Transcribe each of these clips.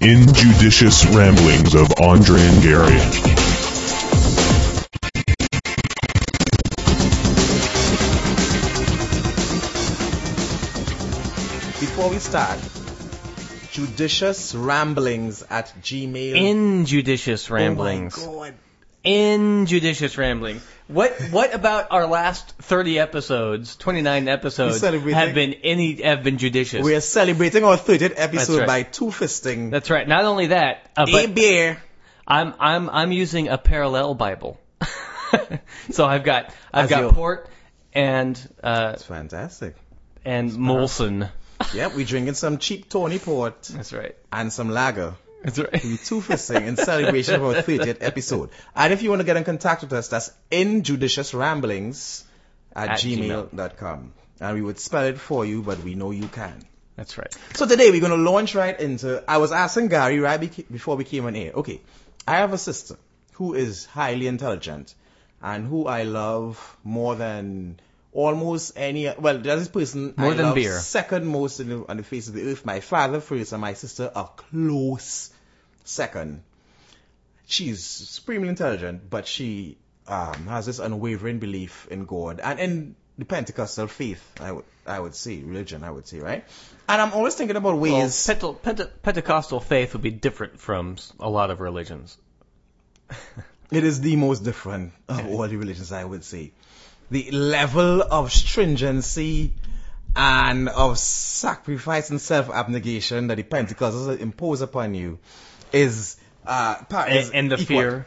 The injudicious ramblings of Andre and Gary. Before we start, judicious ramblings at Gmail. Injudicious ramblings. Oh my god. Injudicious ramblings. What what about our last 30 episodes, 29 episodes have been any have been judicious? We are celebrating our 30th episode right. by two fisting That's right. Not only that, uh, a beer. I'm I'm I'm using a parallel Bible. so I've got I've As got port and uh That's fantastic. and Molson. Yep, we're drinking some cheap Tawny Port That's right. and some lager. That's right. We two fisting in celebration of our 30th episode. And if you want to get in contact with us, that's injudiciousramblings at, At gmail. gmail.com. And we would spell it for you, but we know you can. That's right. So today we're going to launch right into. I was asking Gary right before we came on air. Okay, I have a sister who is highly intelligent and who I love more than almost any. Well, there's this person More I than beer. second most in the, on the face of the earth. My father first and my sister are close second. She's supremely intelligent, but she um, has this unwavering belief in God and in the Pentecostal faith. I would I would say religion. I would say right. And I'm always thinking about Well, ways. Pente- Pente- Pentecostal faith would be different from a lot of religions. It is the most different of all the religions, I would say. The level of stringency and of sacrifice and self-abnegation that the Pentecostals impose upon you is, uh, is And, and the equal- fear.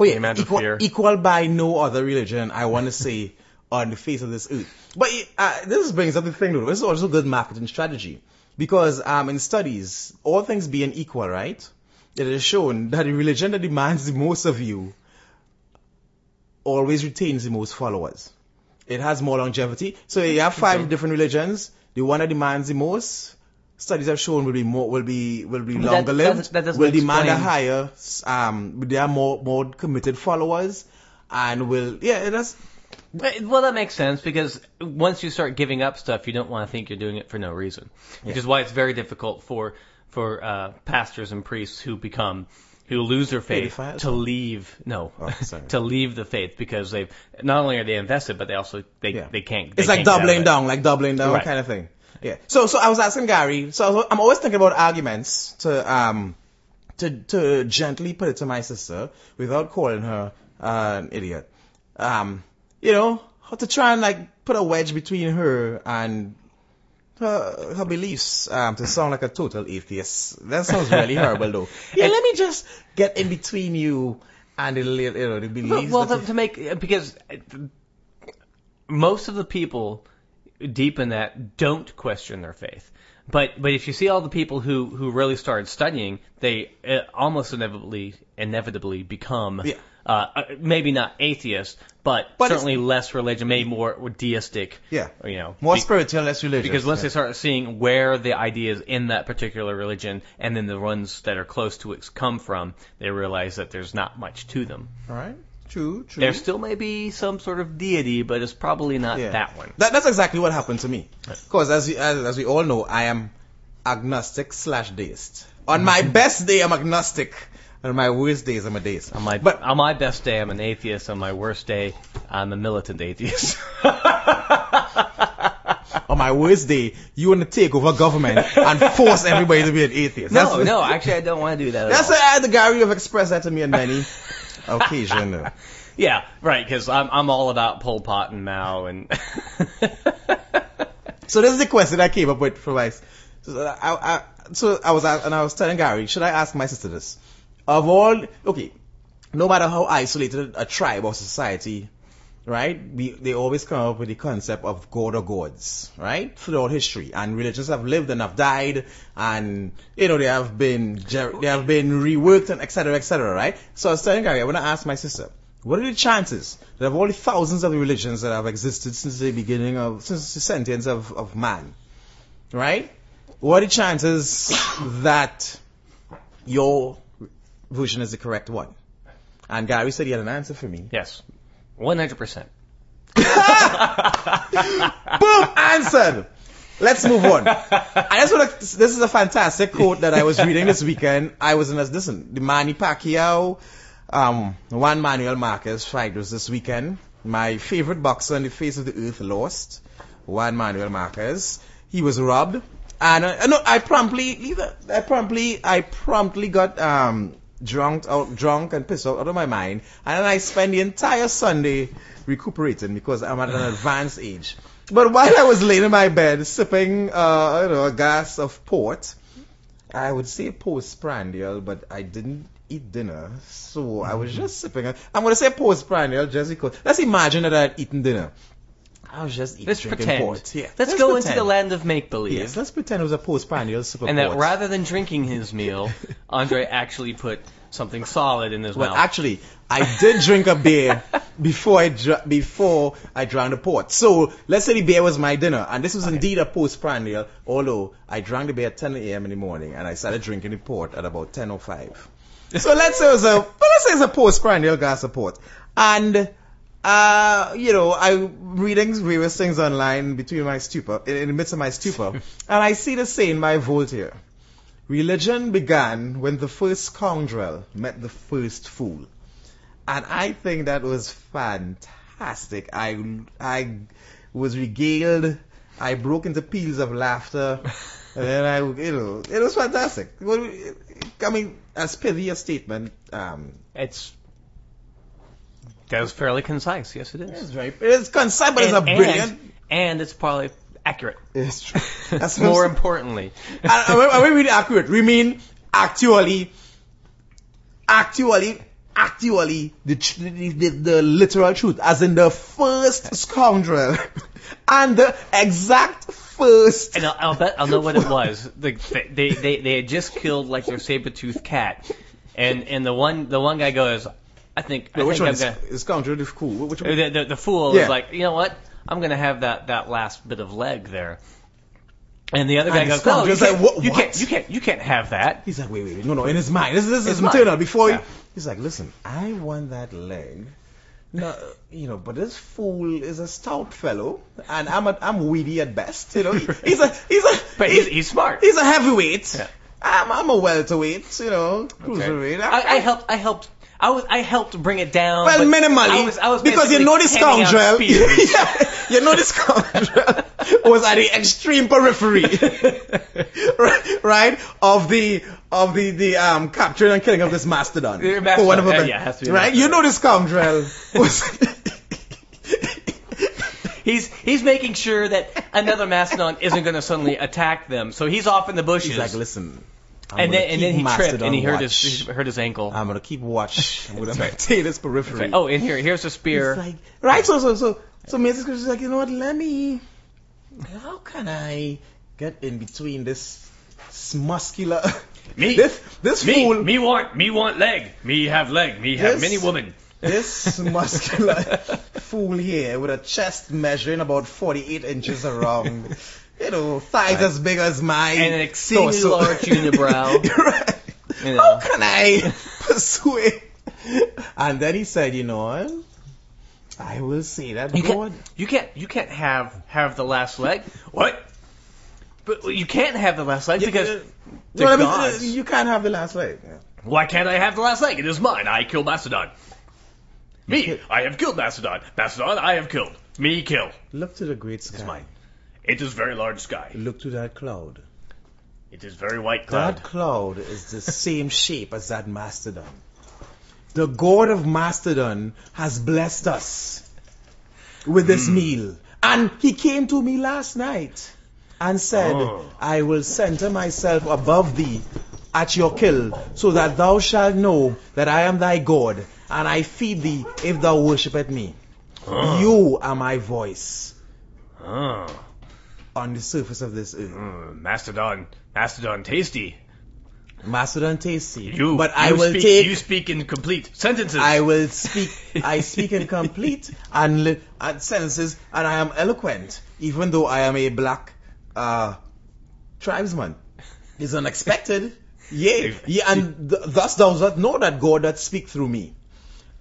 Oh yeah, equal, fear. equal by no other religion, I want to say, on the face of this earth. But uh, this brings up the thing, though. This is also good marketing strategy. Because um, in studies, all things being equal, right? It is shown that the religion that demands the most of you always retains the most followers. It has more longevity. So you have five different religions. The one that demands the most, studies have shown will be more, will be, will be But that longer lived. doesn't- that doesn't will demand a higher, um, they are more, more committed followers and will, yeah, that's, Well, that makes sense because once you start giving up stuff, you don't want to think you're doing it for no reason. Which is why it's very difficult for for uh, pastors and priests who become who lose their faith to leave. No, Oh, to leave the faith because they've not only are they invested, but they also they Yeah. they can't. They It's like can't get doubling it. down, like doubling down Right. kind of thing. Yeah. So, so I was asking Gary. So I was- I'm always thinking about arguments to um to to gently put it to my sister without calling her uh, an idiot. Um, you know, to try and like put a wedge between her and her, her beliefs um, to sound like a total atheist. That sounds really horrible, though. Yeah, let me just get in between you and the, you know, the beliefs. well that to, to make because most of the people deep in that don't question their faith. But but if you see all the people who who really started studying, they uh, almost inevitably inevitably become Yeah. uh, uh, maybe not atheists, but, But certainly less religion, maybe more deistic. yeah, You know, more be- spiritual, less religious. because once yeah. they start seeing where the ideas in that particular religion and then the ones that are close to it come from, they realize that there's not much to them. All right. True, true. There still may be some sort of deity, but it's probably not Yeah. that one. That, that's exactly what happened to me. Because as, we- as as we all know, I am agnostic slash deist. On my mm-hmm. best day, I'm agnostic. On my worst days, I'm a deist. On my but on my best day, I'm an atheist. On my worst day, I'm a militant atheist. on my worst day, you want to take over government and force everybody to be an atheist. no, no, actually, I don't want to do that. At That's all. the Gary have expressed that to me and many Oh, occasions. Yeah, right. Because I'm I'm all about Pol Pot and Mao and. So this is the question I came up with for my. So I, I, so I was and I was telling Gary, should I ask my sister this? Of all, okay, no matter how isolated a tribe or society, right? We, they always come up with the concept of God or gods, right? Throughout history, and religions have lived and have died, and you know they have been they have been reworked and etc. etc. Right? So I was telling Gary, I want to ask my sister. What are the chances that of all the thousands of religions that have existed since the beginning of, since the sentience of, of man, right? What are the chances that your version is the correct one? And Gary said he had an answer for me. yes, 100 percent. Boom! Answered! let's move on. I just want to, this is a fantastic quote that I was reading this weekend. I was in a, listen, the Manny Pacquiao, um, Juan Manuel Marquez fight was this weekend. My favorite boxer on the face of the earth lost. Juan Manuel Marquez. He was robbed. And uh, no, I promptly, I promptly, I promptly got, um, drunk out, drunk and pissed out, out of my mind. And then I spent the entire Sunday recuperating because I'm at an advanced age. But while I was laying in my bed sipping, uh, you know, a glass of port, I would say postprandial, but I didn't eat dinner, so I was just sipping. it. I'm gonna say postprandial just because. Let's imagine that I had eaten dinner. I was just eating Let's drinking pretend. port. Yeah, Let's, go into the land of make believe. Yes, let's pretend it was a postprandial sip of and that rather than drinking his meal, Andre actually put something solid in his Well, mouth. Well, actually, I did drink a beer before I dr- before I drank the port. So let's say the beer was my dinner, and this was indeed a postprandial. Although I drank the beer at 10 a.m. in the morning, and I started drinking the port at about 10:05. So let's say it was a well, let's say it's a postprandial glass of port, and uh, you know, I'm reading various things online between my stupor, in, the midst of my stupor, and I see the saying by Voltaire. Religion began when the first scoundrel met the first fool. And I think that was fantastic. I, I was regaled. I broke into peals of laughter. and then I, you know, it was fantastic. I mean, as pithy a statement, um, it's that was fairly concise. Yes, it is. it's very, it's concise, but it's a brilliant. and, and it's probably accurate. It's true. That's More importantly, and, and when, we really accurate, we mean actually, actually, actually, the, the, the, the literal truth, as in the first scoundrel, and the exact first. and I'll, I'll bet I'll know what it was. The, they, they they had just killed like their saber-toothed cat, and and the one the one guy goes, I think I which think one gonna. is scoundrel? The cool. Which one? The, the, the fool Yeah. is like, you know what? I'm gonna have that that last bit of leg there. And the other guy And goes, no, oh, you can't, "What- you what?" can't, you can't, you can't have that. He's like, wait, wait, wait, no, no, in his mind. This, this is internal. Before Yeah. he, he's like, listen, I want that leg. No, you know, but this fool is a stout fellow, and I'm a, I'm weedy at best. You know, He- he's a he's a But he's, he's smart. he's a heavyweight. Yeah. I'm I'm a welterweight. You know, Okay. cruiserweight. I, I helped. I helped. I was. I helped bring it down. well, minimally, I was, I was because you know this scoundrel. yeah, you know this scoundrel was at the extreme periphery, right, right, of the of the the um capturing and killing of this mastodon. For mastodon, whatever ben- yeah, has to be right. mastodon. You know this scoundrel was. He's he's making sure that another mastodon isn't going to suddenly attack them. So he's off in the bushes. He's like, listen. I'm and then and then he tripped and he hurt watch. his he hurt his ankle. I'm gonna keep watch. I'm gonna maintain this periphery. oh, and here here's a spear. It's like, right, so, so, so, so Mrs. Chris is like, you know what, let me, how can I get in between this muscular, Me. this, this me fool, me want me want leg. Me have leg. Me have many women. this muscular fool here with a chest measuring about 48 inches around, you know, thighs as big as mine. And an exceedingly torso. large unibrow. right. You How know. can I persuade? And then he said, you know what? I will say that You can't, you can't, you can't have have the last leg. What? But you can't have the last leg Yeah, because the No, I mean, you can't have the last leg. Yeah. Why can't I have the last leg? It is mine. I killed Mastodon. Me, I have killed Mastodon. Mastodon, I have killed. Me kill. Look to the great sky. It's mine. It is very large sky. Look to that cloud. It is very white cloud. That cloud is the same shape as that mastodon. The God of Mastodon has blessed us with this Hmm. meal. And he came to me last night and said, Oh. I will center myself above thee at your kill, so that thou shalt know that I am thy God, and I feed thee if thou worshipest me. Oh. You are my voice Oh. On the surface of this earth. Mm, Mastodon, Mastodon, tasty. Mastodon tasty. You, but I will speak, take You speak in complete sentences. I will speak. I speak in complete and, li- and sentences, and I am eloquent, even though I am a black uh, tribesman. It's unexpected. Yea, yeah, and th- thus thou dost know that God doth speak through me.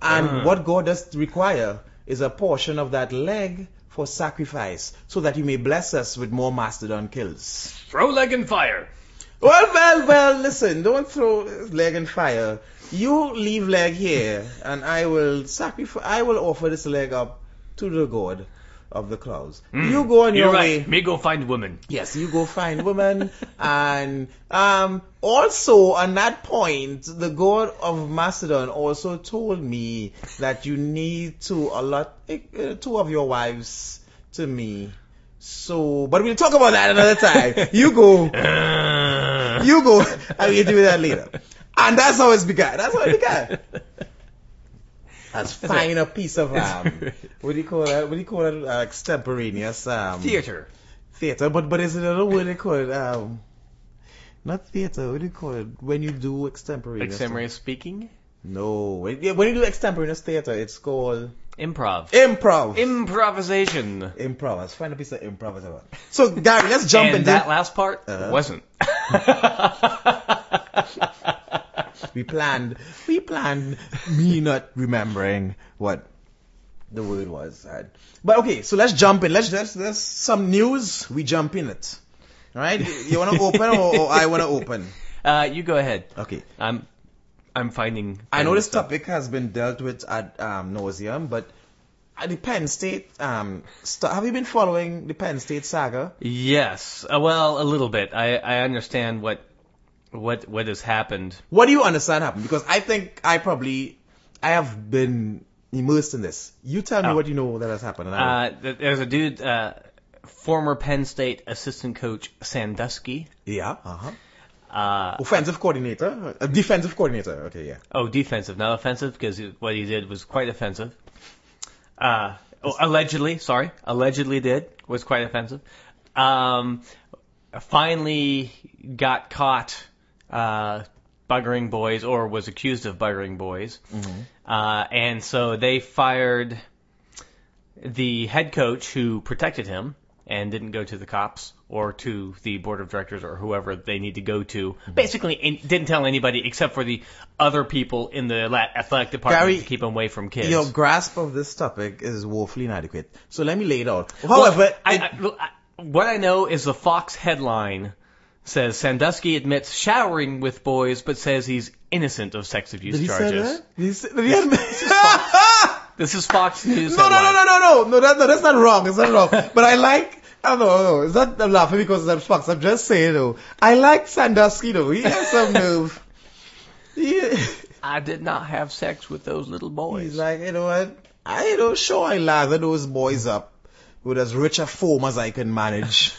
And Ah. what God does require is a portion of that leg for sacrifice, so that you may bless us with more mastodon kills. Throw leg and fire. Well, well, well, listen, don't throw leg in fire. You leave leg here, and I will sacrifice, I will offer this leg up to the god of the clouds. You go on You're your right. way. Me go find woman. Yes, you go find women, and um, also on that point, the god of Mastodon also told me that you need to allot uh, two of your wives to me. So, but we'll talk about that another time. You go, you go, and we'll do that later. And that's how it began. That's how it began. That's fine a piece of um, what do you call that? What do you call it? Uh, extemporaneous um, Theater. theater, but but is it another word they call it? Um, not theater. What do you call it when you do extemporaneous? Extemporaneous speaking. No, when, you do extemporaneous theater, it's called Improv. improv. Improvisation. improv. Let's find a piece of improv. So Gary, let's jump and into that last part Uh-huh. wasn't. we planned. We planned me not remembering what the word was. But okay, so let's jump in. Let's let's there's some news. We jump in it. All right, you want to open or, or I want to open? uh, you go ahead. Okay. I'm, I'm finding. I know this stuff. topic has been dealt with at um, nauseum, but at the Penn State, um, st- have you been following the Penn State saga? Yes. Uh, well, a little bit. I, I understand what, what, what has happened. What do you understand happened? Because I think I probably, I have been immersed in this. You tell me Oh. what you know that has happened. And Uh, there's a dude, uh, former Penn State assistant coach Sandusky. yeah, uh-huh. Uh, Offensive coordinator, uh, defensive coordinator. Okay, yeah. oh, defensive, not offensive, because what he did was quite offensive. Uh, oh, allegedly, sorry, allegedly did was quite offensive. Um, finally got caught uh, buggering boys, or was accused of buggering boys, uh, and so they fired the head coach who protected him and didn't go to the cops or to the board of directors or whoever they need to go to. Basically, didn't tell anybody except for the other people in the athletic department Gary, to keep them away from kids. Your grasp of this topic is woefully inadequate. So let me lay it out. However, I, I, I, what I know is the Fox headline says Sandusky admits showering with boys, but says he's innocent of sex abuse did he say charges. that? Did he say, did he admit- This is Fox News. No, no, no, no, no, no, no, that, no, that's not wrong. It's not wrong. but I like, I don't know, no, it's not, I'm laughing because that's Fox. I'm just saying though, I like Sandusky though. He has some nerve. He, I did not have sex with those little boys. he's like, you know what? I, you know, sure I lather those boys up with as rich a foam as I can manage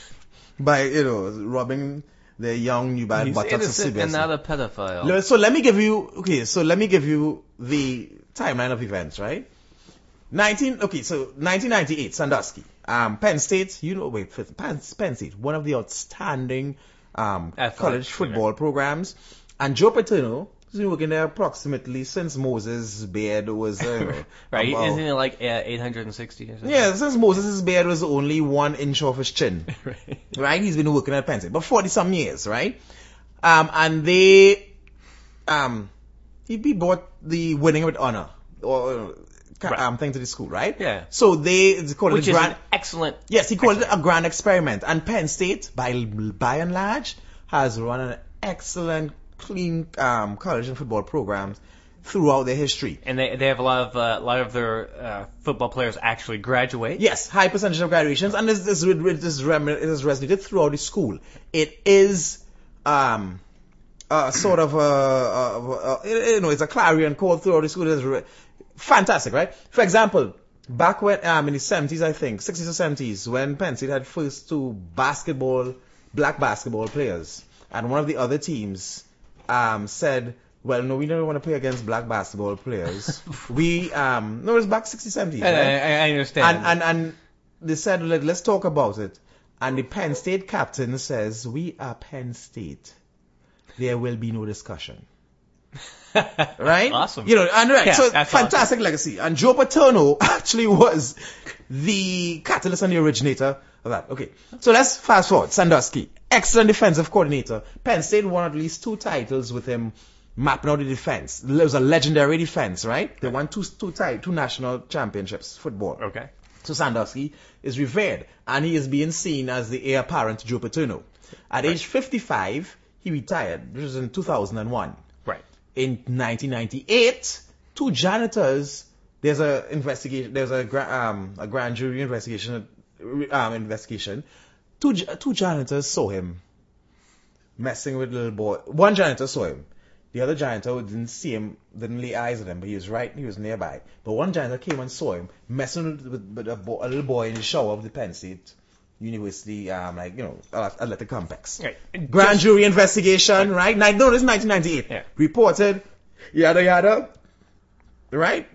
by, you know, rubbing their young newborn He's buttocks innocent and not a pedophile. Le- So let me give you, okay, so let me give you the timeline of events, right? 19, okay, so 1998, Sandusky. Um, Penn State, you know, wait, Penn, Penn State, one of the outstanding, um, Athletic, college football programs. And Joe Paterno has been working there approximately since Moses' beard was, uh, right? about- Isn't it like uh, 860 or something? yeah, since Moses' beard was only one inch off his chin right. right? He's been working at Penn State, but 40 some years, right? Um, and they, um, he, he brought the winning with honor, or, uh, Right. um, thing to the school, right? Yeah. So they, it's called Which it a grand, an excellent. yes, he called it a grand experiment. And Penn State, by, by and large, has run an excellent, clean, um, college and football programs throughout their history. And they they have a lot of uh, a lot of their uh, football players actually graduate. Yes, high percentage of graduations, and this this this, this, rem- it is resonated throughout the school. It is um a sort of a, a, a, you know it's a clarion call throughout the school. It is re- fantastic, right? For example, back when um in the seventies, I think sixties or seventies, when Penn State had first two basketball black basketball players, and one of the other teams um said. Well, no, we don't want to play against black basketball players. we, um, no, it was back 60s, 70s, I, right? I, I understand. and and and they said Let, let's talk about it and the penn state captain says we are penn state there will be no discussion right Awesome. you know and right Yeah, so fantastic legacy and joe paterno actually was the catalyst and the originator of that okay so let's fast forward sandusky excellent defensive coordinator penn state won at least two titles with him mapping out the defense it was a legendary defense right they won two two ti- two national championships football okay. So Sandusky is revered, and he is being seen as the heir apparent to Joe Paterno. At age 55, he retired. This was in 2001. Right. In 1998, two janitors. There's a investigation. There's a um a grand jury investigation. Um, investigation. Two two janitors saw him messing with little boy. One janitor saw him. The other janitor didn't see him, didn't lay eyes on him, but he was right, he was nearby. But one janitor came and saw him messing with, with, with a, bo- a little boy in the shower of the Penn State University, um, like, you know, athletic complex. Right. Grand Just- jury investigation, right? Ni- no, this is 1998. Yeah. Reported, yada yada, right?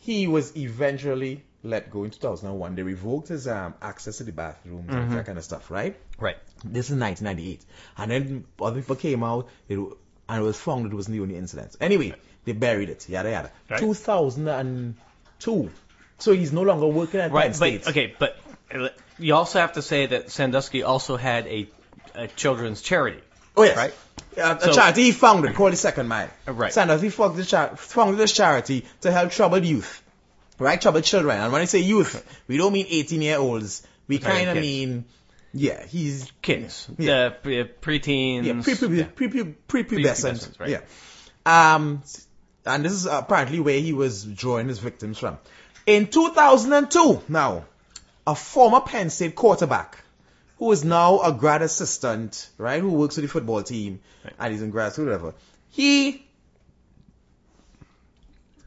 He was eventually let go in 2001. They revoked his um, access to the bathrooms and that kind of stuff, right? Right. This is 1998. And then other people came out, it, and it was found that it wasn't the only incident. Anyway, they buried it, yada yada. Right. 2002. So he's no longer working at Penn State. But okay, but you also have to say that Sandusky also had a, a children's charity. Oh yes. Right. Uh, a So- charity he founded called the Second. Uh, right. Sandusky founded char- founded this charity to help troubled youth, right? Troubled children. And when I say youth, we don't mean 18 year olds. We kind of mean, yeah, he's Kids, Yeah. pre- preteens, yeah, pre pre yeah. pre pre prepubescent. Prepubescent, right. Yeah. Um, and this is apparently where he was drawing his victims from. In 2002, now, a former Penn State quarterback who is now a grad assistant, right, who works with the football team, Right. and he's in grad school, whatever. He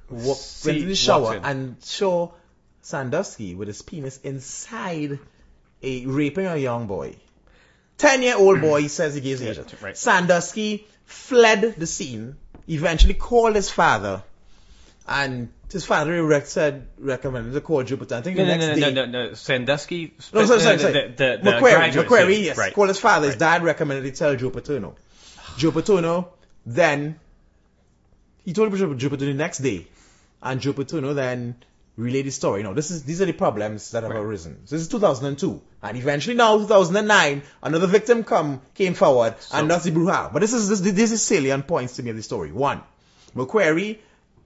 wa- See- went to the shower and saw Sandusky with his penis inside a raping a young boy. Ten year old boy, he says he gives agent. right. Sandusky fled the scene, eventually called his father, and his father rec- said, recommended to call Jupiter. I think No, the no, next no, day. no, no, no, Sandusky. No, sorry, sorry, sorry. The, the, the McQueary, graduate McQueary, yes. Right. Called his father. His Right. dad recommended he tell. Joe Paterno then, he told Joe the next day. And Joe Paterno then relayed the story. Now, this is, these are the problems that have Right. arisen. So this is 2002. And eventually now, 2009, another victim come, came forward, and that's the brouhaha. But this is, this, this is salient points to me of the story. One, McQueary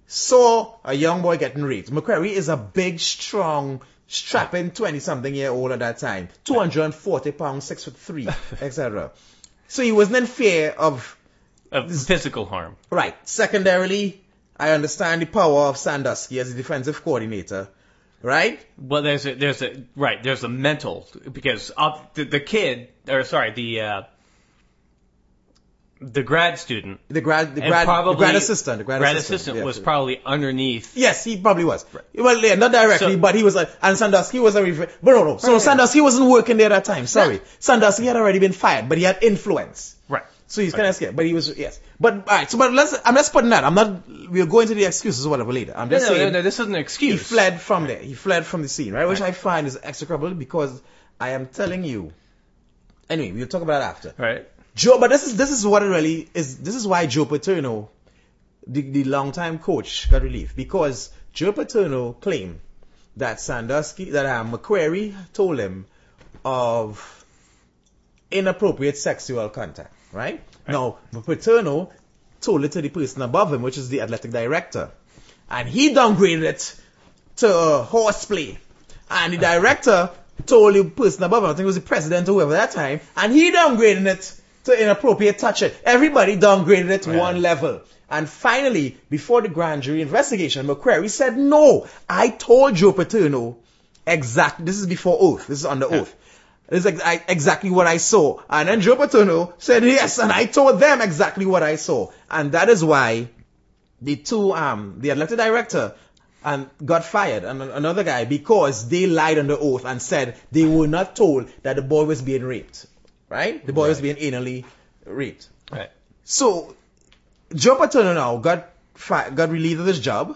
saw a young boy getting raped. McQueary is a big, strong, strapping 20 something year old at that time. 240 pounds, 6 foot 3, etc. So he wasn't in fear of, Of physical harm. right. Secondarily, I understand the power of Sandusky as a defensive coordinator, right? Well, there's a, there's a, right, there's a mental, because up, the, the kid, or sorry, the, uh, the grad student, The grad, the grad, probably, the grad assistant, the grad, assistant, yeah. was probably underneath. Yes, he probably was. Well, yeah, not directly, So- but he was like, and Sandusky was a, reve- but no, no. So Right. Sandusky wasn't working there at that time. Sorry. Sandusky had already been fired, but he had influence. Right. So he's kind of scared, but he was, yes. But, alright, so, but let's, I'm just putting that. I'm not, we'll go into the excuses or whatever later. I'm No, just no, no, saying, no, this isn't an excuse. he fled from there. He fled from the scene, right? Which Right. I find is execrable because I am telling you. Anyway, we'll talk about it after. Right. Joe, but this is this is what it really is. This is why Joe Paterno, the, the longtime coach, got relief because Joe Paterno claimed that Sandusky, that um, McQueary told him of inappropriate sexual contact, right? Now, Paterno told it to the person above him, which is the athletic director, and he downgraded it to uh, horseplay. And the director told the person above him, I think it was the president or whoever that time, and he downgraded it to inappropriate touching. Everybody downgraded it to Right. one level. And finally, before the grand jury investigation, McQueary said, no, I told Joe Paterno exactly, this is before oath, this is under oath. This is ex- I- exactly what I saw. And then Joe Paterno said, yes, and I told them exactly what I saw. And that is why the two, um, the athletic director and got fired and another guy because they lied under oath and said they were not told that the boy was being raped. Right? The boy was being anally raped. Right. So, Joe Paterno now got fi- got relieved of his job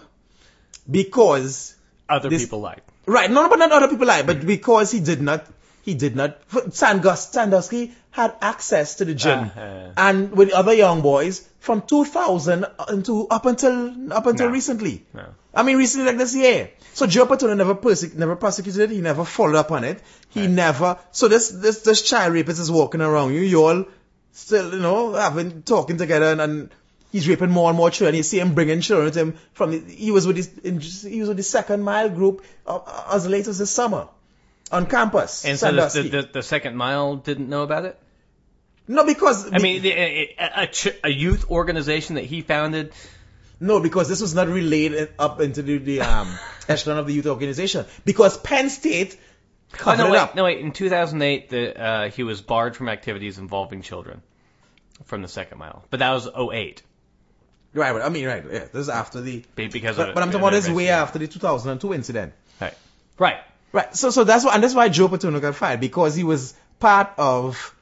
because Other This- people lied. Right, no, but not other people lied, but because he did not, he did not, Sangus, Sandusky had access to the gym Uh-huh. and with other young boys from 2000 into, up until, up until No. recently. No. I mean, recently like this year. So Joe Paterno never persec- never prosecuted it, he never followed up on it, he never, so this, this, this child rapist is walking around you, you all still, you know, having, talking together and, and he's raping more and more children. You see him bringing children to him from the, he was with his, he was with the second mile group uh, as late as this summer on campus. And so the, the, the, second mile didn't know about it? no, because I mean, the, a, a, a youth organization that he founded. no, because this was not relayed up into the, the um, echelon of the youth organization. Because Penn State Oh, covered no, it wait, up. no, wait. In 2008, the, uh, he was barred from activities involving children from the second mile. But that was 08. Right, right. I mean, right. Yeah, this is after the. Because But, of but I'm talking about this way after the 2002 incident. Right. Right. Right. So, so that's why, and that's why Joe Paterno got fired because he was part of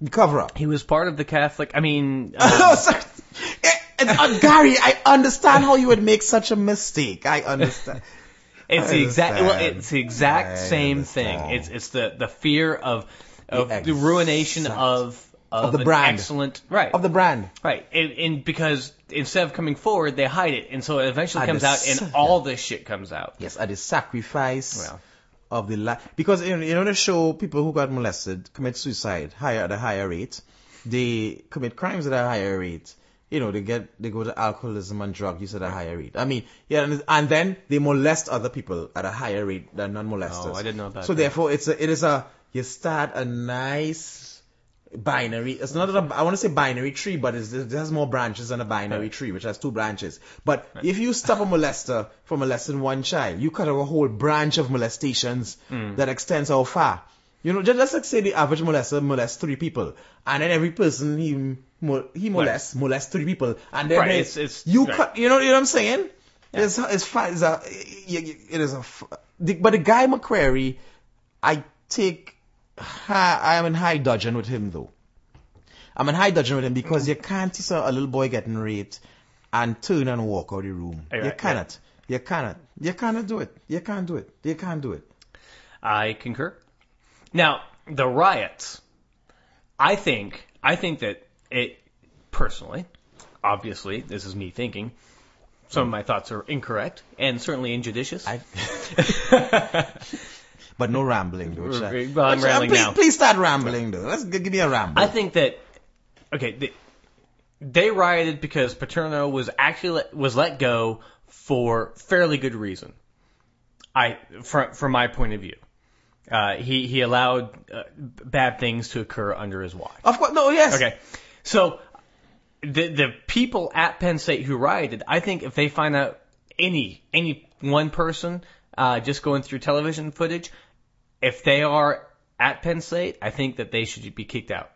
the cover-up. He was part of the Catholic. I mean, Oh, um, eh, uh, Gary, I understand how you would make such a mistake. I understand. it's I the exact. Well, it's the exact I same thing. It's it's the the fear of of The the, ruination exact- of of, the brand. excellent right of the brand. right and, and because instead of coming forward they hide it and so it eventually And comes out and all this shit comes out. Yes, at the sacrifice Well. Of the la- because you know, you know the show people who got molested commit suicide higher at a higher rate. They commit crimes at a higher rate. You know, they get they go to alcoholism and drug use at a higher rate. I mean, yeah, and, and then they molest other people at a higher rate than non-molesters. Oh, I didn't know about So that. therefore, it's a it is a you start a nice binary. It's not a I want to say binary tree, but it's, it has more branches than a binary tree, which has two branches. But if you stop a molester from molesting one child, you cut off a whole branch of molestations Hmm. that extends how far. You know, just let's like say the average molester molests three people, and then every person he he molests molests three people, and then Right, it's- it's- you right. cut. You know, you know what I'm saying? It's it's fine. It's a, it is a. But the guy McQueary, I take. I am in high dudgeon with him though. I'm in high dudgeon with him because you can't see a little boy getting raped and turn and walk out of the room. Right, you cannot. You cannot. You cannot do it. You can't do it. You can't do it. I concur. Now, the riots, I think, I think that it, personally, obviously, this is me thinking, some of my thoughts are incorrect and certainly injudicious. I, but no rambling though. Cha- Well, I'm rambling please, now. Please start rambling though. Let's g- give me a ramble. I think that, okay, they, they rioted because Paterno was actually let, was let go for fairly good reason. I, from, from my point of view. Uh, he, he allowed uh, bad things to occur under his watch. of course, no, yes. Okay. So the the people at Penn State who rioted, I think if they find out any any one person uh, just going through television footage, if they are at Penn State, I think that they should be kicked out.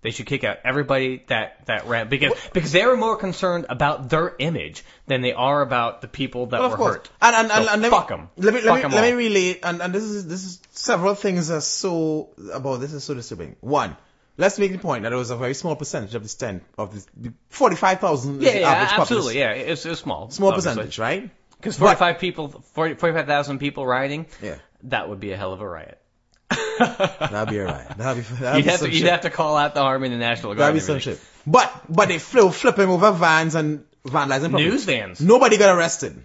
They should kick out everybody that that ran because because they were more concerned about their image than they are about the people that Well, of were course. hurt. And, and, and, So and let fuck me, 'em. Let me, Fuck let me, let me relate, and, and this is, this is several things are so, about this is so disturbing. One, let's make the point that it was a very small percentage of this 10, of this, the 45,000 Yeah, yeah, average absolutely. population. Yeah, it's, it's small. Small obviously. percentage, right? Because But- 45 people, 40, 45,000 people riding. Yeah. That would be a hell of a riot. That'd be alright. That'd be, that'd You'd be have, to, you'd have to call out the Army and the National Guard. That'd be some shit. But, but they flew flipping over vans and vandalizing property. News vans. Nobody got arrested.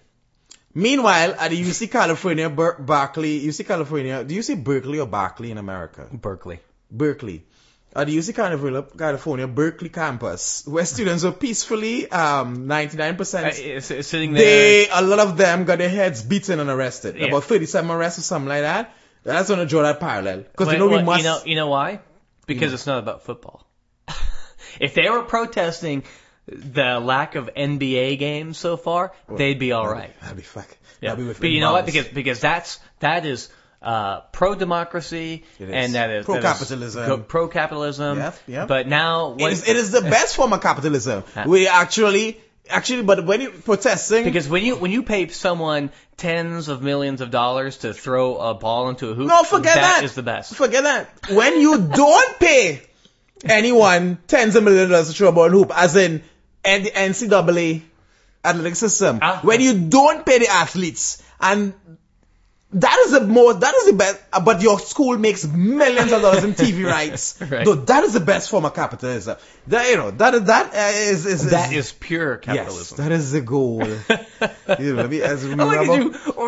Meanwhile, at the UC California, Ber- Berkeley, UC California, do you say Berkeley or Berkeley in America? Berkeley. Berkeley. At the UC California, California Berkeley campus, where students were peacefully, um, 99%, Uh, sitting there. they, a lot of them got their heads beaten and arrested. Yeah. About 37 arrests or something like that. That's gonna draw that parallel. Because Well, you know we well, must, You know, you know why? Because it's not about football. if they were protesting the lack of NBA games so far, they'd be all right. That'd be fuck. Yeah. That'd be But you know what? Because because that's that is uh, pro democracy and that is Pro-capitalism. Pro capitalism. Yep, yep. But now It when, is, it is the best form of capitalism. We actually, actually, but when you protesting, because when you when you pay someone tens of millions of dollars to throw a ball into a hoop, no, forget that. That is the best. Forget that. When you don't pay anyone tens of millions of dollars to throw a ball and hoop, as in the NCAA athletic system, Ah. when you don't pay the athletes and that is the most, that is the best, but your school makes millions of dollars in TV rights. Right. So that is the best form of capitalism. That, you know, that is, that is, is, That is pure Yes, capitalism. that is the goal. you know, we, as we rub,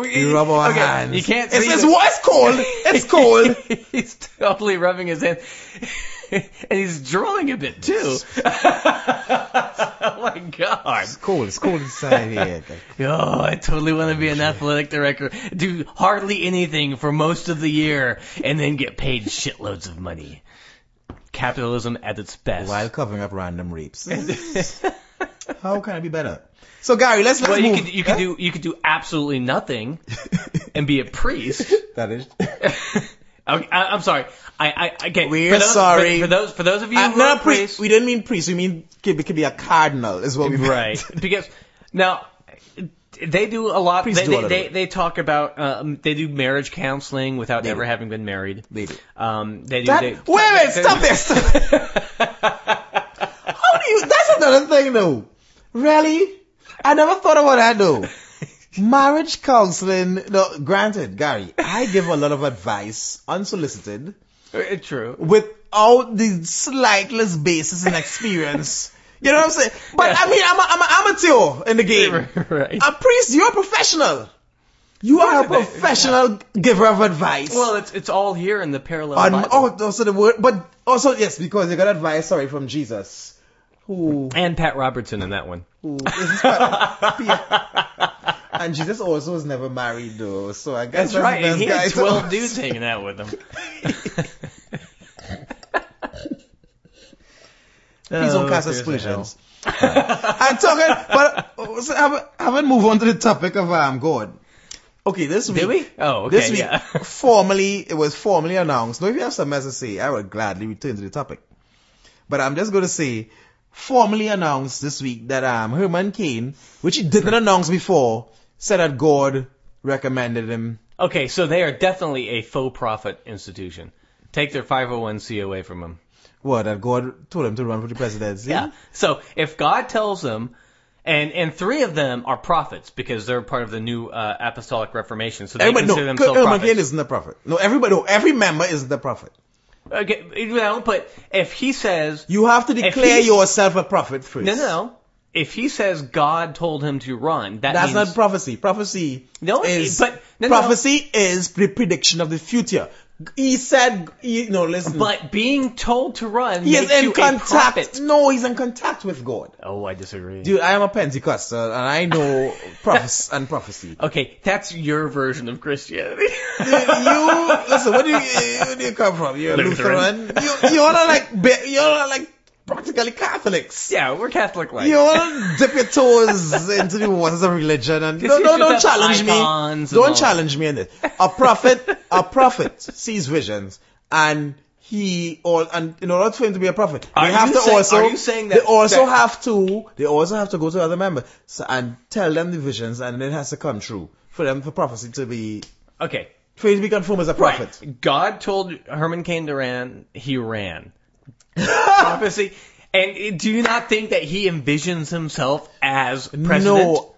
you. Rub our okay, hands. You can't It's, see it's, what? It's cold. It's cold. He's totally rubbing his hand. and he's drooling a bit too. oh my god. It's cool. It's cool inside here. Oh, I totally want to be an athletic director. Do hardly anything for most of the year and then get paid shitloads of money. Capitalism at its best. While covering up random reaps. How can I be better? So Gary, let's let's well, you move. could you could do you could do absolutely nothing and be a priest. that is. Okay, I, I'm sorry. I, I okay. We're for those, sorry. For, for those for those of you Uh, who not are a priest. priests, We didn't mean priest. We mean could be, could be a cardinal. Is what we meant. right? Because now they do a lot. Priests They do they, of they, it. they talk about um, they do marriage counseling without They ever do. having been married. They do. Um, they do. That, they, wait, wait, stop. Stop. How do you? That's another thing, though. Really? I never thought about that, though. Marriage counseling. No, granted, Gary, I give a lot of advice unsolicited Uh, True. without the slightest basis in experience. You know what I'm saying? But I mean, I'm, a, I'm an amateur in the game. right. A priest, you're a professional. You are a Right. professional giver of advice. Well, it's it's all here in the parallel On, Bible. oh, also the word, but also yes, because they got advice, sorry, from Jesus, who, and Pat Robertson in that one. who is P- and Jesus also was never married though, so I guess That's right. the And he best had twelve dudes hanging out with him. Please don't Oh, cast there's a aspersions. I'm talking, but so haven't, haven't move on to the topic of um God. Okay, this week. Did we? Oh, okay. This week, yeah. formally, it was formally announced. Now, if you have something else to say, I would gladly return to the topic. But I'm just going to say, formally announced this week that um Herman Cain, which he didn't announce before, said that God recommended him. Okay, so they are definitely a faux profit institution. Take their 501c away from them. What? That God told him to run for the presidency. Yeah. So if God tells them, and and three of them are prophets because they're part of the new uh, apostolic reformation, so they Everybody, consider no, themselves prophets. isn't a prophet. No, everybody, no, every member isn't a prophet. Okay, you know, but if he says You have to declare yourself a prophet first. no, no, no, if he says God told him to run, that That's means not prophecy. Prophecy No, is but- no, no. prophecy is the prediction of the future. He said, he, no, listen. But being told to run he is in you contact. No, he's in contact with God. Oh, I disagree. Dude, I am a Pentecostal uh, and I know prophes- and prophecy. Okay, that's your version of Christianity. Dude, you listen. Where do you where do you come from? You're a Lutheran. Lutheran. You you're not like you're not like practically Catholics. yeah, we're Catholic like. You want to dip your toes into the waters of religion and no, no, don't challenge me. icons and all Don't challenge me in this. A prophet, a prophet sees visions and he or and in order for him to be a prophet, Are they have to saying- also are you saying that they also that- have to they also have to go to other members and tell them the visions and it has to come true for them for prophecy to be Okay, for him to be confirmed as a prophet. Right. God told Herman Cain to ran, he ran. Prophecy. And do you not think that he envisions himself as president? No.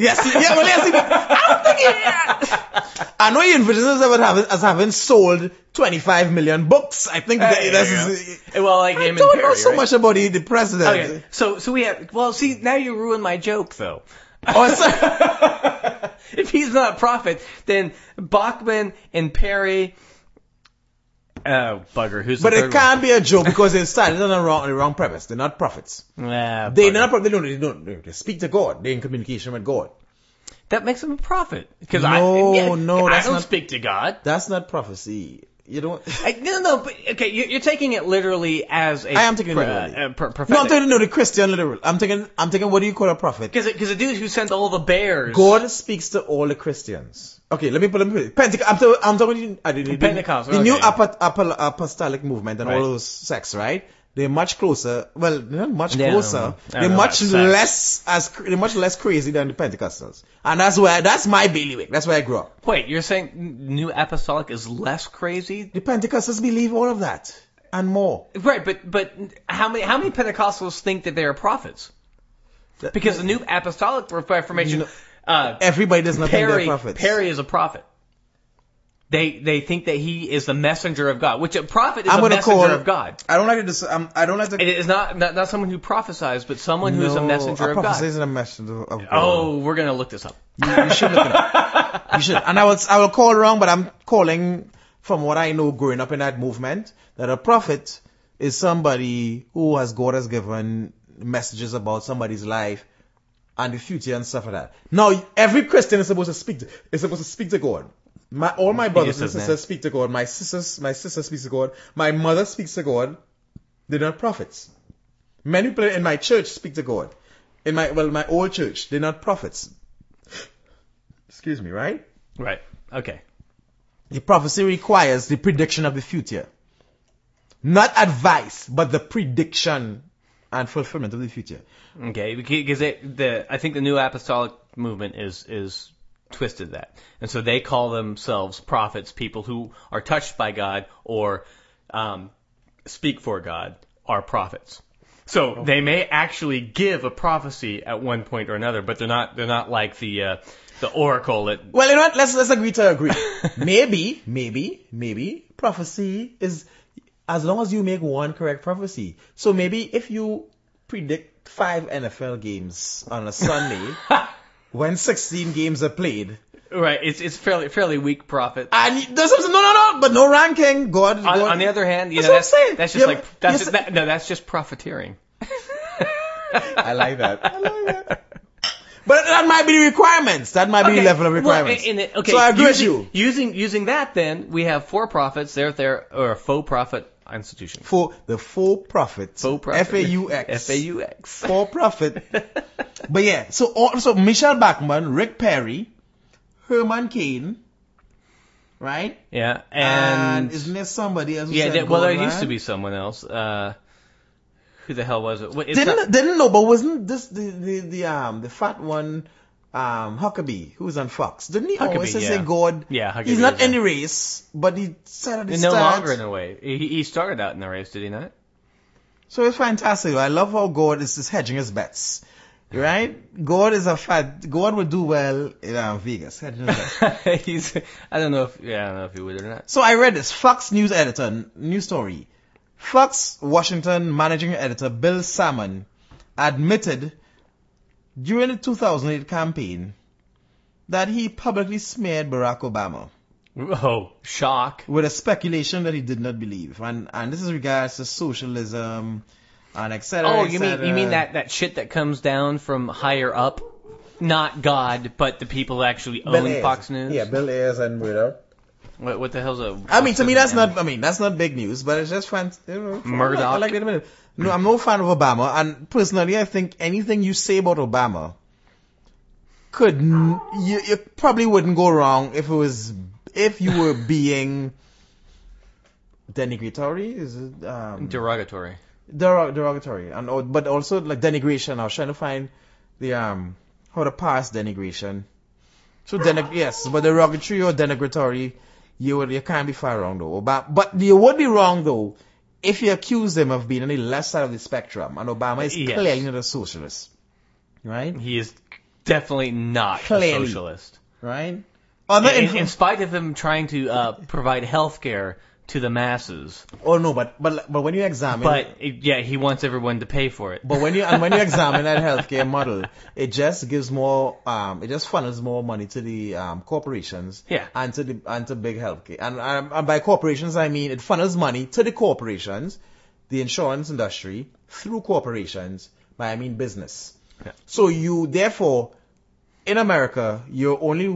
Yes, yeah, well, yes, he- I don't think he, I know he envisions himself as having, as having sold 25 million books. I think that, There that's, go. Well, like I don't Perry, know so right? much about the, the president. Okay, so so we have. Well, see, now you ruined my joke, though. Oh, if he's not a prophet, then Bachmann and Perry. Oh, bugger. Who's but it can't be a joke because they started on the wrong, on the wrong premise. They're not prophets. Ah, They're bugger. not prophets. They don't, they don't, they speak to God. They're in communication with God. That makes them a prophet. Because No, I, yeah, no, I that's don't not- speak to God. That's not prophecy. You don't. I, no, no, but okay, you- you're taking it literally as a. I am taking it literally. uh, pro- No, I'm prophetic. taking no the Christian literal. I'm taking I'm taking what do you call a prophet? Because because the dude who sent all the bears. God speaks to all the Christians. Okay, let me put them. Pentecost. I'm, talking- I'm talking. I didn't. Pentecost, The new okay. apo- apo- apostolic movement and Right. all those sects, right? They're much closer. Well, they're not much closer. They're much less as they're much less crazy than the Pentecostals, and that's where that's my bailiwick. That's where I grew up. Wait, you're saying New Apostolic is less crazy? The Pentecostals believe all of that and more. Right, but but how many how many Pentecostals think that they are prophets? Because the New Apostolic Reformation, You know, uh, Everybody does not think they're prophets. Perry is a prophet. They they think that he is the messenger of God, which a prophet is I'm a messenger call- of God. I don't like to. Dis- I'm, I don't like to. It is not, not not someone who prophesies, but someone who is a messenger a of God. isn't a messenger of God. Oh, we're gonna look this up. You, you should look it up. You should. And I will, I will call wrong, but I'm calling from what I know growing up in that movement, that a prophet is somebody who has God has given messages about somebody's life and the future and stuff like that. Now, every Christian is supposed to speak to, is supposed to speak to God. My, all my brothers and sisters speak to God. My sisters, my sister speaks to God. My mother speaks to God. They're not prophets. Many people in my church speak to God. In my, well, my old church, they're not prophets. Excuse me, right? Right. Okay. The prophecy requires the prediction of the future. Not advice, but the prediction and fulfillment of the future. Okay, because it, the I think the new apostolic movement is is twisted that, and so they call themselves prophets, people who are touched by God or um, speak for God are prophets. So they may actually give a prophecy at one point or another, but they're not they're not like the uh, the oracle that Well, you know what? Let's let's agree to agree. maybe, maybe, maybe prophecy is as long as you make one correct prophecy. So maybe if you predict five NFL games on a Sunday when 16 games are played, right. It's it's fairly fairly weak profit. and there's no, no, no, but no ranking. God, On, God on the other hand, you That's know what I'm saying. that's just Yeah, like that's just, that, no that's just profiteering. I like that. I like that. But that might be the requirements. That might be the level of requirements. Well, in it- okay, so I agree using, with you. Using using that, then we have for profits. They're there or a faux profit institution. For the faux profit. Faux profit. F-A-U-X. F-A-U-X. For profit. but yeah, so also Michelle Bachmann, Rick Perry, Herman Cain, right? Yeah, And, and, isn't there somebody else? yeah, there, well, there used to be someone else. Uh, who the hell was it? Wait, Didn't not- didn't know, but wasn't this the the, the um the fat one? Um, Huckabee, who was on Fox, didn't he always Huckabee, say yeah. God? Yeah, Huckabee He's not in the race, but he said at the no start. longer in a way. He, he started out in the race, did he not? So it's fantastic. I love how God is just hedging his bets. Right? God is a fat, God would do well in um, Vegas. hedging his bets. He's. I don't know if. Yeah, I don't know if he would or not. so I read this. Fox News editor, news story. Fox Washington managing editor Bill Sammon admitted during the 2008 campaign that he publicly smeared Barack Obama Oh, shock. with a speculation that he did not believe. And, and this is regards to socialism and et cetera, Oh, et you mean you mean that that shit that comes down from higher up, not God, but the people who actually Bill own Ayers. Fox News? Yeah, Bill Ayers and Murdoch. What, what the hell's a? I mean, to me, that's yeah. not. I mean, that's not big news, but it's just fun. You know, Murdoch. I like it a minute. No, I'm no fan of Obama, and personally, I think anything you say about Obama could n- you, you probably wouldn't go wrong if it was if you were being denigratory. Is it um, derogatory. derog- derogatory, and or- but also like denigration. I was trying to find the um how to pass denigration. So denig- yes, but derogatory or denigratory, you would you can't be far wrong though. But but you would be wrong though if you accuse them of being on the left side of the spectrum, and Obama is Yes. clearly not a socialist, right? He is definitely not Clearly. a socialist. Right. In, in spite of him trying to uh, provide health care to the masses, oh no, but but but when you examine, but it- yeah, he wants everyone to pay for it. But when you and when you examine that healthcare model, it just gives more um it just funnels more money to the um corporations Yeah. and to the and to big healthcare. And, um, and by corporations I mean it funnels money to the corporations, the insurance industry through corporations, but I mean business. Yeah. So you therefore in America you're only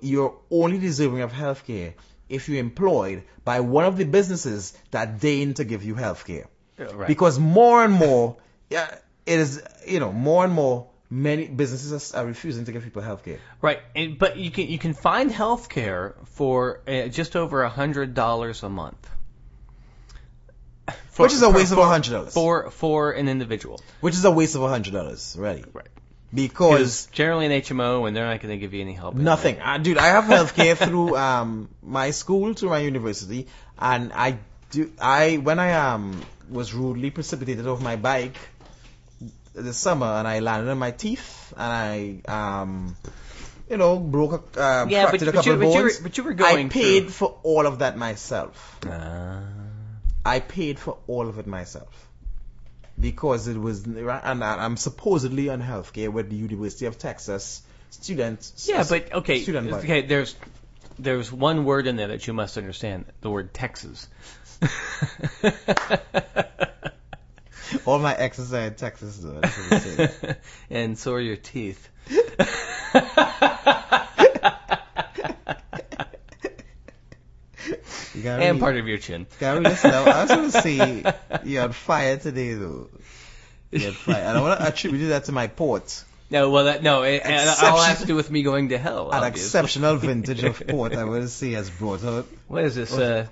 you're only deserving of healthcare if you're employed by one of the businesses that deign to give you healthcare right. because more and more, yeah, it is, you know, more and more, many businesses are refusing to give people healthcare. Right, and, but you can you can find health care for uh, just over a hundred dollars a month. For- Which is a for- waste of for- a hundred dollars. for for an individual. Which is a waste of a hundred dollars, really. Right. Because Because generally an HMO, and they're not going to give you any help. nothing. Uh, dude, I have healthcare through um my school to my university, and I do. I when I um was rudely precipitated off my bike this summer, and I landed on my teeth, and I um. You know, broke a, uh, Yeah, but- fractured a but couple you- of but you were- bones. but you were going I paid through- for all of that myself. Ah. I paid for all of it myself because it was, and I'm supposedly on healthcare with the University of Texas students. yeah, but okay, student okay. There's there's one word in there that you must understand. The word Texas. All my exes are in Texas, though. That's what I'm saying. and so are your teeth. Gotta and part of your chin. gotta listen. I was gonna say you're on fire today, though. You're on fire. And I want to attribute that to my port. No, well, that, no, it, all has to do with me going to hell. An obviously. exceptional vintage of port, I would say, has brought out. What is this? Uh,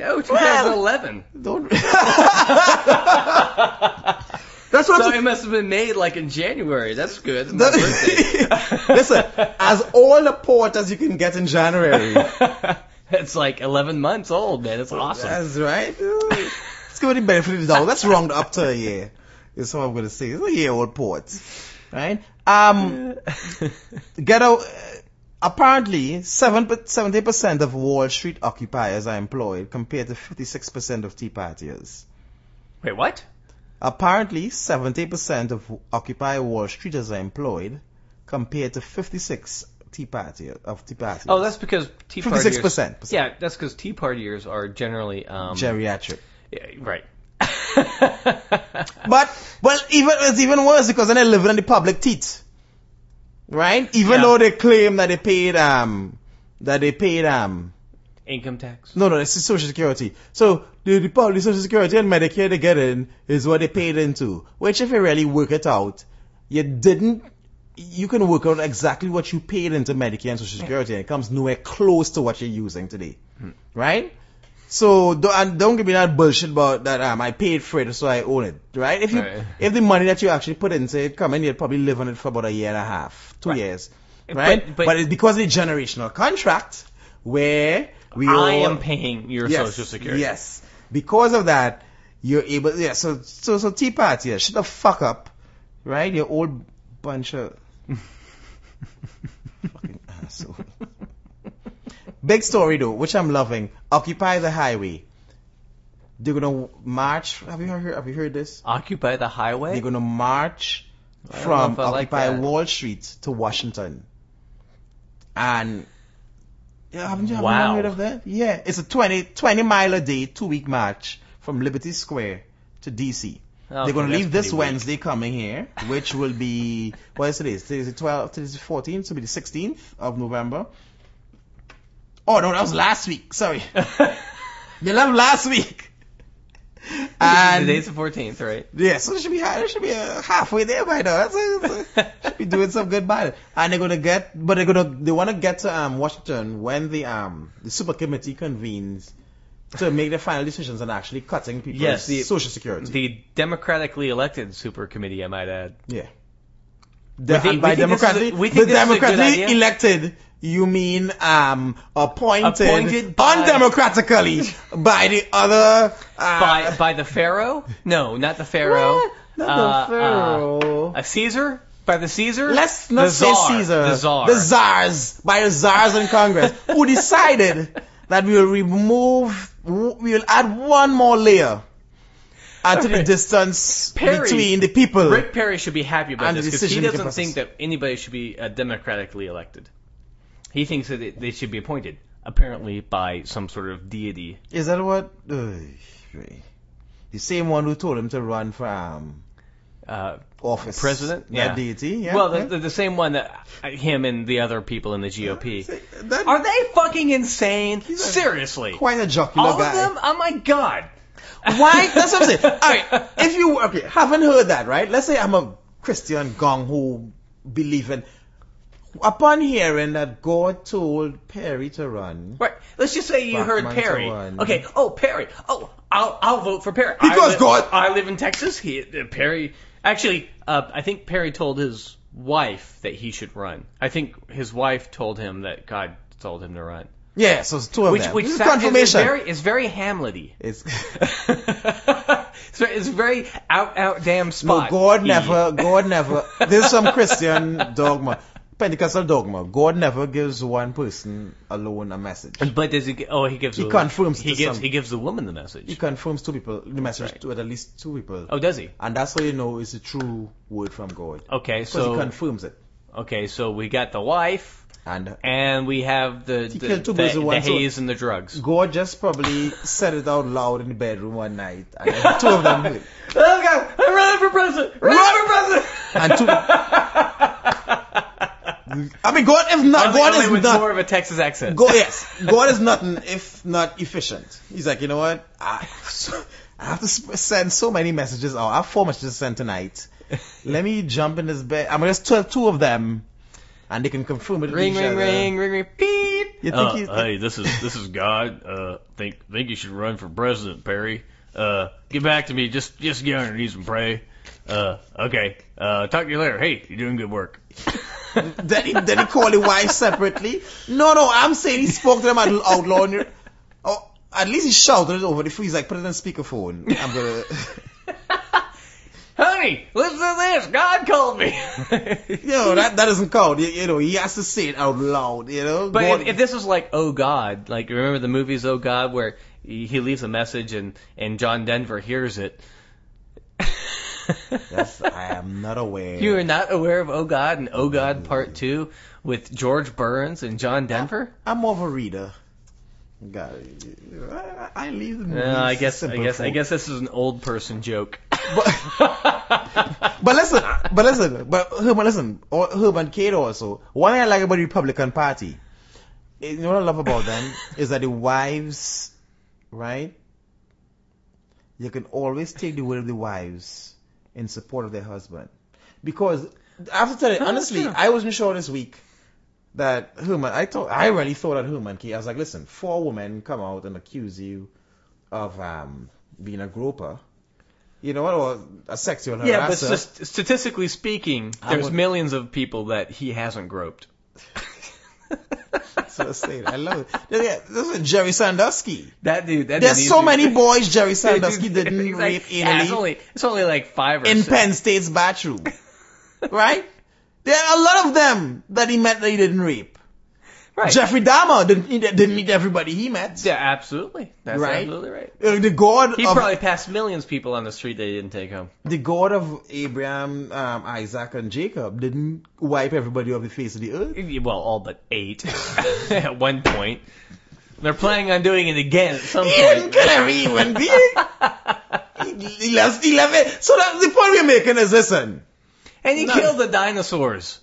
oh, 2011. Don't. That's what So it must have been made like in January. That's good. Birthday. Listen, as all the port as you can get in January. It's like 11 months old, man. It's awesome. That's right. Let's give it the benefit of the doubt. Let's round up to a year. Is what I'm gonna say. It's a year old port, right? Um, out. Apparently, 70% of Wall Street occupiers are employed, compared to fifty-six percent of Tea Partiers. Wait, what? Apparently, seventy percent of Occupy Wall Streeters are employed, compared to fifty-six Tea Party of Tea Partiers. Oh, that's because Tea Partiers. 56%. Yeah, that's because Tea Partiers are generally um, geriatric. yeah, right. But well, even it's even worse because then they're living in the public teeth, right? Even Yeah. though they claim that they paid um that they paid um Income tax. no no it's the Social Security. So the, the public Social Security and Medicare they get in is what they paid into. Which if you really work it out, you didn't. You can work out exactly what you paid into Medicare and Social Security, and it comes nowhere close to what you're using today, right? So don't, and don't give me that bullshit about that. Um, I paid for it, so I own it, right? If you Right. if the money that you actually put into it come in, you'd probably live on it for about a year and a half, two Right. years, But- right? but- it's because of the generational contract where we I all, am paying your yes, Social Security. Yes, because of that, you're able. Yeah. So so so Tea Party, yeah, shut the fuck up, right? You old bunch of fucking asshole. Big story though, which I'm loving. Occupy the highway. They're gonna march. Have you heard? Have you heard this? Occupy the highway. They're gonna march from I like Occupy. Wall Street to Washington. And yeah, haven't you, haven't Wow. heard of that? Yeah, it's a 20, 20 mile a day, two week march from Liberty Square to DC. Okay, They're gonna leave this weak. Wednesday coming here, which will be what is today? Today is the 12th, today is the 14th, so it'll be the 16th of November. Oh no, that was last week. Sorry, they left last week. And Today's the 14th, right? yeah, so it should be it should be uh, halfway there by now. That's a, should be doing some good by it. And they're gonna get, but they're gonna they want to get to um Washington when the um the super committee convenes to make the final decisions on actually cutting people's Yes, the- social security. The democratically elected super committee, I might add. yeah. We think- and by we think this democratically, we think the this is a good democratically elected, you mean um appointed, Appointed by- undemocratically by the other uh, By by the pharaoh? No, not the pharaoh. What? Not the Uh, pharaoh. Uh, a Caesar? By the Caesar? Let's not the say czar. Caesar. The czar. The czars. By the czars in Congress who decided that we will remove, we will add one more layer onto the distance Perry- between the people. Rick Perry should be happy about this because he doesn't think that anybody should be uh, democratically elected. He thinks that it, they should be appointed, apparently by some sort of deity. Is that what? Right. the same one who told him to run for um, Uh, office. President? That Yeah. deity. Yeah. well, the, yeah. the, the same one that uh, him and the other people in the GOP. That- Are they fucking insane? Seriously. quite a jocular All guy. of them? Oh my god. Why? That's what I'm saying. All right, if you okay, haven't heard that, right? Let's say I'm a Christian gong who believe in. Upon hearing that God told Perry to run, Right. Let's just say you heard Perry. Okay. Oh, Perry. Oh, I'll I'll vote for Perry. Because I li- God- I live in Texas. He uh, Perry. Actually, uh, I think Perry told his wife that he should run. I think his wife told him that God told him to run. yeah, so it's two of Which them. which This is confirmation. Is very is very Hamlety. It's so it's very out out damn spot. no. God never, God never. There's some Christian dogma, Pentecostal dogma. God never gives one person alone a message. But does he? Oh, he gives. He the- confirms He gives. some- He gives the woman the message. He confirms two people the message Right. to at least two people, Oh, does he? and that's how you know it's a true word from God. Okay, so he confirms it. okay, so we got the wife. And and we have the the, two the, the haze and the drugs. God just probably said it out loud in the bedroom one night, and two of them. Oh God! I'm running for president! Running for president! And two. I mean, God is not. Only- God only is with not. more of a Texas accent. God, yes, God is nothing if not efficient. He's like, you know what? I, I have to send so many messages out. I have four messages to send tonight. Let me jump in this bed. I'm gonna just tell two of them, and they can confirm it. with ring, ring, ring, ring, ring, beep. You think Uh, he's? hey, this is this is God. Uh, think think you should run for president, Perry. Uh, get back to me. Just just get on your knees and pray. Uh, okay. Uh, talk to you later. Hey, you're doing good work. Then he, then he called the wife separately. No, no, I'm saying he spoke to them out, out loud. Oh, at least he shouted it over the phone. He's like, put it on speakerphone. I'm gonna. Honey, listen to this. God called me. You know, that, that doesn't count. You, you know, he has to say it out loud, you know? But if, if this was like Oh God, like remember the movies Oh God where he, he leaves a message and and John Denver hears it. Yes, I am not aware. you are not aware of Oh God and Oh God mm. Part Two with George Burns and John Denver? I'm more of a reader. God, I, I leave the movies. I guess I guess I guess this is an old person joke. But, but listen, but listen, but Herman, listen, or Herman Cain also. One thing I like about the Republican Party, eh, you know what I love about them is that the wives, right? You can always take the word of the wives in support of their husband, because I have to tell you honestly. I wasn't sure this week that Herman. I thought I really thought that Herman Cain. I was like, listen, four women come out and accuse you of um being a groper. You know what? Or a sexual harasser. Yeah, but st- statistically speaking, there's would- millions of people that he hasn't groped. So I say it. I love it. This is Jerry Sandusky. That dude. That There's so many boys Jerry Sandusky didn't like- rape yeah, it's anally only it's only like five or in six. Penn State's bathroom. right? There are a lot of them that he met that he didn't rape. Right. Jeffrey Dahmer didn't, didn't meet everybody he met. Yeah, absolutely. That's Right? absolutely right. Uh, The God He of probably passed millions of people on the street that he didn't take home. the God of Abraham, um, Isaac, and Jacob didn't wipe everybody off the face of the earth. Well, all but eight at one point. They're planning on doing it again at some He didn't kill every human being. he, he left, he left it. So that, the point we're making is listen. And he No. killed the dinosaurs.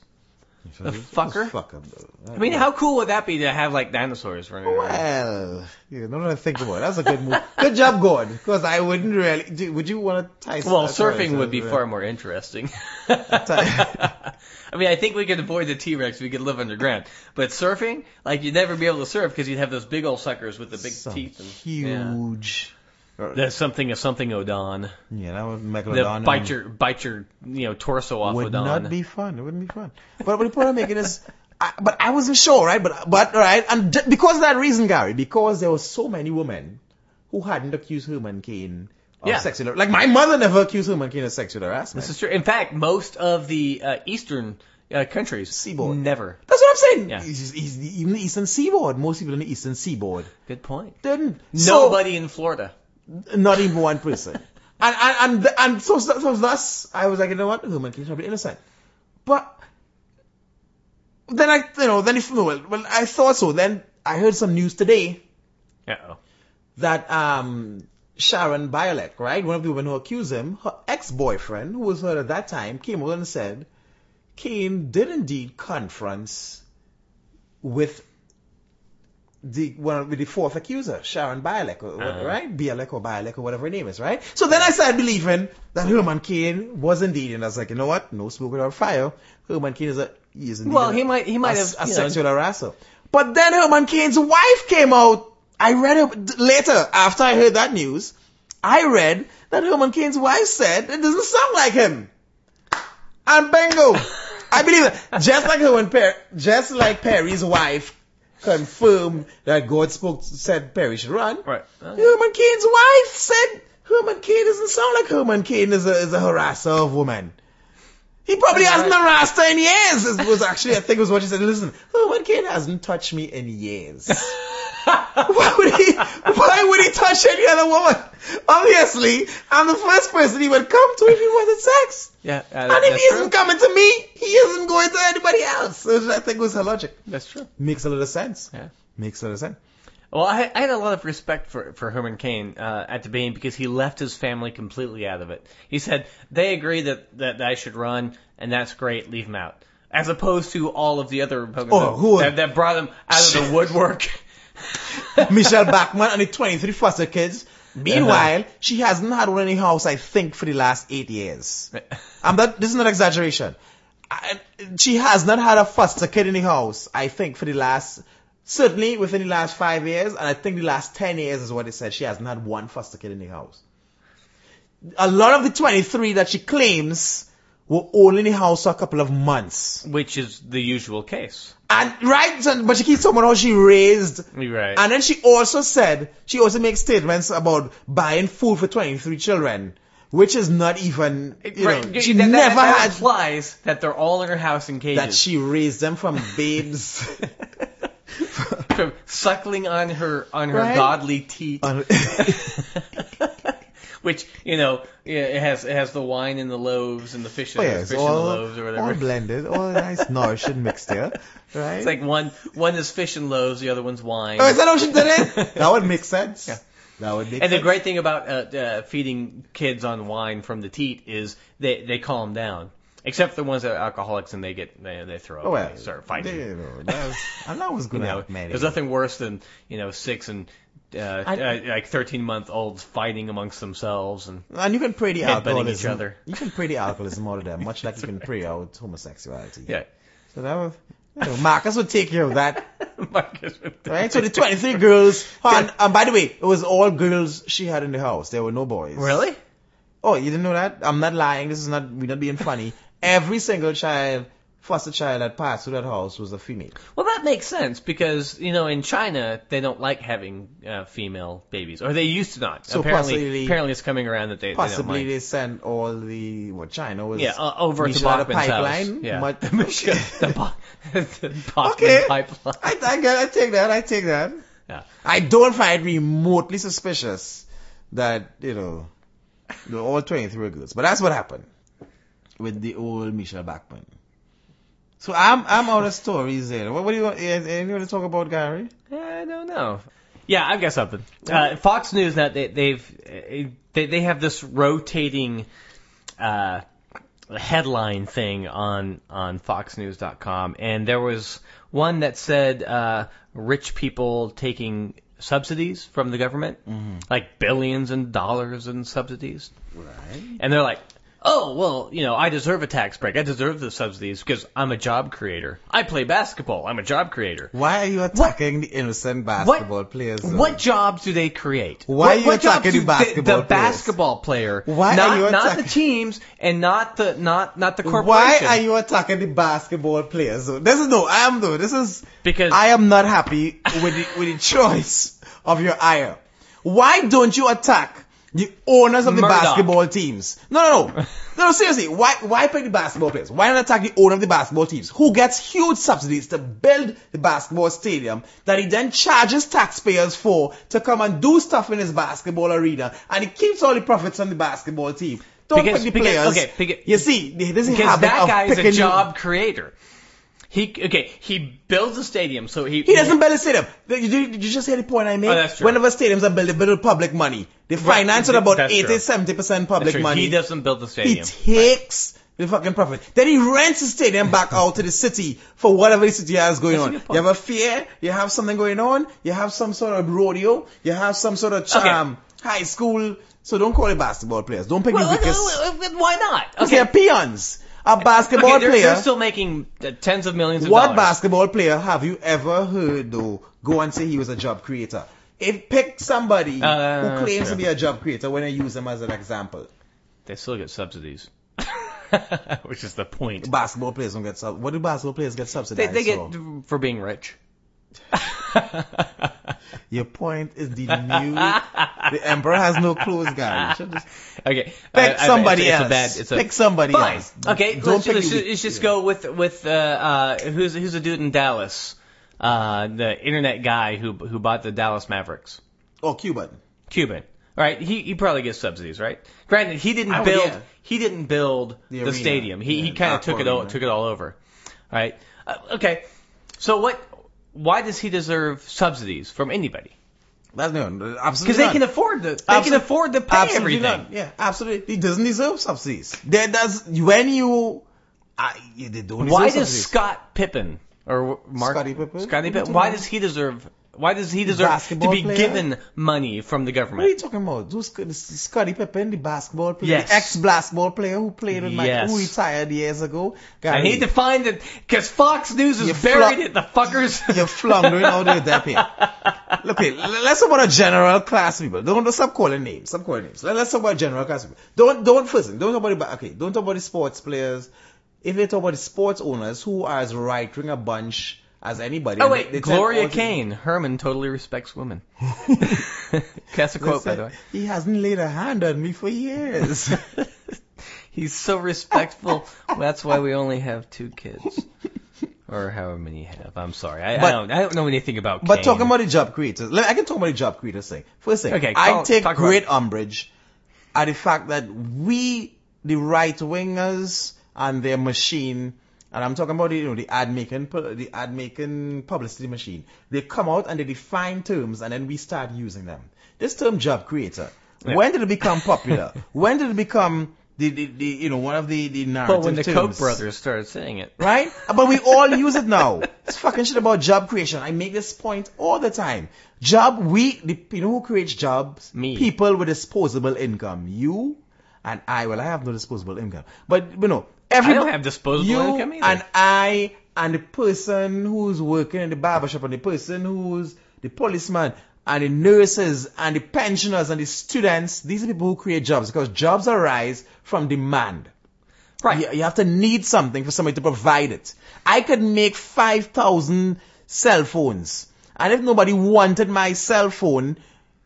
The fucker. Fuck him. I mean, how cool would that be to have like dinosaurs running around? Well, you know what I think about. it. That's a good move. Good job, God. Because I wouldn't really. do- Would you want to tie? Well, surfing would be far more interesting. I mean, I think we could avoid the T-Rex. We could live underground. But surfing, like you'd never be able to surf because you'd have those big old suckers with the big Some teeth. And, yeah. There's something of something Odon. Yeah, that would make That bite your bite your you know torso off would Odon. not be fun. It wouldn't be fun. But, the point I'm making is, I, but I wasn't sure, right? But but right, and because of that reason, Gary, because there were so many women who hadn't accused Herman Cain of Yeah. sexual, like my mother never accused Herman Cain of sexual harassment. This is true. In fact, most of the uh, eastern uh, countries Seaboard. never. That's what I'm saying. Yeah. He's, he's, even the Eastern Seaboard, most people in the Eastern Seaboard Good point. didn't. So- Nobody in Florida. Not even one person. and and and, and so, so so thus I was like, you know what, Herman Cain's probably innocent. But then I, you know, then if well, well, I thought so. Then I heard some news today Uh oh. that um Sharon Bialek, right, one of the women who accused him, her ex-boyfriend, who was her at that time, came out and said, Cain did indeed confront with the one with the fourth accuser, Sharon Bialek, or, Uh-huh. right? Bialek or Bialek or whatever her name is, right? So then I started believing that Herman Cain was indeed, and I was like, you know what? No smoke without fire. Herman Cain is a he is indeed Well, a- he might he might a, have a you know, sexual harasser. But then Herman Cain's wife came out. I read it later after I heard that news. I read that Herman Cain's wife said it doesn't sound like him. And bingo, I believe it. Just like Herman Per, just like Perry's wife confirmed that God spoke, said Perry should run. Right. Uh, Herman Cain's wife said Herman Cain doesn't sound like Herman Cain is a, is a harasser of women. He probably hasn't harassed her in years. It was actually, I think it was what she said. Listen, Herman Cain hasn't touched me in years. why would he? Why would he touch any other woman? Obviously, I'm the first person he would come to if he wanted sex. Yeah, uh, And if that's he true. isn't coming to me, he isn't going to anybody else. So I think was her logic. That's true. Makes a lot of sense. Yeah. Makes a lot of sense. Well, I, I had a lot of respect for for Herman Cain uh, at the beginning because he left his family completely out of it. He said they agree that that I should run, and that's great. Leave him out, as opposed to all of the other Republicans Oh, that- who- that, that brought him out of the woodwork. Michelle Bachmann and the 23 foster kids. Meanwhile, she hasn't had one in house, I think, for the last eight years. I'm not, this is not exaggeration. I, she has not had a foster kid in the house, I think, for the last, certainly within the last five years, and I think the last 10 years is what they said. She hasn't had one foster kid in the house. A lot of the 23 that she claims were only in the house for a couple of months. which is the usual case. And, right, but she keeps talking about how she raised Right. and then she also said, she also makes statements about buying food for 23 children, which is not even, you right. know, she that- never that had implies that they're all in her house in cages. that she raised them from babes. from suckling on her on her Right. godly teat. Which you know, it has it has the wine and the loaves and the fish, oh, and yeah, the fish and the all, loaves or whatever. all blended, all nice nourishing mixture, right? It's like one one is fish and loaves, the other one's wine. oh, is that did it? That would make sense. Yeah. That would make and the great thing about uh, uh, feeding kids on wine from the teat is they they calm down. Except for the ones that are alcoholics and they get they, they throw up Oh, well, and they start fighting. they- you know, that was, and that was You going to know, there's nothing worse than you know six and uh, I- uh, like 13 month olds fighting amongst themselves and And you can pray the alcoholism. each other. You can pray the alcoholism out of them, much like you can pray out homosexuality. yeah. So that was, you know, Marcus would take care of that. Marcus would- Right? So the 23 girls, and, and by the way, it was all girls she had in the house. There were no boys. Really? Oh, you didn't know that? I'm not lying. This is not, we're not being funny. Every single child, foster child that passed through that house was a female. Well, that makes sense because you know in China they don't like having uh, female babies, or they used to not. So apparently, apparently it's coming around that they, they Possibly mind. they sent all the, what, China was. Yeah, uh, over to Bachmann's pipeline. house. Yeah, Much- the, Ba- the Okay. pipeline. I, I, I take that, I take that. Yeah. I don't find it remotely suspicious that, you know, all 23 were girls. But that's what happened with the old Michelle Bachmann. So I'm I'm out of stories there. What, what do you want? Anything you want to talk about, Gary? I don't know. Yeah, I've got something. Uh, Fox News now they, they've they they have this rotating uh, headline thing on on FoxNews.com, and there was one that said uh, rich people taking subsidies from the government, like billions and dollars in subsidies, Right. and they're like. Oh well, you know, I deserve a tax break. I deserve the subsidies because I'm a job creator. I play basketball. I'm a job creator. Why are you attacking the innocent basketball players? though? What jobs do they create? Why what, are you what attacking the basketball the, players? basketball player? Why not, are you not the teams and not the not not the corporation. Why are you attacking the basketball players? Though? This is no, I am though. This is Because- I am not happy with the, with the choice of your ire. Why don't you attack the owners of the Murdoch. basketball teams? No, no, no. no, seriously. Why why pick the basketball players? Why not attack the owner of the basketball teams who gets huge subsidies to build the basketball stadium that he then charges taxpayers for to come and do stuff in his basketball arena and he keeps all the profits on the basketball team. Don't Because- pick the because- players. okay, pick because- you see, there's a because that guy is a job creator. He okay. He builds a stadium, so he He doesn't build a stadium. Did you, did you just hear the point I made? Oh, that's true. Whenever stadiums are built, they build with public money. They finance it about That's 80, true. 70% That's public true. money. He doesn't build the stadium. He takes the fucking profit. Then he rents the stadium back out to the city for whatever the city has going on. You have a fair, you have something going on, you have some sort of rodeo, you have some sort of charm, um, high school. So don't call it basketball players. Don't pick Well, well, well, why not? Okay, they're peons. A basketball okay, they're, player. they're still making uh, tens of millions of What dollars. basketball player have you ever heard though go and say he was a job creator? If pick somebody Uh, who claims to be a job creator when I use them as an example. They still get subsidies, which is the point. Basketball players don't get sub. What do basketball players get They, subsidized they get for? for being rich. Your point is the new. the emperor has no clothes, guy. You should just Okay, pick I- I- somebody it's, else. It's a bad. It's a, pick somebody Fine. else. Okay, Don't let's, pick let's, let's just go with with uh, uh, who's who's a dude in Dallas. uh, the internet guy who who bought the Dallas Mavericks, Oh, Cuban. Cuban. Right, he he probably gets subsidies, right? Granted, he didn't would, build yeah. he didn't build The the, stadium. He he kind of took it all, took it all over, right? Uh, okay, so what? Why does he deserve subsidies from anybody? That's no, absolutely. Because they can afford the they Absolute- can afford to pay absolutely everything. not. Yeah, absolutely. He doesn't deserve subsidies. There does when you, I, you they don't. Why does subsidies. Scott Pippen or Mark Scottie Pippen? Scottie What are you Pippen? Why does he deserve? Why does he deserve to be player? given money from the government? What are you talking about? Who's Sc- Scottie Pippen, the basketball player, Yes. the ex-basketball player who played with Mike, Yes. who retired years ago. I Gary, need to find it because Fox News You is buried it. The fuckers. You're floundering out there, that here. Look, here, let's talk about a general class people. Don't, don't stop calling names. Stop calling names. Let, us talk about general class people. Don't, don't first. Don't talk about the, okay. Don't talk about the sports players. If they talk about the sports owners who are as right wing a bunch as anybody. Oh wait, they- they Gloria Cain. Herman totally respects women. That's a quote, by the way. He hasn't laid a hand on me for years. He's so respectful. That's why we only have two kids, or however many you have. I'm sorry, I, I don't. I don't know anything about. But Cain. talking about the job creators, let- I can talk about the job creators thing. First thing, Okay, I call- take great umbrage at the fact that we, the right wingers and their machine, and I'm talking about the, you know, the ad making, the ad making publicity machine, they come out and they define terms and then we start using them. This term job creator, when did it become popular? when did it become the, the, the you know, one of the, the narrative Well, when the terms? Koch brothers started saying it. right? But we all use it now. It's fucking shit about job creation. I make this point all the time. Job, we, the, you know who creates jobs? Me. People with disposable income. You and I. Well, I have no disposable income. But, you know, I don't have disposable you income either. and I and the person who's working in the barbershop and the person who's the policeman and the nurses and the pensioners and the students, these are people who create jobs because jobs arise from demand. Right. You, you have to need something for somebody to provide it. I could make 5,000 cell phones. And if nobody wanted my cell phone,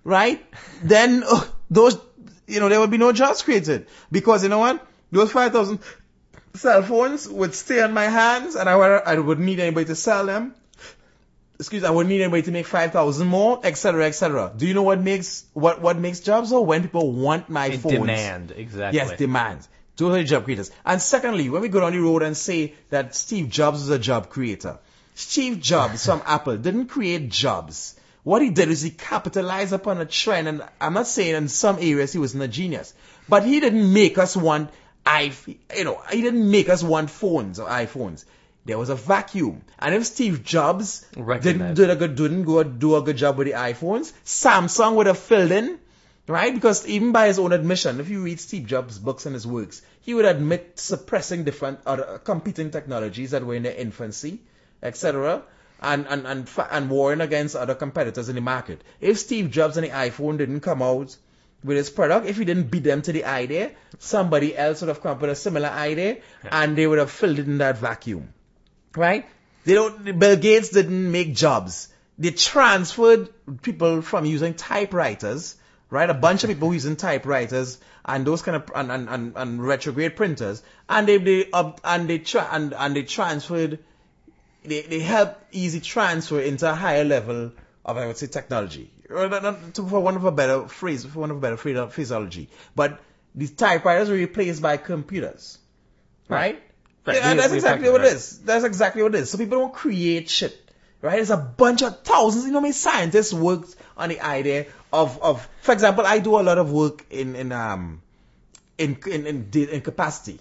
right, then uh, those, you know, there would be no jobs created. Because you know what? Those 5,000 cell phones would stay on my hands and I would, I would need anybody to sell them. Excuse, I would need anybody to make 5,000 more, etc., etc. Do you know what makes, what, what makes jobs though? When people want my phones. Demand exactly. Yes, demand. Those are the job creators. And secondly, when we go down the road and say that Steve Jobs is a job creator, Steve Jobs from Apple didn't create jobs. What he did is he capitalized upon a trend, and I'm not saying in some areas he wasn't a genius, but he didn't make us want i, you know, he didn't make us want phones or iPhones. There was a vacuum, and if Steve Jobs didn't do a good, didn't go do a good job with the iPhones, Samsung would have filled in right? Because even by his own admission, if you read Steve Jobs' books and his works, he would admit suppressing different other competing technologies that were in their infancy, etc., and and and and warring against other competitors in the market. If Steve Jobs and the iPhone didn't come out with his product, if he didn't beat them to the idea, somebody else would have come up with a similar idea, and they would have filled it in that vacuum, right? They don't. Bill Gates didn't make jobs. They transferred people from using typewriters, right? A bunch of people using typewriters and those kind of and and, and, and retrograde printers, and they they up and they tra- and and they transferred. They they helped easy transfer into a higher level of I would say technology, or not, not, to- for one of a better phrase, for one of a better phra- phraseology. But these typewriters were replaced by computers, right? Right. Yeah, We- that's we exactly what it is. That's exactly what it is. So people don't create shit, right? There's a bunch of thousands. You know, many scientists worked on the idea of, of, for example, I do a lot of work in, in, um, in, in, in, in capacity,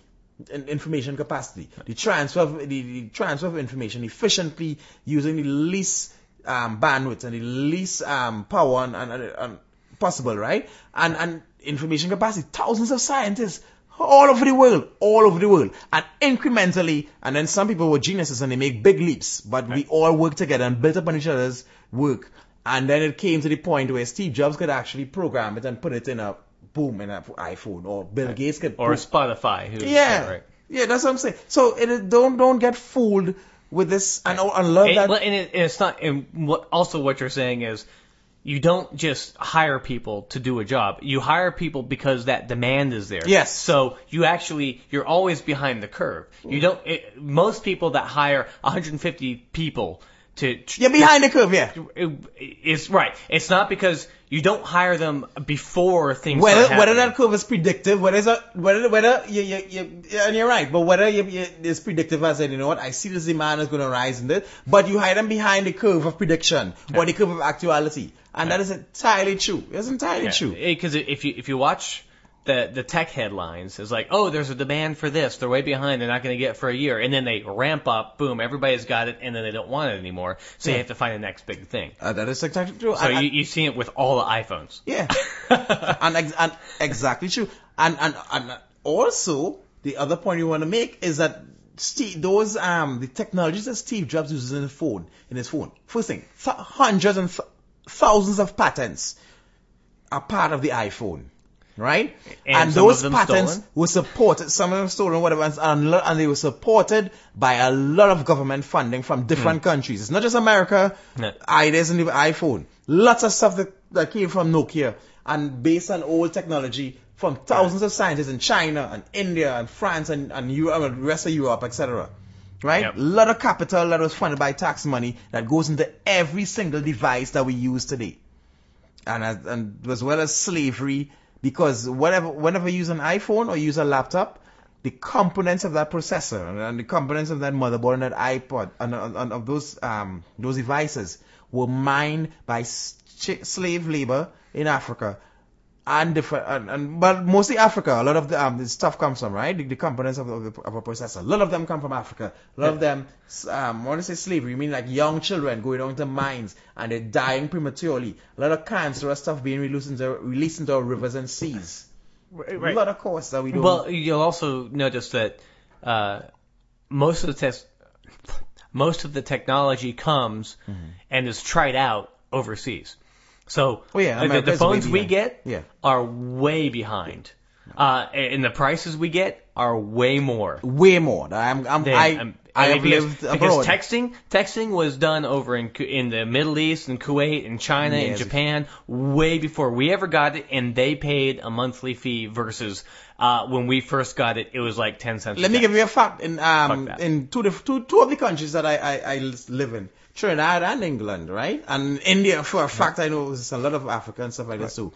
in information capacity. The transfer of, the, the transfer of information efficiently using the least, um, bandwidth and the least, um, power and, and, and, possible, right? And, and information capacity. Thousands of scientists all over the world, all over the world, and incrementally, and then some people were geniuses and they make big leaps, but we all work together and built upon each other's work. And then it came to the point where Steve Jobs could actually program it and put it in a boom in an iPhone, or Bill Gates could or Spotify. Yeah, Right. yeah, that's what I'm saying. So it don't don't get fooled with this, and I love And, that. well, and it, and it's not. And what also what you're saying is, you don't just hire people to do a job. You hire people because that demand is there. Yes. So you actually you're always behind the curve. You mm-hmm. don't. It, most people that hire 150 people to You're behind the curve, yeah. It's right. It's not because you don't hire them before things Whether whether that curve is predictive, whether it's a, whether whether you, you, you, and you're right, but whether you, you, it's predictive I said, you know what, I see this demand is going to rise in this, but you hide them behind the curve of prediction or the curve of actuality, and that is entirely true. It's entirely true. Because if you if you watch the the tech headlines, is like, oh, there's a demand for this. They're way behind. They're not going to get it for a year, and then they ramp up. Boom, everybody's got it, and then they don't want it anymore. So you have to find the next big thing. Uh, that is exactly true. So And- you you see it with all the iPhones. Yeah, and, ex- and exactly true. And, and and also the other point you want to make is that Steve, those um the technologies that Steve Jobs uses in his phone in his phone. First thing, th- hundreds and th- thousands of patents are part of the iPhone. Right? And of those patents stolen? were supported, some of them stolen, whatever, and, and, they were supported by a lot of government funding from different hmm. countries. It's not just America, No. ideas in the iPhone. Lots of stuff that, that came from Nokia and based on old technology from thousands of scientists in China and India and France and, and Europe, and the rest of Europe, etc. Right? Yep. A lot of capital that was funded by tax money that goes into every single device that we use today. And as, and as well as slavery, because whatever, whenever you use an iPhone or use a laptop, the components of that processor and, the components of that motherboard and that iPod and, and, and of those um those devices were mined by slave labor in Africa and different and, and but mostly Africa. A lot of the um the stuff comes from right the, the components of, of, the, of a processor. A lot of them come from Africa. A lot of them um I want to say slavery. I mean like young children going down to mines and they're dying prematurely. A lot of cancerous stuff being released into released into our rivers and seas. A lot of course that we don't. Well, you'll also notice that uh, most of the test, most of the technology comes and is tried out overseas. So Oh, yeah, the, the phones we get Yeah. are way behind, uh, and the prices we get are way more. way more. I'm, I'm, than, I, um, I mean, because, lived because texting texting was done over in in the Middle East and Kuwait and China and Yes. Japan way before we ever got it, and they paid a monthly fee versus uh, when we first got it, it was like ten cents. Let me give you a fact. In um in two, two two of the countries that I, I I live in, Trinidad and England, right, and India for a fact I know there's a lot of Africa and stuff like this too.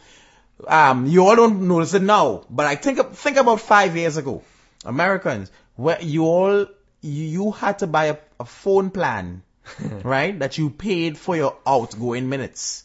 Um, you all don't notice it now, but I think think about five years ago, Americans, where you all you, had to buy a, a phone plan, right, that you paid for your outgoing minutes.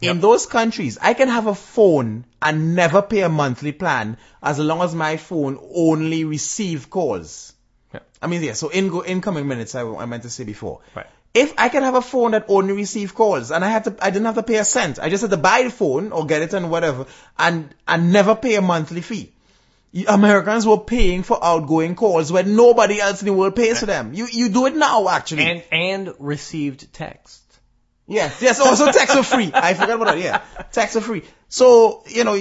In those countries, I can have a phone and never pay a monthly plan as long as my phone only receive calls. Yeah. I mean, yeah, so in incoming minutes, I, I meant to say before. Right. If I can have a phone that only receive calls and I had to, I didn't have to pay a cent. I just had to buy the phone or get it and whatever and, and never pay a monthly fee. Americans were paying for outgoing calls when nobody else in the world pays for them. You, you do it now, actually. and and received text. Yes, yes, also text are free. I forgot about that, yeah. Text are free. So, you know,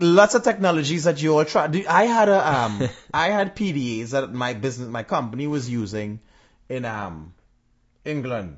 lots of technologies that you all try. I had a, um, I had PDAs that my business, my company was using in, um, England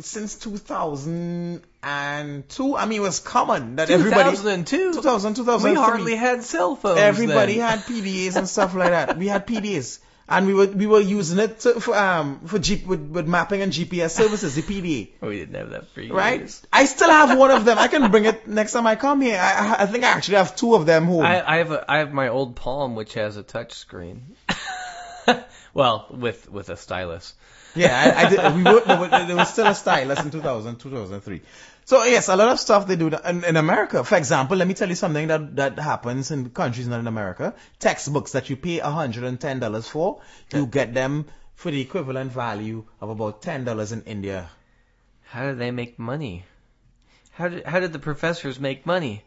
since 2002. I mean, it was common that everybody, 2002. 2000, We hardly had cell phones. Everybody then. had PDAs and stuff like that. We had PDAs. And we were, we were using it to, for, um, for G, with, with mapping and GPS services, the PDA We didn't have that for years. right? I still have one of them. I can bring it next time I come here. I, I- I think I actually have two of them home. I, I have a, I have my old Palm which has a touch screen. well, with with a stylus. Yeah, I, I did. We were, there was still a style. stylus in 2000, 2003. So yes, a lot of stuff they do in, in America. For example, let me tell you something that that happens in countries not in America. Textbooks that you pay $110 for, you get them for the equivalent value of about $10 in India. How do they make money? How did how did the professors make money?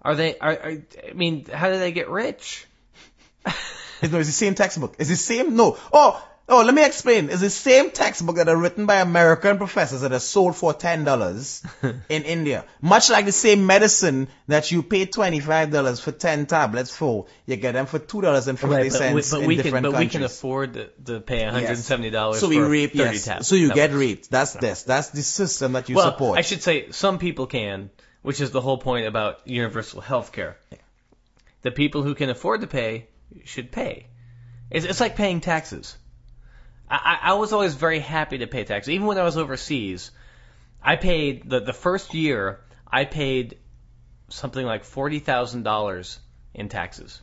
Are they are, are I mean, how do they get rich? No, it's the same textbook. It's the same. No. Oh, oh. Let me explain. It's the same textbook that are written by American professors that are sold for ten dollars in India. Much like the same medicine that you pay twenty five dollars for ten tablets for, you get them for two dollars and fifty Right, but we, but in we can different but we can afford to, to pay one hundred and seventy dollars So we for rape. Yes. tabs. So you get raped. That's this. That's the system that you well, support. I should say some people can, which is the whole point about universal health care. The people who can afford to pay should pay. It's, it's like paying taxes. I, I was always very happy to pay taxes. Even when I was overseas, I paid the the first year I paid something like forty thousand dollars in taxes,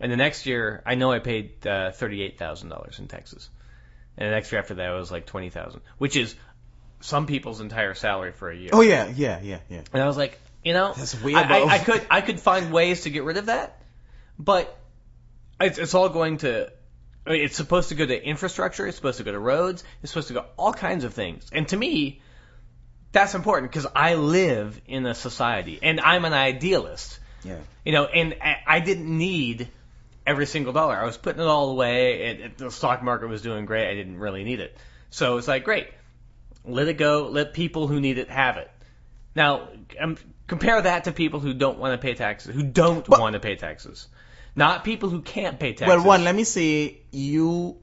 and the next year I know I paid uh, thirty eight thousand dollars in taxes, and the next year after that it was like twenty thousand, which is some people's entire salary for a year. Oh yeah, yeah, yeah, yeah. And I was like, you know, That's way I, I. I could I could find ways to get rid of that, but it's, it's all going to. I mean, It's supposed to go to infrastructure. It's supposed to go to roads. It's supposed to go all kinds of things. And to me, that's important because I live in a society and I'm an idealist. Yeah. You know, and I, didn't need every single dollar. I was putting it all away. It, it, the stock market was doing great. I didn't really need it. So it's like, great. Let it go. Let people who need it have it. Now, um, compare that to people who don't want to pay taxes, who don't But- want to pay taxes. Not people who can't pay taxes. Well, one, let me say you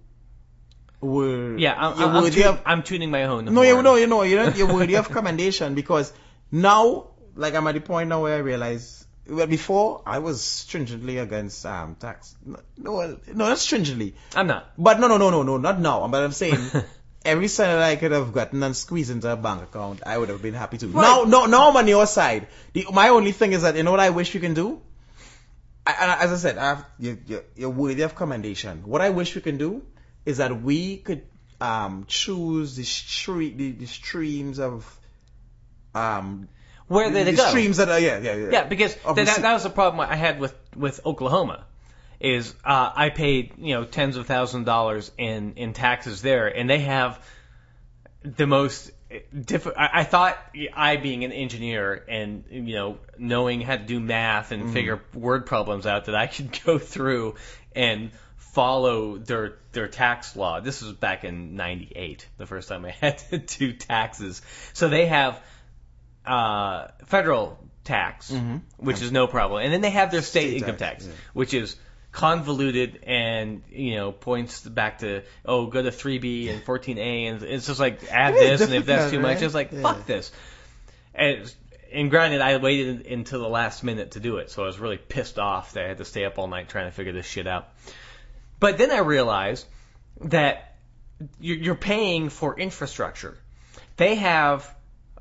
were Yeah, I'm, I'm, worthy of- I'm tuning my own. No, you no, you know, you're not, you're worthy of commendation because now, like I'm at the point now where I realize, well, before I was stringently against um tax. No, no, not stringently, I'm not. but no, no, no, no, no, not now. But I'm saying. Every cent that I could have gotten and squeezed into a bank account, I would have been happy to. Now, no, now I'm on your side. The, my only thing is that you know what I wish we can do. I, and as I said, I have, you, you, you're worthy of commendation. What I wish we can do is that we could um, choose the, stre- the, the streams of um, Where the, did the go? streams that are yeah yeah yeah. Yeah, because th- that, that was the problem I had with with Oklahoma. Is uh, I paid you know tens of thousands of dollars in in taxes there, and they have the most diff- I, I thought I being an engineer and you know knowing how to do math and figure word problems out that I could go through and follow their their tax law. This was back in '98, the first time I had to do taxes. So they have uh, federal tax, which is no problem, and then they have their state, State income tax, tax, yeah. which is convoluted and you know points back to oh go to 3B and 14A and it's just like add this and if that's too much it's like Yeah. fuck this. And, and granted, I waited until the last minute to do it, so I was really pissed off that I had to stay up all night trying to figure this shit out. But then I realized that you're you're paying for infrastructure. They have,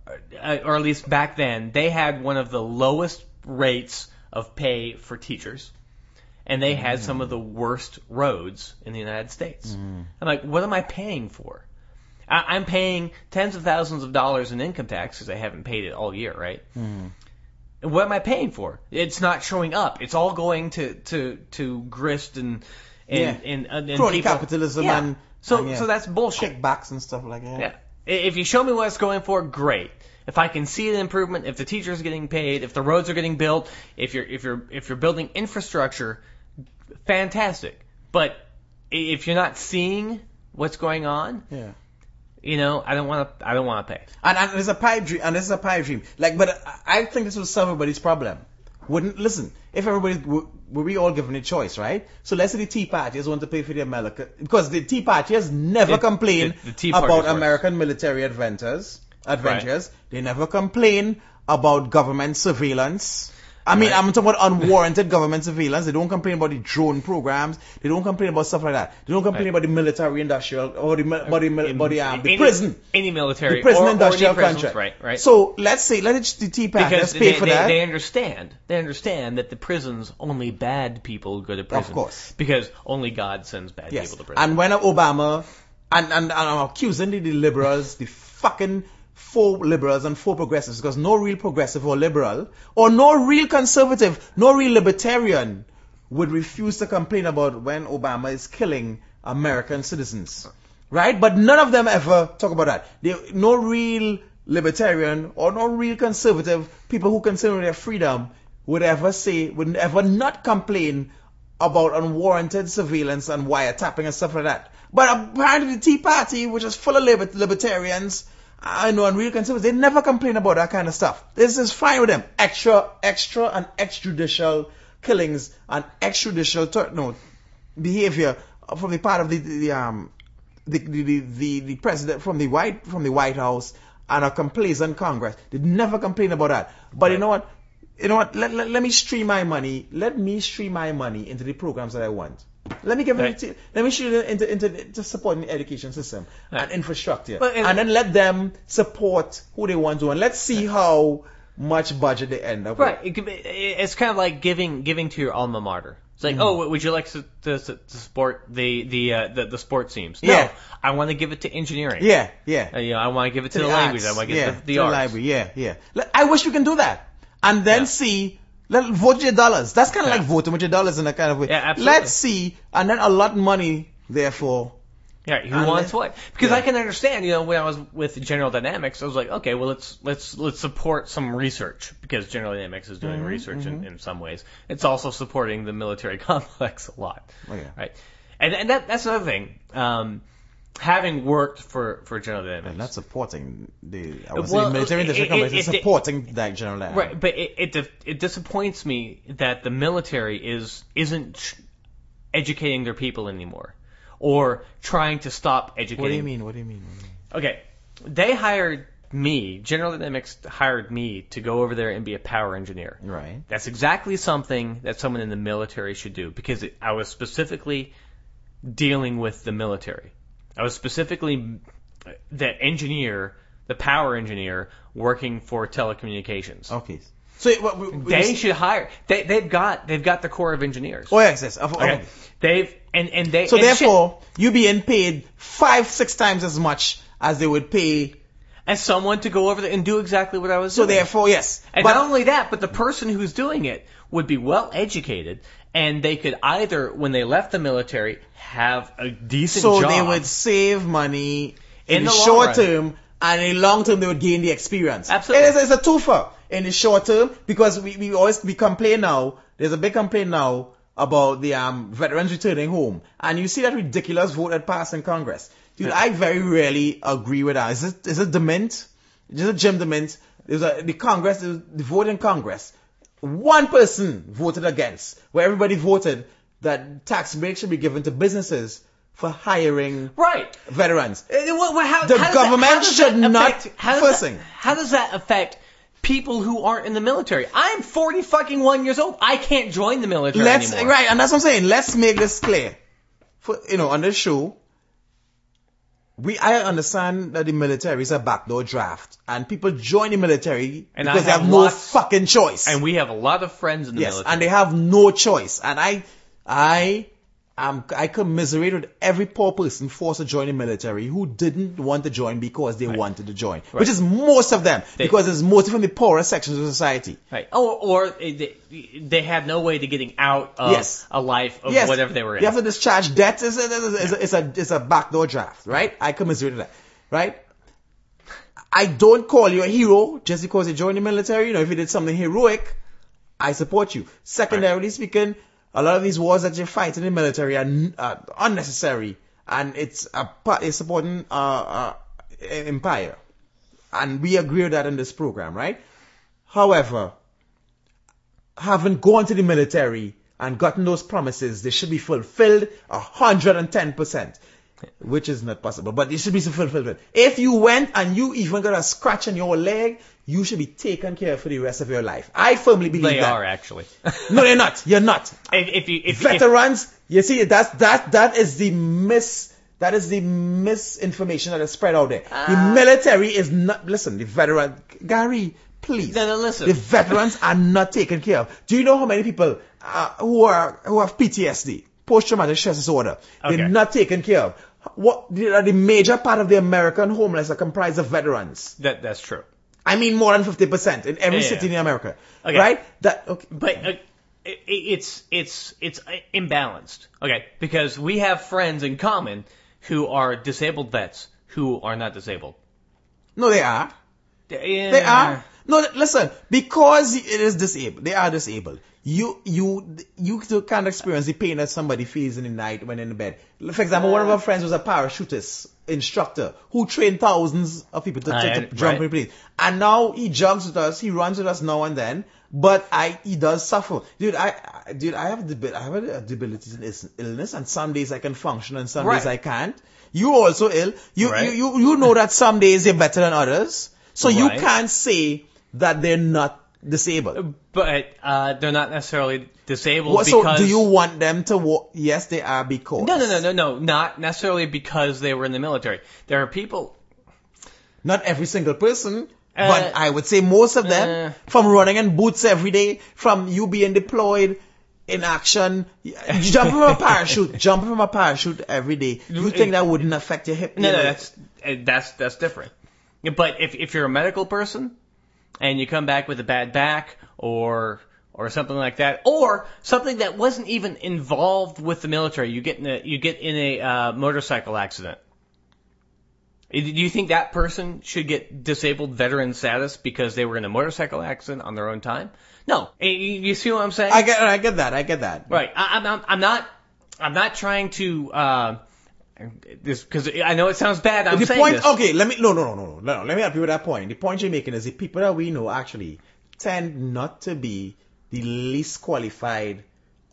uh, or at least back then, they had one of the lowest rates of pay for teachers. And they had mm. some of the worst roads in the United States. Mm. I'm like, what am I paying for? I, I'm paying tens of thousands of dollars in income tax because I haven't paid it all year, right? Mm. And what am I paying for? It's not showing up. It's all going to to to grist and and Yeah. and, and, and people- capitalism Yeah. and- so and, yeah. so that's bullshit. kickbacks and stuff like that. Yeah. If you show me what it's going for, great. If I can see an improvement, if the teachers are getting paid, if the roads are getting built, if you're if you're if you're building infrastructure, fantastic. But if you're not seeing what's going on, Yeah. you know, I don't want to I don't want to pay. And, and there's a pipe dream, and this is a pipe dream. Like, but I think this will solve everybody's problem. Wouldn't listen if everybody were, were we all given a choice, right? So let's say the Tea Partyers want to pay for the America because the Tea Partyers never The- complain the- the about. American military adventures. Adventures. They never complain about government surveillance. I mean, Right. I'm talking about unwarranted government surveillance. They don't complain about the drone programs. They don't complain about stuff like that. They don't complain Right. about the military industrial or the, about the, about the, um, the any, prison any military, the prison or, industrial or contract. right? Right. So let's say let it the let's pay they, for they, that. they understand. They understand that the prisons only bad people go to prison. Of course. Because only God sends bad yes. people to prison. And when Obama and, and, and I'm accusing the, the liberals, the fucking four liberals and four progressives, because no real progressive or liberal or no real conservative, no real libertarian would refuse to complain about when Obama is killing American citizens. Right? But none of them ever talk about that. They, no real libertarian or no real conservative people who consider their freedom would ever say, would ever not complain about unwarranted surveillance and wiretapping and stuff like that. But apparently the Tea Party, which is full of libertarians, I know, and real conservatives, they never complain about that kind of stuff. This is fine with them. Extra, extra and extrajudicial killings and extrajudicial, tur- no, behavior from the part of the, the um, the, the, the, the, president from the White, from the White House and a complacent Congress. They never complain about that. But you know what? You know what? Let, let, let me stream my money. Let me stream my money into the programs that I want. Let me give Right. it. Let me shoot it into into into supporting the education system Right. and infrastructure, But it- and then let them support who they want to, and let's see how much budget they end up Right. with. It could be, it's kind of like giving giving to your alma mater. It's Mm-hmm. like, oh, would you like to, to, to support the the, uh, the the sports teams? No, Yeah. I want to give it to engineering. Yeah, yeah. Uh, you know, I want to give it to, the, arts, language. I want to give yeah, it to the to arts. library. Yeah, yeah. I wish we can do that, and then Yeah. see. Let vote your dollars. That's kind of Yeah. like voting with your dollars in a kind of way. Yeah, absolutely. Let's see, and then allot money. Therefore, Yeah, who And wants what? Because yeah. I can understand, you know, when I was with General Dynamics, I was like, okay, well, let's let's let's support some research because General Dynamics is doing Mm-hmm, research in, in some ways. It's also supporting the military complex a lot, Oh, yeah. right? And and that that's another thing. Um, having worked for for General Dynamics, and not supporting the I would Well, military it- industrial it- it- it- supporting that general lab. Right, but it it, it disappoints me that the military is isn't educating their people anymore, or trying to stop educating. What do you mean? What do you mean? Okay, they hired me. General Dynamics hired me to go over there and be a power engineer. Right. That's exactly something that someone in the military should do because it, I was specifically dealing with the military. I was specifically the engineer, the power engineer working for telecommunications. Okay. So what we, we They just- should hire. They they've got they've got the Corps of Engineers. Oh yes, yes. Okay. okay. They've and and they So and shit, therefore, you being paid five, six times as much as they would pay. as someone to go over there and do exactly what I was So doing. So therefore, yes. And But not only that, but the person who's doing it would be well educated, and they could either, when they left the military, have a decent so job. they would save money in, In the, the short run. term, and in the long term they would gain the experience. Absolutely. It is, it's a twofer in the short term because we, we always we complain now. There's a big complaint now about the um, veterans returning home, and you see that ridiculous vote that passed in Congress. Dude, I very rarely agree with that. Is it is it DeMint? Is it Jim DeMint? There's a the Congress, the vote in Congress. One person voted against, where everybody voted that tax breaks should be given to businesses for hiring right. veterans. Uh, what- what- how- The how government that, should that not affect, how does that. How does that affect people who aren't in the military? I'm 40 fucking one years old. I can't join the military Let's anymore. right, and that's what I'm saying. Let's make this clear. For you know, on this show, we I understand that the military is a backdoor draft, and people join the military And because they have have no lots- fucking choice. And we have a lot of friends in the yes, military. and they have no choice. And I, I, am I commiserate with every poor person forced to join the military who didn't want to join because they wanted to join, which is most of them They- because it's most from the poorer sections of society. Right. Oh, or, or they, they had no way to getting out of Yes. a life of yes, whatever they were in. You have to discharge debt. It's a, it's a, it's a, it's a backdoor draft, right? I commiserate with that, right? I don't call you a hero just because you joined the military. You know, if you did something heroic, I support you. Secondarily speaking, a lot of these wars that you fight in the military are, are unnecessary, and it's a supporting uh, uh, empire, and we agree with that in this program, right? However, having gone to the military and gotten those promises, they should be fulfilled hundred and ten percent, which is not possible, but they should be fulfilled. If you went and you even got a scratch on your leg, you should be taken care of for the rest of your life. I firmly believe they that. are actually. No, you're not. You're not. if, if you if, if Veterans, you see, that's that that is the mis that is the misinformation that is spread out there. Ah. the military is not. Listen, the veteran Gary, please. No, no, listen. The veterans are not taken care of. Do you know how many people uh, who are who have PTSD, post traumatic stress disorder, Okay. they're not taken care of? What the, the major part of the American homeless are comprised of veterans. that that's true. I mean, more than fifty percent in every Yeah, city yeah. in America, Okay. right? That okay. But uh, it, it's it's it's imbalanced. Okay, because we have friends in common who are disabled vets who are not disabled. No, they are. They They are. No, listen, because it is disabled, they are disabled. You, you, you can't experience the pain that somebody feels in the night when in bed. For example, one of our friends was a parachutist instructor who trained thousands of people to, to, to jump right. in place. And now he jogs with us, he runs with us now and then, but I, he does suffer. Dude, I, I dude, I have debil- I have a debility in is- illness and some days I can function and some days I can't. You also ill. You, Right. you, you, you know that some days you're better than others. So you can't say that they're not disabled. But uh, they're not necessarily disabled What, so do you want them to walk? Yes, they are because. No, no, no, no, no. Not necessarily because they were in the military. There are people. Not every single person, Uh, but I would say most of them, uh. from running in boots every day, from you being deployed in action, you jump from a parachute, jump from a parachute every day. You think that wouldn't affect your hip? No, no, that's uh, that's that's different. But if if you're a medical person and you come back with a bad back or or something like that, or something that wasn't even involved with the military, you get in a you get in a uh, motorcycle accident. Do you think that person should get disabled veteran status because they were in a motorcycle accident on their own time? No. You, see what I'm saying? I get, I get that, I get that. Right. I, I'm, I'm, I'm not. I'm not trying to. Uh, this because I know it sounds bad. I'm the saying point, this. okay, let me, no, no, no, no, no, let me help you with that point. The point you're making is the people that we know actually tend not to be the least qualified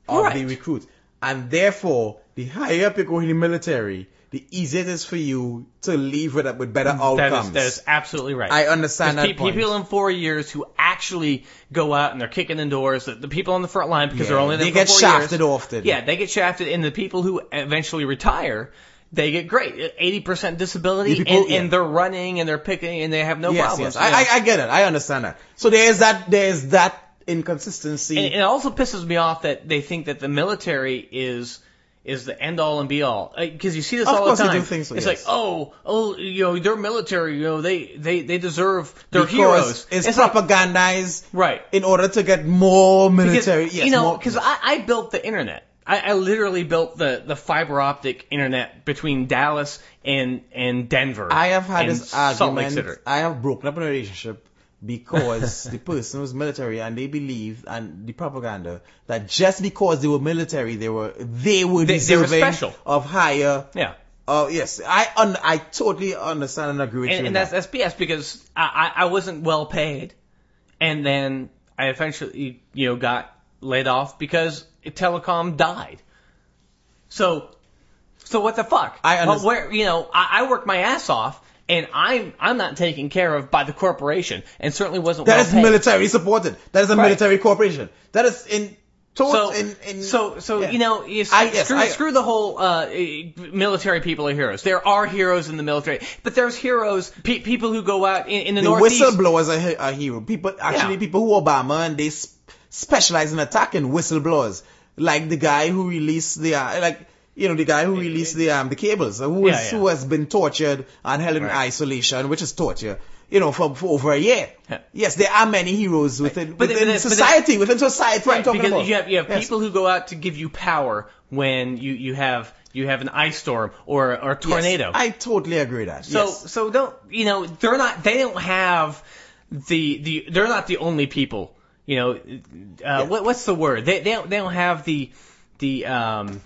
of Right. the recruits. And therefore, the higher up you go in the military, the easier it is for you to leave with, with better outcomes. is, that is absolutely right. I understand that pe- point. People in four years who actually go out and they're kicking in doors. The, the people on the front line because Yeah, they're only there they get shafted years. often. Yeah, they get shafted, and the people who eventually retire, they get great, eighty percent disability, people- and, yeah. and they're running and they're picking and they have no yes, problems. yes. I, I, I get it. I understand that. So there's that, there's that inconsistency. And it also pisses me off that they think that the military is is the end all and be all because uh, you see this Of all the time. so, it's yes. like oh oh you know they're military you know they they they deserve they're because heroes. It's, like- propagandized right in order to get more because, military. yes, you know because I, I built the internet. I, I literally built the the fiber optic internet between Dallas and and Denver. I have had and this Salt Lake argument. I have broken up a relationship because the person was military and they believed and the propaganda that just because they were military they were they were They- they were deserving special. of higher. Yeah. Oh yes, I un- I totally understand and agree with you. and, in and that's that. that's BS because I, I I wasn't well paid, and then I eventually you know got laid off because telecom died. So, so what the fuck? I understand. where you know I, I worked my ass off, and I'm I'm not taken care of by the corporation, and certainly wasn't That well is paid. military supported. That is a Right. military corporation. That is in So, total in, in so, so yeah. you know, you I- yes, screw, I- screw the whole uh, military people are heroes. There are heroes in the military, but there's heroes, pe- people who go out in, in the, the northeast. whistleblowers are, he- are hero. People actually Yeah. people who Obama and they s- specialize in attacking whistleblowers, like the guy who released the uh, like you know the guy who released the um the cables, uh, who is Yeah, yeah. who has been tortured and held in Right. isolation, which is torture. You know, for, for over a year. Yeah. Yes, there are many heroes within But- within but- but- society. within society, I'm Right, talking because about. you have you have Yes. people who go out to give you power when you you have you have an ice storm or or a Yes, tornado. I totally agree with that. so yes. so don't you know they're not they don't have the the they're not the only people. You know, uh, what what's the word? They they don't they don't have the the um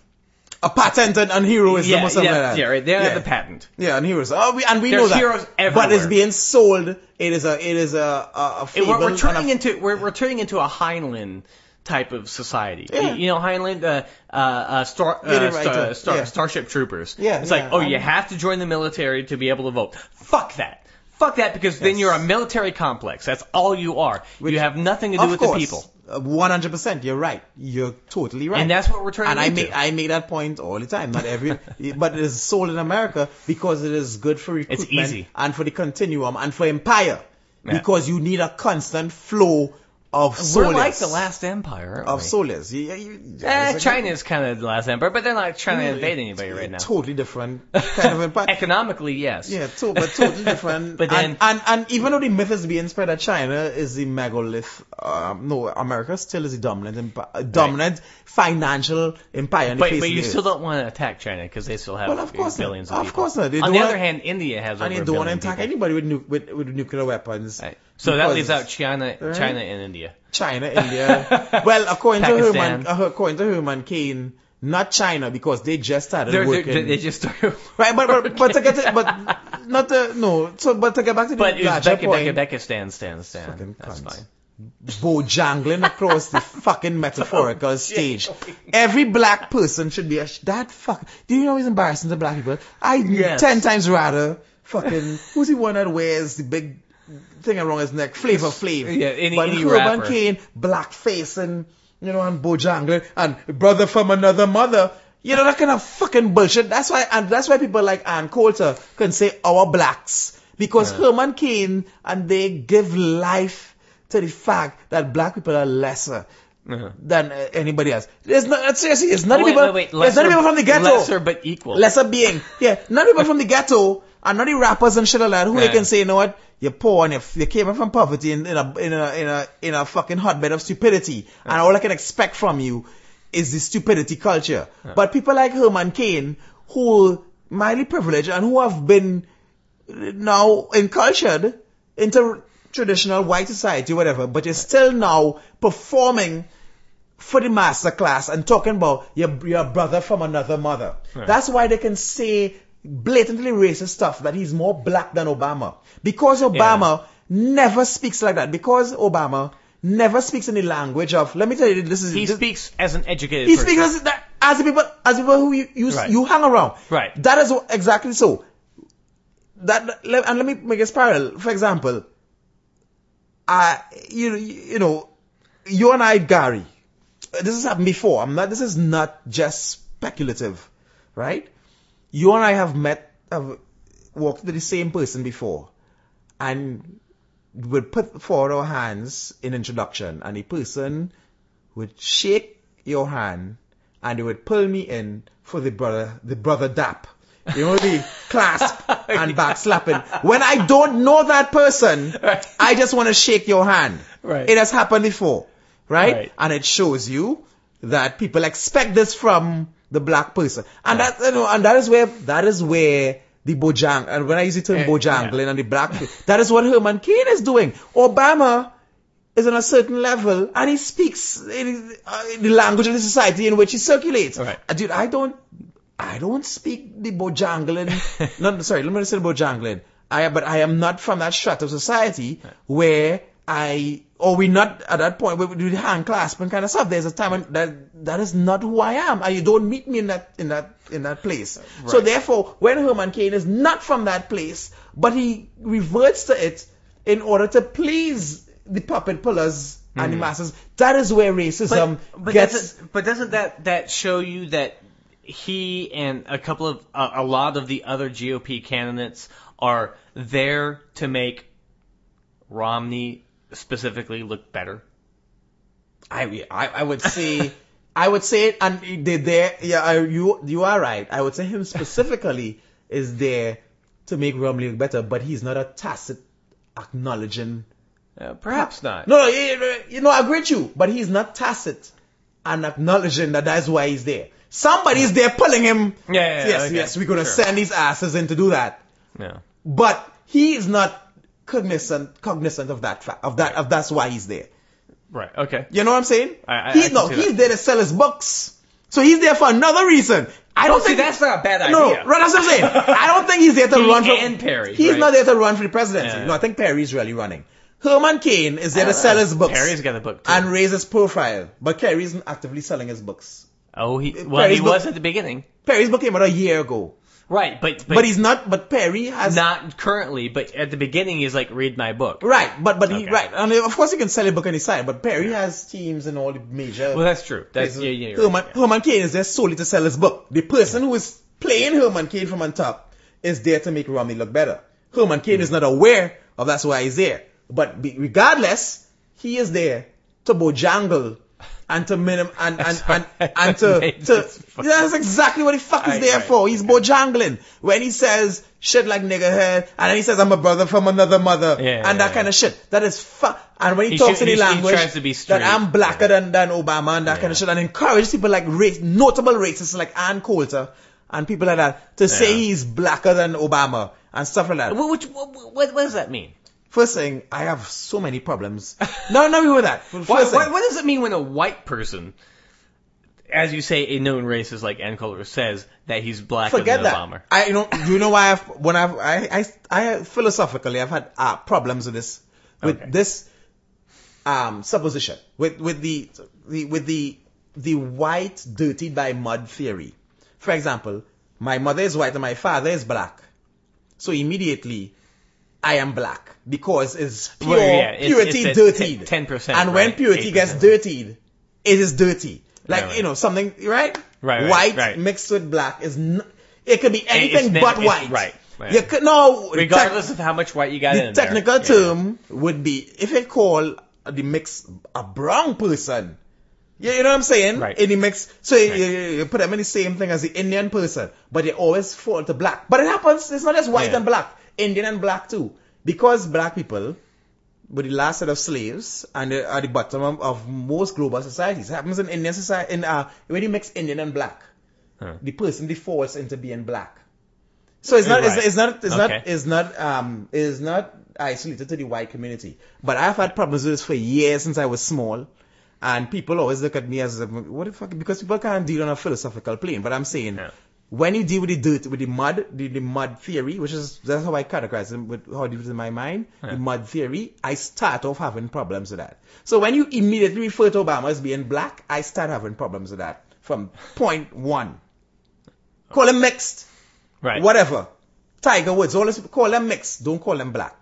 a patent on, on heroism yeah or something yeah, like that. yeah right they Yeah. have the patent. Yeah, and heroes. Oh, we, and we There's know that. heroes But it's being sold. It is a it is a a, a And fable we're, we're turning a- into we're, we're turning into a Heinlein type of society. Yeah. You, you know Heinlein, uh, uh, uh, Star, uh, Yeah, right, Star, Star, yeah. Starship Troopers. Yeah, it's yeah, like, oh, you I'm- have to join the military to be able to vote. Fuck that. Fuck that because then Yes. you're a military complex. That's all you are. Which- you have nothing to do with the people. One hundred percent. You're right. You're totally right. And that's what we're turning to. And I into. make I make that point all the time. Not every, but it is sold in America because it is good for recruitment easy. and for the continuum and for empire. Yeah. Because you need a constant flow of We're like the last empire, of we? souls. You, you- Eh, China's kind of the last empire, but they're not trying to invade anybody right now. Totally different kind of empire. Economically, yes. Yeah, to, but totally different. But and, then- and, and even though the myth is being spread that China is the megalith, um, no, America still is the dominant, empi- dominant financial empire. But, but you still don't want to attack China because they still have Well, of course billions of Of people. course not. They On the other hand, India has And you don't want to attack people. anybody with, nu- with, with nuclear weapons. Right. So that leaves out China, Right. China and India. China, India. well, according to. Herman, uh, according to Herman Cain, not China because they just started They're, working. they're, they just started. right, but, but, but to get but not to, no, so, but to get back to the But larger Uzbek, point. Uzbek, Uzbekistan, stand, stand. Fucking That's cunts. fine. bojangling across the fucking metaphorical stage. Every black person should be a sh- that fuck. Do you know it's embarrassing to black people? I Yes. ten times rather fucking who's the one that wears the big thing around his neck, Flavor Flav. Yeah, any- but any Herman rapper. Cain, blackface and, you know, and Bojangles and brother from another mother. You know, that kind of fucking bullshit. That's why, and that's why people like Ann Coulter can say our blacks. Because Herman Cain, and they give life to the fact that black people are lesser. Than uh, anybody else. There's not, seriously, it's not Oh, wait, people, wait, wait. there's not people from the ghetto Lesser but equal. lesser being. Yeah, not people from the ghetto and not the rappers and shit like that who they can say, you know what, you're poor and you came from poverty in, in a in a in a in a fucking hotbed of stupidity, and all I can expect from you is the stupidity culture. But people like Herman Cain, who mildly privileged and who have been now encultured into traditional white society, whatever, but you're still now performing for the master class and talking about your, your brother from another mother. That's why they can say blatantly racist stuff that he's more black than Obama. Because Obama never speaks like that. Because Obama never speaks in the language of, let me tell you, this is, He this, speaks as an educated he person. speaks as, that, as the people, as the people who you, you, Right. you hang around. Right. That is exactly so. That, and let me make a parallel. For example, I, you, you know, you and I, Gary, this has happened before. I'm not, this is not just speculative, right? You and I have met, have walked with the same person before and would put forward our hands in introduction and the person would shake your hand and they would pull me in for the brother, the brother dap. You know, the clasp and back slapping. When I don't know that person, I just want to shake your hand. Right. It has happened before, right? Right. And it shows you that people expect this from the black person. And that, you know, and that is where, that is where the Bojang, and when I use the term Eh, Bojangling and the black, that is what Herman Cain is doing. Obama is on a certain level and he speaks in, uh, in the language of the society in which he circulates. Right. Uh, Dude, I don't, I don't speak the Bojangling. no, sorry, let me say the Bojangling. I, but I am not from that strata of society where I, or we not at that point where we do the hand clasp and kind of stuff. There's a time when that, that is not who I am. And you don't meet me in that, in that, in that place. So therefore, when Herman Cain is not from that place, but he reverts to it in order to please the puppet pullers hmm. and the masses, that is where racism but, but gets, doesn't, but doesn't that that show you that he and a couple of uh, a lot of the other GOP candidates are there to make Romney specifically look better? I, I, I would say, I would say it, and they there, yeah, you, you are right. I would say him specifically is there to make Romney look better, but he's not a tacit acknowledging. Uh, perhaps not. No, no, you, you know, I agree with you, but he's not tacit and acknowledging that that's why he's there. Somebody's there pulling him. Yeah, yeah, yes, okay, yes, we're gonna sure. send these asses in to do that. Yeah. But he is not cognizant, cognizant of that fact, of that, of that's why he's there. Right. Okay. You know what I'm saying? I- I- he's I no, he's that. there to sell his books. So he's there for another reason. I don't see, think that's not a bad idea. No, right, that's what I'm saying. I don't think he's there to He run for and Perry, He's right? not there to run for the presidency. Yeah. No, I think Perry's really running. Herman Cain is there to sell his books Perry's got a book too. and raise his profile, but Kerry isn't actively selling his books. Oh, he well, Perry's he book- was at the beginning. Perry's book came out a year ago, Right, but but, but, he's not. But Perry has not currently. But at the beginning, he's like, read my book. right. But but he right, and of course he can sell a book on his side. But Perry has teams in all the major. Well, that's true. That's yeah, yeah. Herman, right, Herman Cain is there solely to sell his book. The person who is playing Herman Cain from on top is there to make Romney look better. Herman Cain is hmm. not aware of that's why he's there. But regardless, he is there to bojangle and to minim and and, and, and to, to yeah, that's exactly what the fuck is Right, there right. for. He's bojangling when he says shit like nigger head and then he says I'm a brother from another mother Yeah, and that yeah, kind of shit. That is fuck. And when he, He talks should- in the he- he language tries to be that. I'm blacker than, than Obama and that kind of shit and encourages people like race, notable racists like Ann Coulter and people like that to say he's blacker than Obama and stuff like that. What, which, what, what, what does that mean? First thing, I have so many problems. no, no, with that. What, thing, what, does it mean when a white person, as you say, a known racist like Ann Coulter says that he's black forget than that. I you know you know why I've when I've I I, I philosophically I've had uh, problems with this with Okay. this um supposition with with the, the with the the white dirtied by mud theory. For example, my mother is white and my father is black. So immediately I am black because it's pure Well, yeah, it's- purity it's dirtied. 10 10%, And when right? purity gets 8%. dirtied, it is dirty. Like, Right, right. you know, something, right? Right, right, White right. mixed with black is n- it could be anything but white. right, right. You could, no, Regardless tec- of how much white you got the in technical there. Yeah. term would be if it call the mix a brown person. Yeah, you know what I'm saying? Right. In the mix, so you, you, you put them in the same thing as the Indian person, but they always fall to black. But it happens. It's not just white Yeah. and black. Indian and black too, because black people were the last set of slaves and are the bottom of, of most global societies. It happens in Indian society. In uh, when you mix Indian and black, Huh. the person defaults into being black. So it's not, Right. it's, it's not, it's not, it's not, um, it's not isolated to the white community. But I've had problems with this for years since I was small. And people always look at me as, what the fuck, because people can't deal on a philosophical plane. But I'm saying, Yeah. When you deal with the dirt, with the mud, the, the mud theory, which is, that's how I categorize it, with how I deal with it in my mind, the mud theory, I start off having problems with that. So when you immediately refer to Obama as being black, I start having problems with that from point one. Call him mixed Right. whatever. Tiger Woods, all this, call them mixed, don't call them black.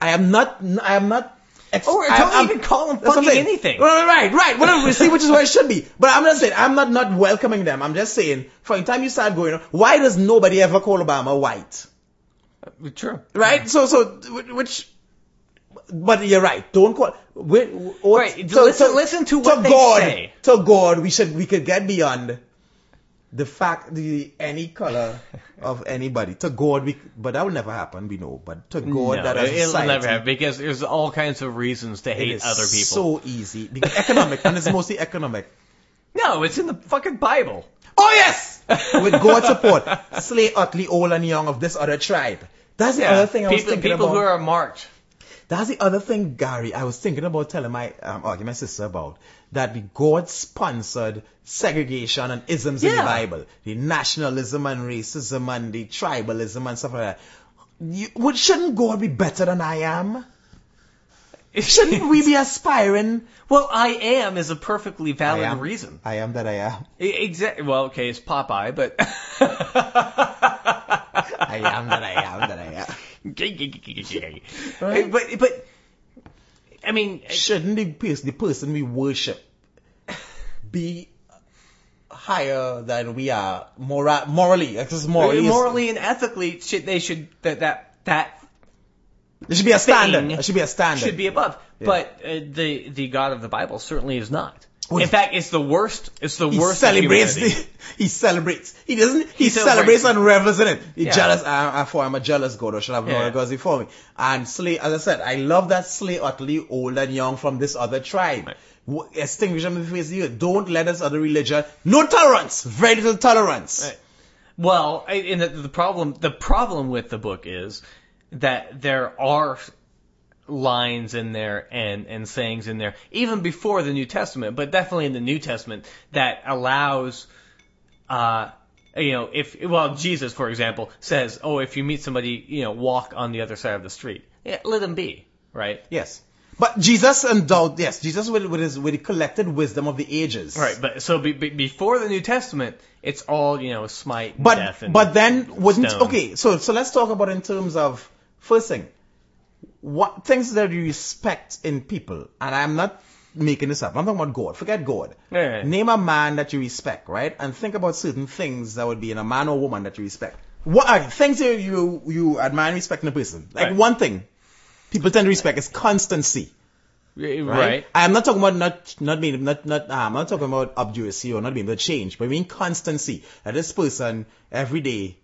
I am not, I am not. Ex- oh, Or I- don't I'm- even call them fucking anything. Right, right, right. Whatever. See, which is where it should be. But I'm not saying I'm not not welcoming them. I'm just saying from the time you start going, why does nobody ever call Obama white? Uh, true. Right. So so which. But you're right. Don't call. We, what, Right, listen- listen to what they God, say. To God, we should we could get beyond the fact the any color of anybody. To God, we but that will never happen. We know. But to God, No, that as it'll society, never happen because there's all kinds of reasons to hate other people. so easy. Because economic, and it's mostly economic. no, it's in the fucking Bible. Oh yes! With God's support, slay utterly old and young of this other tribe. That's the other thing I was people, thinking people about. who are marked. That's the other thing, Gary. I was thinking about telling my um, sister about that the God sponsored segregation and isms in the Bible, the nationalism and racism and the tribalism and stuff like that. You, would, shouldn't God be better than I am? Shouldn't we be aspiring? Well, I am is a perfectly I valid am. reason. I am that I am. Exactly. Well, okay, it's Popeye, but I am that I am that I am. but but I mean, Shouldn't the person, the person we worship be higher than we are mora- morally? Is morally. morally and ethically, should they should that that that There should be a standard. There should be a standard. should be above. Yeah. But uh, the the God of the Bible certainly is not. In fact, it's the worst. It's the he worst. celebrates. The, he celebrates. He doesn't. He, He celebrates, celebrates. and revels in it. He Yeah. jealous. I, I, for I'm a jealous God, or should have no Yeah. before me. And slay, as I said, I love that slay utterly old and young from this other tribe. Right. W- Extinguish them in the face of earth. Don't let us other religion. No tolerance. Very little tolerance. Right. Well, I- and the, the problem the problem with the book is that there are lines in there and and sayings in there even before the New Testament, but definitely in the New Testament that allows uh you know if well Jesus for example says oh if you meet somebody you know walk on the other side of the street yeah, let them be right Yes. But Jesus endowed, yes, Jesus with, with his, with the collected wisdom of the ages. right but so be, be, before the New Testament it's all you know smite But, death and but then wouldn't, stone. okay, so, so let's talk about in terms of, first thing, what things that you respect in people, and I'm not making this up, I'm talking about God, forget God. Yeah. Name a man that you respect, right? And think about certain things that would be in a man or woman that you respect. What are things that you, you admire and respect in a person? Like Right. one thing people tend to respect is constancy. right, right? I'm not talking about not not being not not uh, I'm not talking about obduracy or not being able to change, but I mean constancy. That this person every day,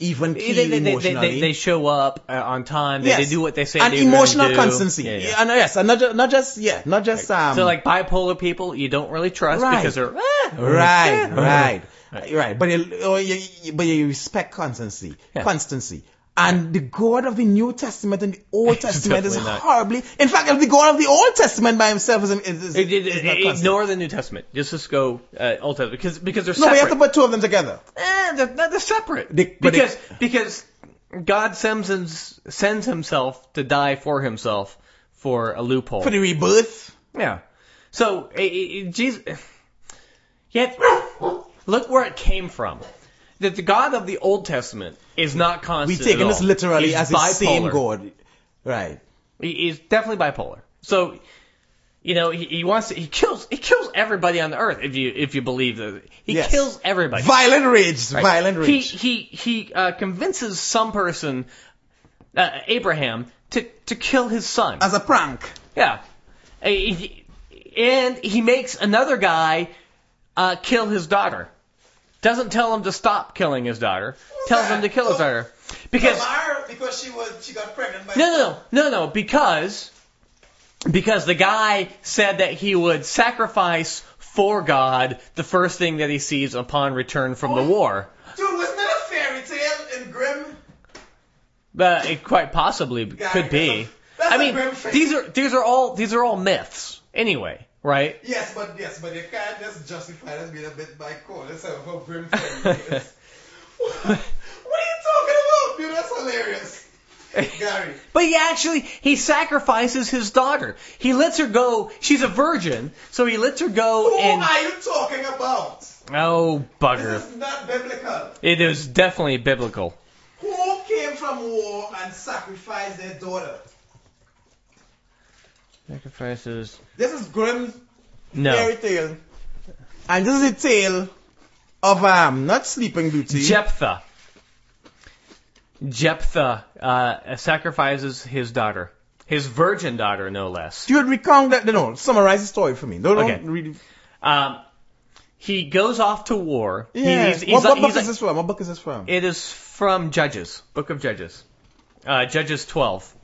even They, key they, they, emotionally. they, they show up uh, on time. They, yes. do what they say. and emotional constancy. Yeah, yeah. And uh, yes, and not just, not just yeah, not just um. so like bipolar people, you don't really trust Right. because they're eh, right, eh. right, right, But you, oh, you- but you respect constancy, Yeah. constancy. And the God of the New Testament and the Old Testament is not. horribly. In fact, the God of the Old Testament by himself is, is, It- it- is not constant. ignore the New Testament. Just just go uh, Old Testament because because they're No, you have to put two of them together. eh, they're, they're separate They- but they- because because God sends him, sends himself to die for himself for a loophole. For the rebirth. Yeah. So, it, it, Jesus, yet, look where it came from. That the God of the Old Testament is not constantly. We constant. taking at this literally He's as the same bipolar. God. Right. He- He's definitely bipolar. So, you know, he, he wants to, he kills he kills everybody on the earth if you if you believe that he Yes. kills everybody. Violent rage. Right? Violent rage. he he uh, convinces some person, uh, Abraham, to to kill his son. as a prank. Yeah. He- And he makes another guy uh, kill his daughter. Doesn't tell him to stop killing his daughter. Tells him to kill his daughter. Because because she was she got pregnant by no, no, no, no, no. Because because the guy said that he would sacrifice for God the first thing that he sees upon return from the oh, war. Dude, wasn't that a fairy tale in Grimm? But it quite possibly could be. That's I a mean, grim these are these are all these are all myths anyway, right? Yes, but yes, but you can't just justify that being a bit by yourself for Grimm fairy tales. what, what are you talking about, dude? That's hilarious. Gary. But he actually he sacrifices his daughter. He lets her go. She's a virgin, so he lets her go Who and are you talking about? oh bugger! This is not biblical. It is definitely biblical. Who came from war and sacrificed their daughter? Sacrifices. This is Grimm's No. fairy tale. And this is a tale of um not Sleeping Beauty. Jephthah. Jephthah uh, sacrifices his daughter, his virgin daughter, no less. Do you recount that no, summarize the story for me. Don't, Okay. don't really Um, he goes off to war. Yeah. he's- he's what, what book he's is this from? What book is this from? It is from Judges, Book of Judges, uh, Judges 12.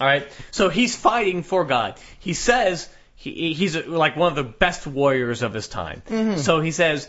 All right, so he's fighting for God. He says he, he's like one of the best warriors of his time. Mm-hmm. So he says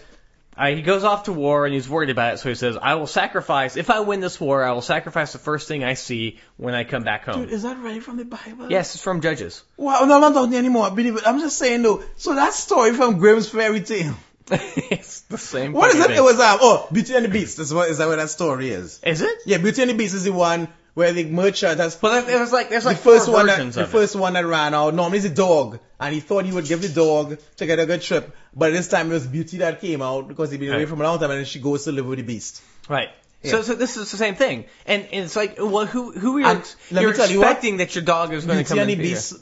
uh, he goes off to war and he's worried about it. So he says, "I will sacrifice if I win this war. I will sacrifice the first thing I see when I come back home." Dude, is that right from the Bible? Yes, it's from Judges. Well, no, I'm not talking anymore. I Believe it. I'm just saying though. So that story from Grimm's fairy tale. it's the same. What is it? thing. It was um oh Beauty and the Beast. Is what is that what that story is? Is it? Yeah, Beauty and the Beast is the one where the merchant has Well, there- there's like there's the like first four one that, the it. first one that ran out. Normally it's a dog, and he thought he would give the dog to get a good trip, but this time it was Beauty that came out because he'd been away from a long time, and then she goes to live with the Beast. Right. Yeah. So, so this is the same thing, and, and it's like, well, who who are you? You're tell you what, expecting that your dog is going to Beauty come and the and be Beast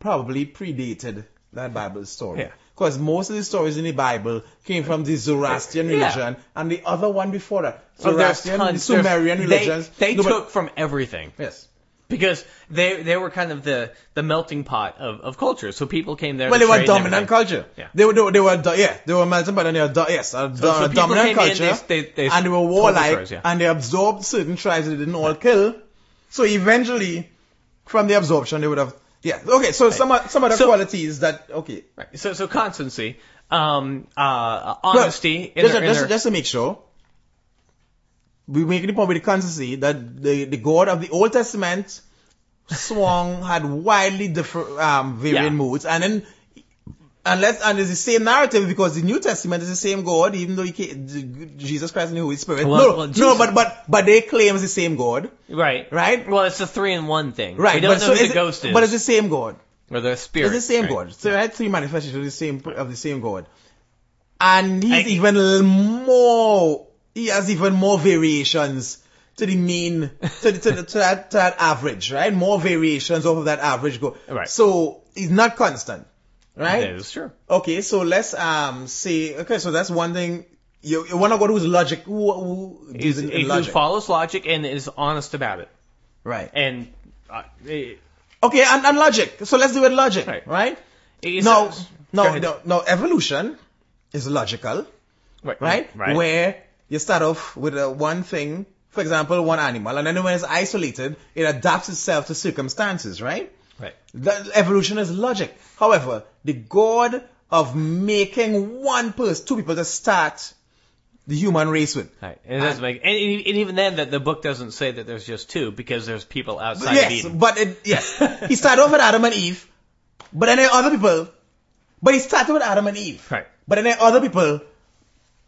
probably predated that Bible story. Yeah. Because most of the stories in the Bible came from the Zoroastrian Yeah. religion and the other one before that. Oh, Zoroastrian. There's- Sumerian they- religions. They, No, but- took from everything Yes. because they they were kind of the the melting pot of, of culture. So people came there. Well, they were dominant culture. Yeah. They were, they were, they were, yeah, they were melting pot and they were, yes, a so people dominant came in, culture. they- they- they and they were warlike yeah. and they absorbed certain tribes that they didn't all kill. So eventually, from the absorption, they would have, yeah. Okay, so some, of- some of the So- qualities that, okay. Right. So so constancy, um, uh, honesty. in just, their- just, their- just to make sure, we make the point with the consistency that the, the God of the Old Testament swung had wildly different um, varying Yeah. moods, and then unless and it's the same narrative because the New Testament is the same God, even though Jesus Christ and the Holy Spirit. Well- no, well, no, but but but they claim it's the same God, right. right? Well, it's a three in one thing. Right. We don't but know so who the it- ghost is. But it's the same God. or the spirit. It's the same right? God. So I had three manifestations of the same of the same God, and he's I- even more. He has even more variations to the mean to, the, to, the, to that to that average, right? More variations over that average go. Right. So he's not constant, right? That is true. Okay. So let's um say okay. So that's one thing. You, you want to go who's logic? Who, who gives in, in logic? follows logic and is honest about it. Right. And uh, it, Okay, and, and logic. So let's do it logic, Right. right? No, no, no, no. Evolution is logical, right, right? right. Where you start off with uh, one thing, for example, one animal, and then when it's isolated, it adapts itself to circumstances, right? Right. That evolution is logic. However, the God of making one person, two people to start the human race with. Right. And it doesn't make, and, and even then, that the book doesn't say that there's just two because there's people outside of yes, Eden. but it, yes, he started off with Adam and Eve, but then there are other people. But he started with Adam and Eve. Right. But then there are other people,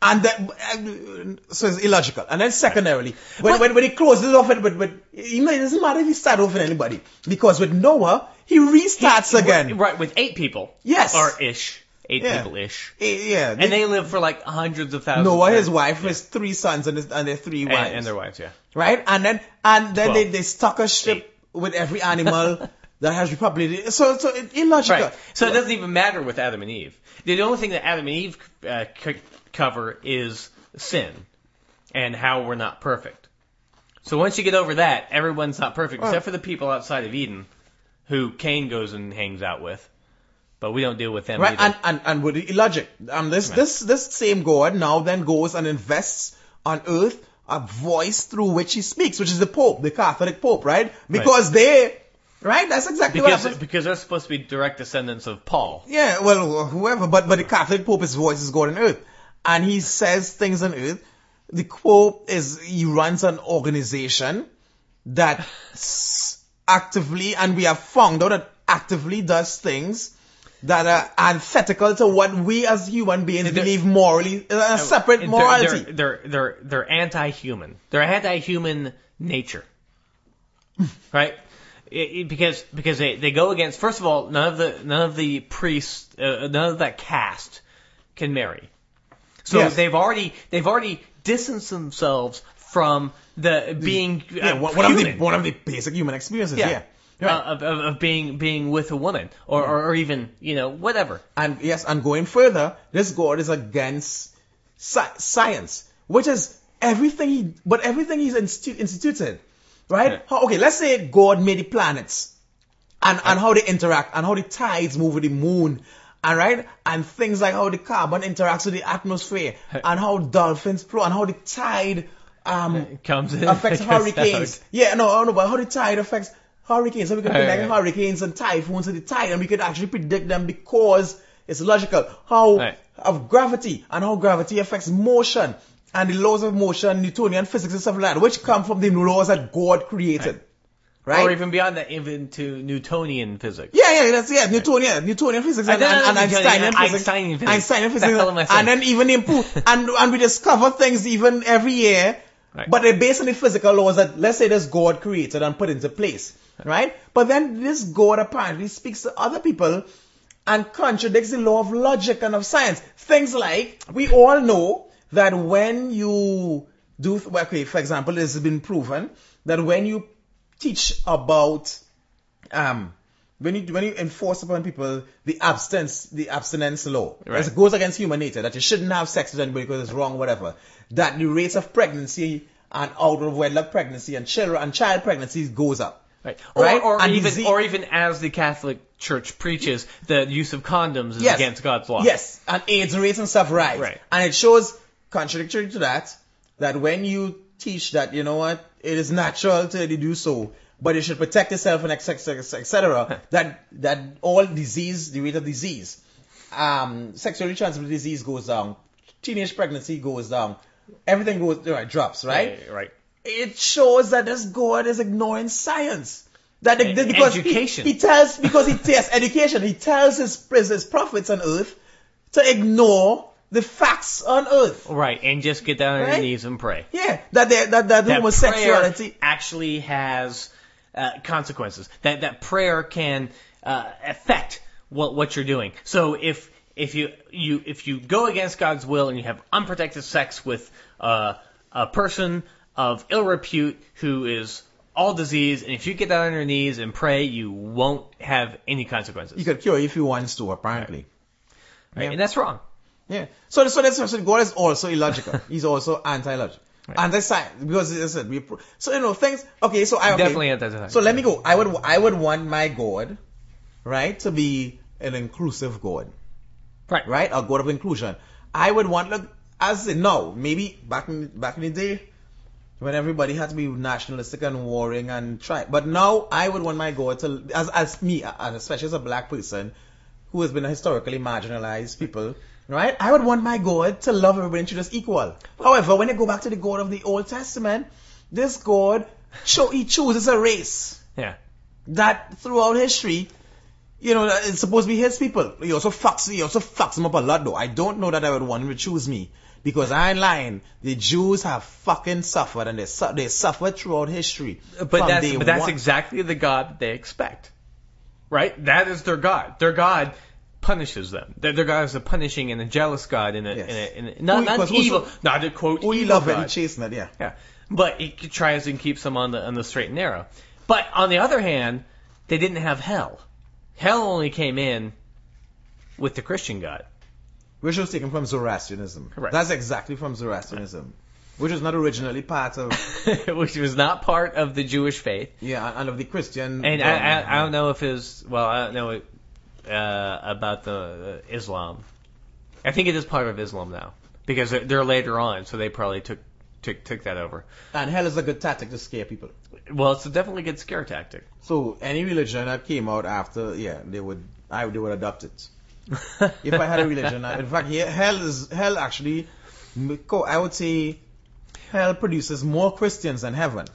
and that, so it's illogical. And then secondarily, when, But- when, when he closes off with, with, with, you know, it doesn't matter if he started off with anybody, because with Noah, he restarts again. Right, with eight people. Yes. Or ish. eight Yeah. people ish, Eh, yeah. and they live for like hundreds of thousands. Noah, his wife, his three sons and, his, and their three wives. and their wives, yeah. right? And then and then they, Twelve. they stuck a ship with every animal that has repopulated. So so it, illogical. Right. So it doesn't even matter with Adam and Eve. The only thing that Adam and Eve uh, cover is sin and how we're not perfect. So once you get over that, everyone's not perfect Well- except for the people outside of Eden, who Cain goes and hangs out with. But we don't deal with them Right, either. and, and, and with the illogic. Um, this, this, this same God now then goes and invests on earth a voice through which he speaks, which is the Pope, the Catholic Pope, right? Because they, right? That's exactly what because happens. because they're supposed to be direct descendants of Paul. Yeah, well, whoever, but, but the Catholic Pope, his voice is God on earth. And he says things on earth. The quote is, he runs an organization that actively, and we have found out that actively does things that are antithetical to what we as human beings They're- believe morally, a separate morality. They're, they're, they're, they're anti-human. They're anti-human nature. right? It, it- because because they, they go against first of all none of the none of the priests uh, none of that caste can marry. So Yes. they've already they've already distanced themselves from the being yeah, uh, one, of the, one of the basic human experiences, yeah. yeah. Right. Uh, of, of, being being with a woman or, or, or even you know whatever And yes, and going further, this God is against sci- science, which is everything he, but everything he's institu- instituted, right? Yeah. How- Okay, let's say God made the planets, and and how they interact, and how the tides move with the moon, and right, and things like how the carbon interacts with the atmosphere, and how dolphins flow, and how the tide um comes in affects hurricanes. Yeah, no, no, but how the tide affects hurricanes. So we can connect right. hurricanes and typhoons to the tide, and we could actually predict them because it's logical. How Right. of gravity and how gravity affects motion and the laws of motion, Newtonian physics and stuff like that, which come from the laws that God created. Right? Or even beyond that even to Newtonian physics. yeah, yeah, that's yeah, Newtonian, Newtonian physics and, and, and no, Einsteinian physics, Einsteinian physics. Physics, hell am I saying? and then even improve, and and we discover things even every year, Right. but they're based on the physical laws that let's say this God created and put into place, right? But then this God apparently speaks to other people and contradicts the law of logic and of science. Things like we all know that when you do, okay, for example, this has been proven that when you teach about um, when you when you enforce upon people the abstinence the abstinence law, Right. it goes against human nature that you shouldn't have sex with anybody because it's wrong, whatever. That the rates of pregnancy and out of wedlock pregnancy and children and child pregnancies goes up. Right. Or, Right? or And even disease- or even as the Catholic Church preaches, the use of condoms is Yes. against God's law. Yes, and AIDS rates and stuff rise. Right. And it shows, contradictory to that, that when you teach that, you know what, it is natural to do so, but you should protect yourself and etc. etc. that that all disease, the rate of disease, um, sexually transmitted disease goes down, teenage pregnancy goes down, everything goes right, drops, right? Right. Right. it shows that this God is ignoring science. That And because he- education. He, tells because he yes, education. He tells his his prophets on earth to ignore the facts on earth. Right. And just get down on Right? your knees and pray. Yeah, that they, that that That homosexuality. actually has uh, consequences. That that prayer can uh, affect what what you're doing. So if if you you if you go against God's will and you have unprotected sex with uh, a person of ill repute who is all disease, and if you get down on your knees and pray, you won't have any consequences. You could cure if you want to, apparently. Right? Yeah. And that's wrong. Yeah. So so that's so God is also illogical. He's also anti-logical. Right. Anti-science because I said we pro- so you know things. Okay, so I okay. Definitely anti-science. So let me go. I would I would want my God, right, to be an inclusive God. Right. right? A God of inclusion. I would want look as in now, maybe back in back in the day when everybody had to be nationalistic and warring and try but now I would want my God to as as me and especially as a black person who has been historically marginalized people, right? I would want my God to love everybody and treat us equal. However, when you go back to the God of the Old Testament, this God cho- he chooses a race Yeah. that throughout history, you know, it's supposed to be his people. He also fucks, he also fucks them up a lot though. I don't know that I would want him to choose me. Because I ain't lying. The Jews have fucking suffered and they, su- they suffered throughout history. Uh, but that's but that's one. exactly the God that they expect, right? That is their God. Their God punishes them. They're, they're God is a punishing and a jealous God in a, Yes. in a, in a not, not evil, not to quote Oh, evil love it, God. you chasing it, yeah. Yeah, but it tries and keeps them on the on the straight and narrow. But on the other hand, they didn't have hell. Hell only came in with the Christian God. Which was taken from Zoroastrianism. Correct. That's exactly from Zoroastrianism. Which was not originally part of, which was not part of the Jewish faith. yeah, and of the Christian. And I, I, I don't know if his well, I don't know uh, about the uh, Islam. I think it is part of Islam now because they're, they're later on, so they probably took took took that over. And hell is a good tactic to scare people. Well, it's a definitely good scare tactic. So any religion that came out after, yeah, they would, I they would adopt it. If I had a religion, I- in fact, hell is hell actually. I would say hell produces more Christians than heaven.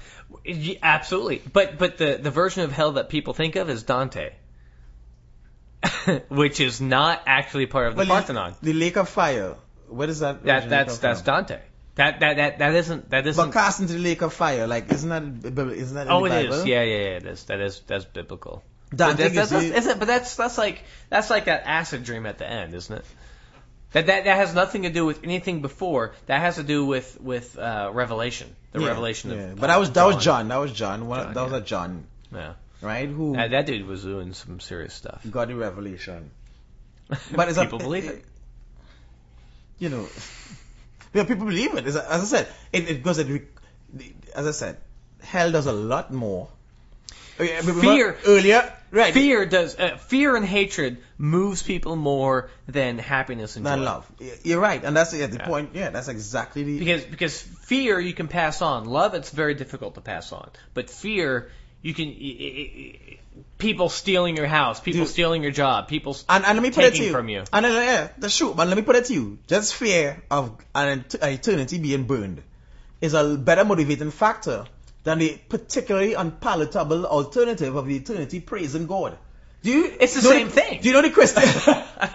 Absolutely, but but the the version of hell that people think of is Dante, which is not actually part of the Well, Parthenon. The, the lake of fire. What is that? That that's that's from? Dante. That that that that isn't that But cast into the lake of fire, like isn't that isn't that in Oh, the it Bible? is. Yeah, yeah, yeah. It is. That is that's biblical. But Dante that's, gives that's, that's, isn't, but that's that's like that's like that acid dream at the end, isn't it? That that that has nothing to do with anything before. That has to do with with uh, Revelation, the Yeah, Revelation yeah. of. But that was that was John. John. That was John. One, John, that was yeah. a John, Yeah, right? Who that, that dude was doing some serious stuff. got the revelation. But it's a- people believe it. You know, yeah, people believe it. It's As I said, it, it goes. It, as I said, hell does a lot more. Oh, Fear- earlier, right? Fear does uh, fear and hatred moves people more than happiness and joy. love. You're right, and that's yeah, the Yeah. point. Yeah, that's exactly the. Because because fear you can pass on. Love it's very difficult to pass on. But fear you can. People stealing your house, people Dude. stealing your job, people And, and let me put it to you. from you. And uh, yeah, that's true. But let me put it to you. Just fear of an eternity being burned is a better motivating factor than the particularly unpalatable alternative of the eternity praising God. Do you? It's the same thing. Do you know the Christian?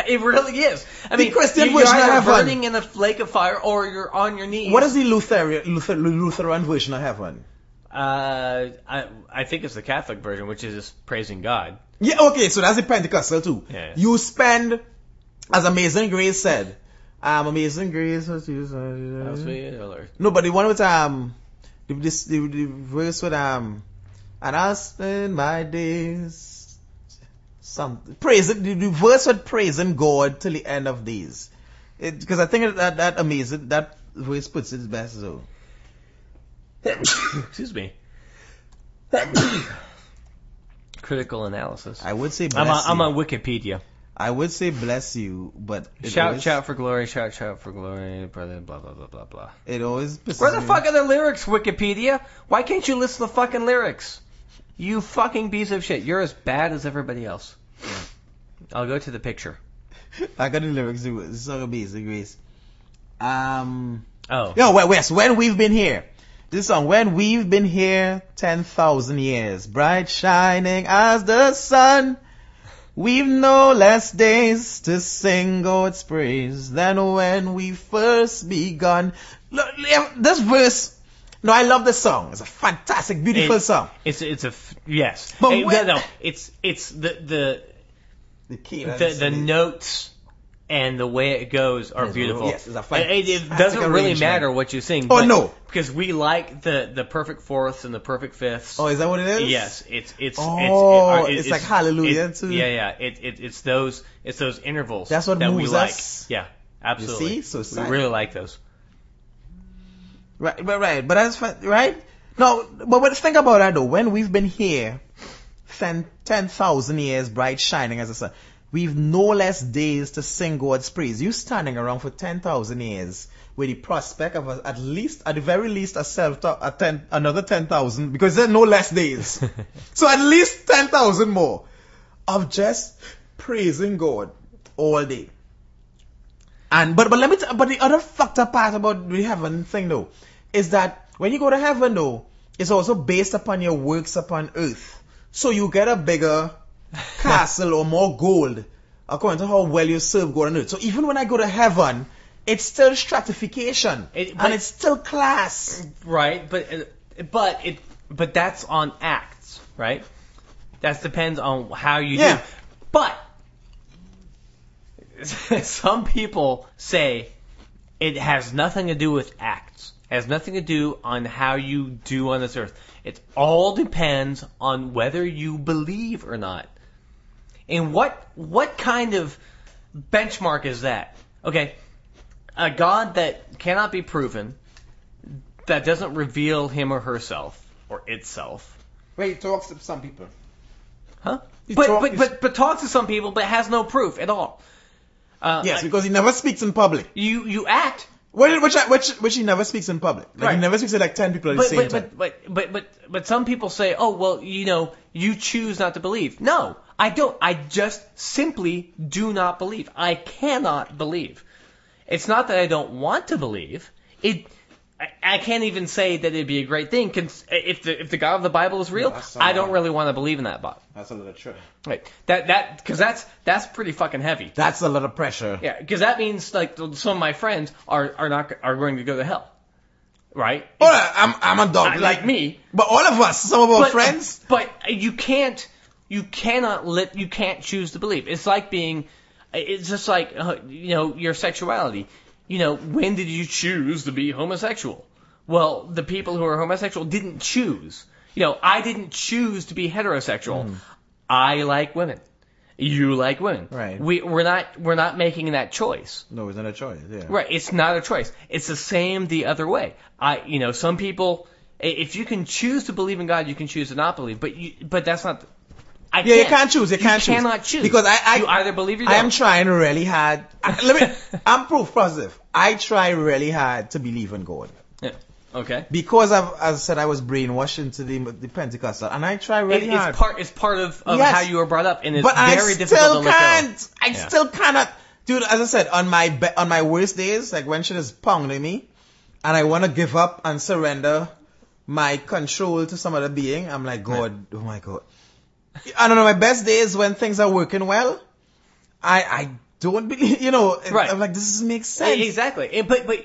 it really is. I The mean, Christian you- you're either burning in a lake of fire or you're on your knees. what is the Lutheran Luther, Lutheran version of heaven? Uh, I I think it's the Catholic version, which is just praising God. Yeah, okay, so that's the Pentecostal too. Yeah. You spend, as Amazing Grace said, um, Amazing Grace. what's this, How sweet, No, but the one with um, the, this, the, the verse with um, and I'll spend my days, some praising the, the verse with praising God till the end of days, because I think that that amazing that verse puts it best so. Excuse me. Critical analysis. I would say bless I'm on, I'm on Wikipedia. I would say bless you, but it Shout, always, shout for glory, shout, shout for glory, brother, blah, blah, blah, blah, blah. It always pisses Where the me fuck are the lyrics, Wikipedia? Why can't you list the fucking lyrics? You fucking piece of shit. You're as bad as everybody else. I'll go to the picture. I got the lyrics. to it. It's so amazing, Grace. Um, Oh. yo, wait, Wes, when we've been here. This song, when we've been here 10,000 years, bright shining as the sun, we've no less days to sing God's praise than when we first begun. Look, this verse, no, I love this song. It's a fantastic, beautiful It- song. It's it's a f- yes. But Hey, when- no, no, it's it's the the The key. the, the notes and the way it goes are beautiful. yes, it's a And it, it doesn't really matter what you sing. Oh, no. because we like the the perfect fourths and the perfect fifths. Oh, is that what it is? Yes, it's it's Oh, uh, it's, it's like Hallelujah, it- too. Yeah, yeah. It, it it's those it's those intervals. That's what that we like. us. Yeah, absolutely. see? So we really like those. Right, but right, but that's right? No, but, but think about that though. When we've been here, ten ten thousand years, bright shining as the sun, we've no less days to sing God's praise. You standing around for ten thousand years with the prospect of a, at least, at the very least, a self a ten, another ten thousand because there's no less days. so at least ten thousand more of just praising God all day. And but but let me t- but the other fucked up part about the heaven thing though is that when you go to heaven though, it's also based upon your works upon earth. So you get a bigger castle or more gold according to how well you serve God on earth. So even when I go to heaven, it's still stratification It- but- and it's still class. Right, but uh, but it but that's on acts, right? That depends on how you Yeah. do. But some people say it has nothing to do with acts. It has nothing to do on how you do on this earth. It all depends on whether you believe or not. And what what kind of benchmark is that? Okay, a God that cannot be proven, that doesn't reveal him or herself or itself. Wait, he talks to some people. Huh? He's But, talk- but, but, but talks to some people, but has no proof at all. Uh, Yes, like, because he never speaks in public. you, you act, Which, which, which, which he never speaks in public. Like Right. he never speaks to like ten people at the but, same but, time. but, but, but, but, but some people say, oh, well, you know, you choose not to believe. No, I don't. I just simply do not believe. I cannot believe. It's not that I don't want to believe. It, I, I can't even say that it'd be a great thing. Cons- If the, if the God of the Bible is real, that's I don't really want to believe in that God. That's a little true. Right. That, that, because that's, that's pretty fucking heavy. That's a lot of pressure. Yeah, because that means like some of my friends are are not are going to go to hell, right? Well, I'm, I'm a dog. Not like me, But all of us, some of our but, friends. But you can't, you cannot let, you can't choose to believe. It's like being, it's just like uh, you know your sexuality. You know, when did you choose to be homosexual? Well, the people who are homosexual didn't choose. You know, I didn't choose to be heterosexual. Hmm. I like women. You like women. Right. We we're not we're not making that choice. No, it's not a choice. Yeah. Right. It's not a choice. It's the same the other way. I, you know, some people, if you can choose to believe in God, you can choose to not believe. But you, but that's not. I Yeah, you can't choose. You can't choose. cannot choose Because I, I you either believe or you I am trying really hard. I- Let me. I'm proof positive. I try really hard to believe in God Yeah. Okay. because I've, as I said, I was brainwashed into the, the Pentecostal, and I try It, really it's hard. part. It's part of, of Yes. how you were brought up, and it's but very I difficult to still can't. I Yeah. still cannot, dude. As I said, on my be- on my worst days, like when shit is pounding me, and I want to give up and surrender my control to some other being, I'm like, God, oh my God. I don't know. My best days when things are working well, I I don't believe. You know, Right. I'm like, this doesn't make sense. Exactly. And- But but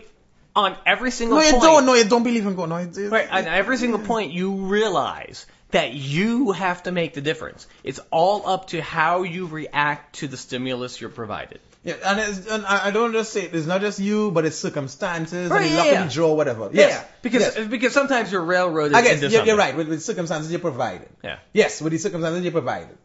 on every single No, you point, don't. No, you don't believe in God. No, it, it- Right, on every single point, you realize that you have to make the difference. It's all up to how you react to the stimulus you're provided. Yeah, and, it's, and I don't just say it's not just you, but it's circumstances Right, and yeah, luck yeah. draw, whatever. Yes, Yeah, because yes. because sometimes you're railroaded I guess you're, you're something. right with, with circumstances you're provided. Yeah. Yes, with the circumstances you're provided,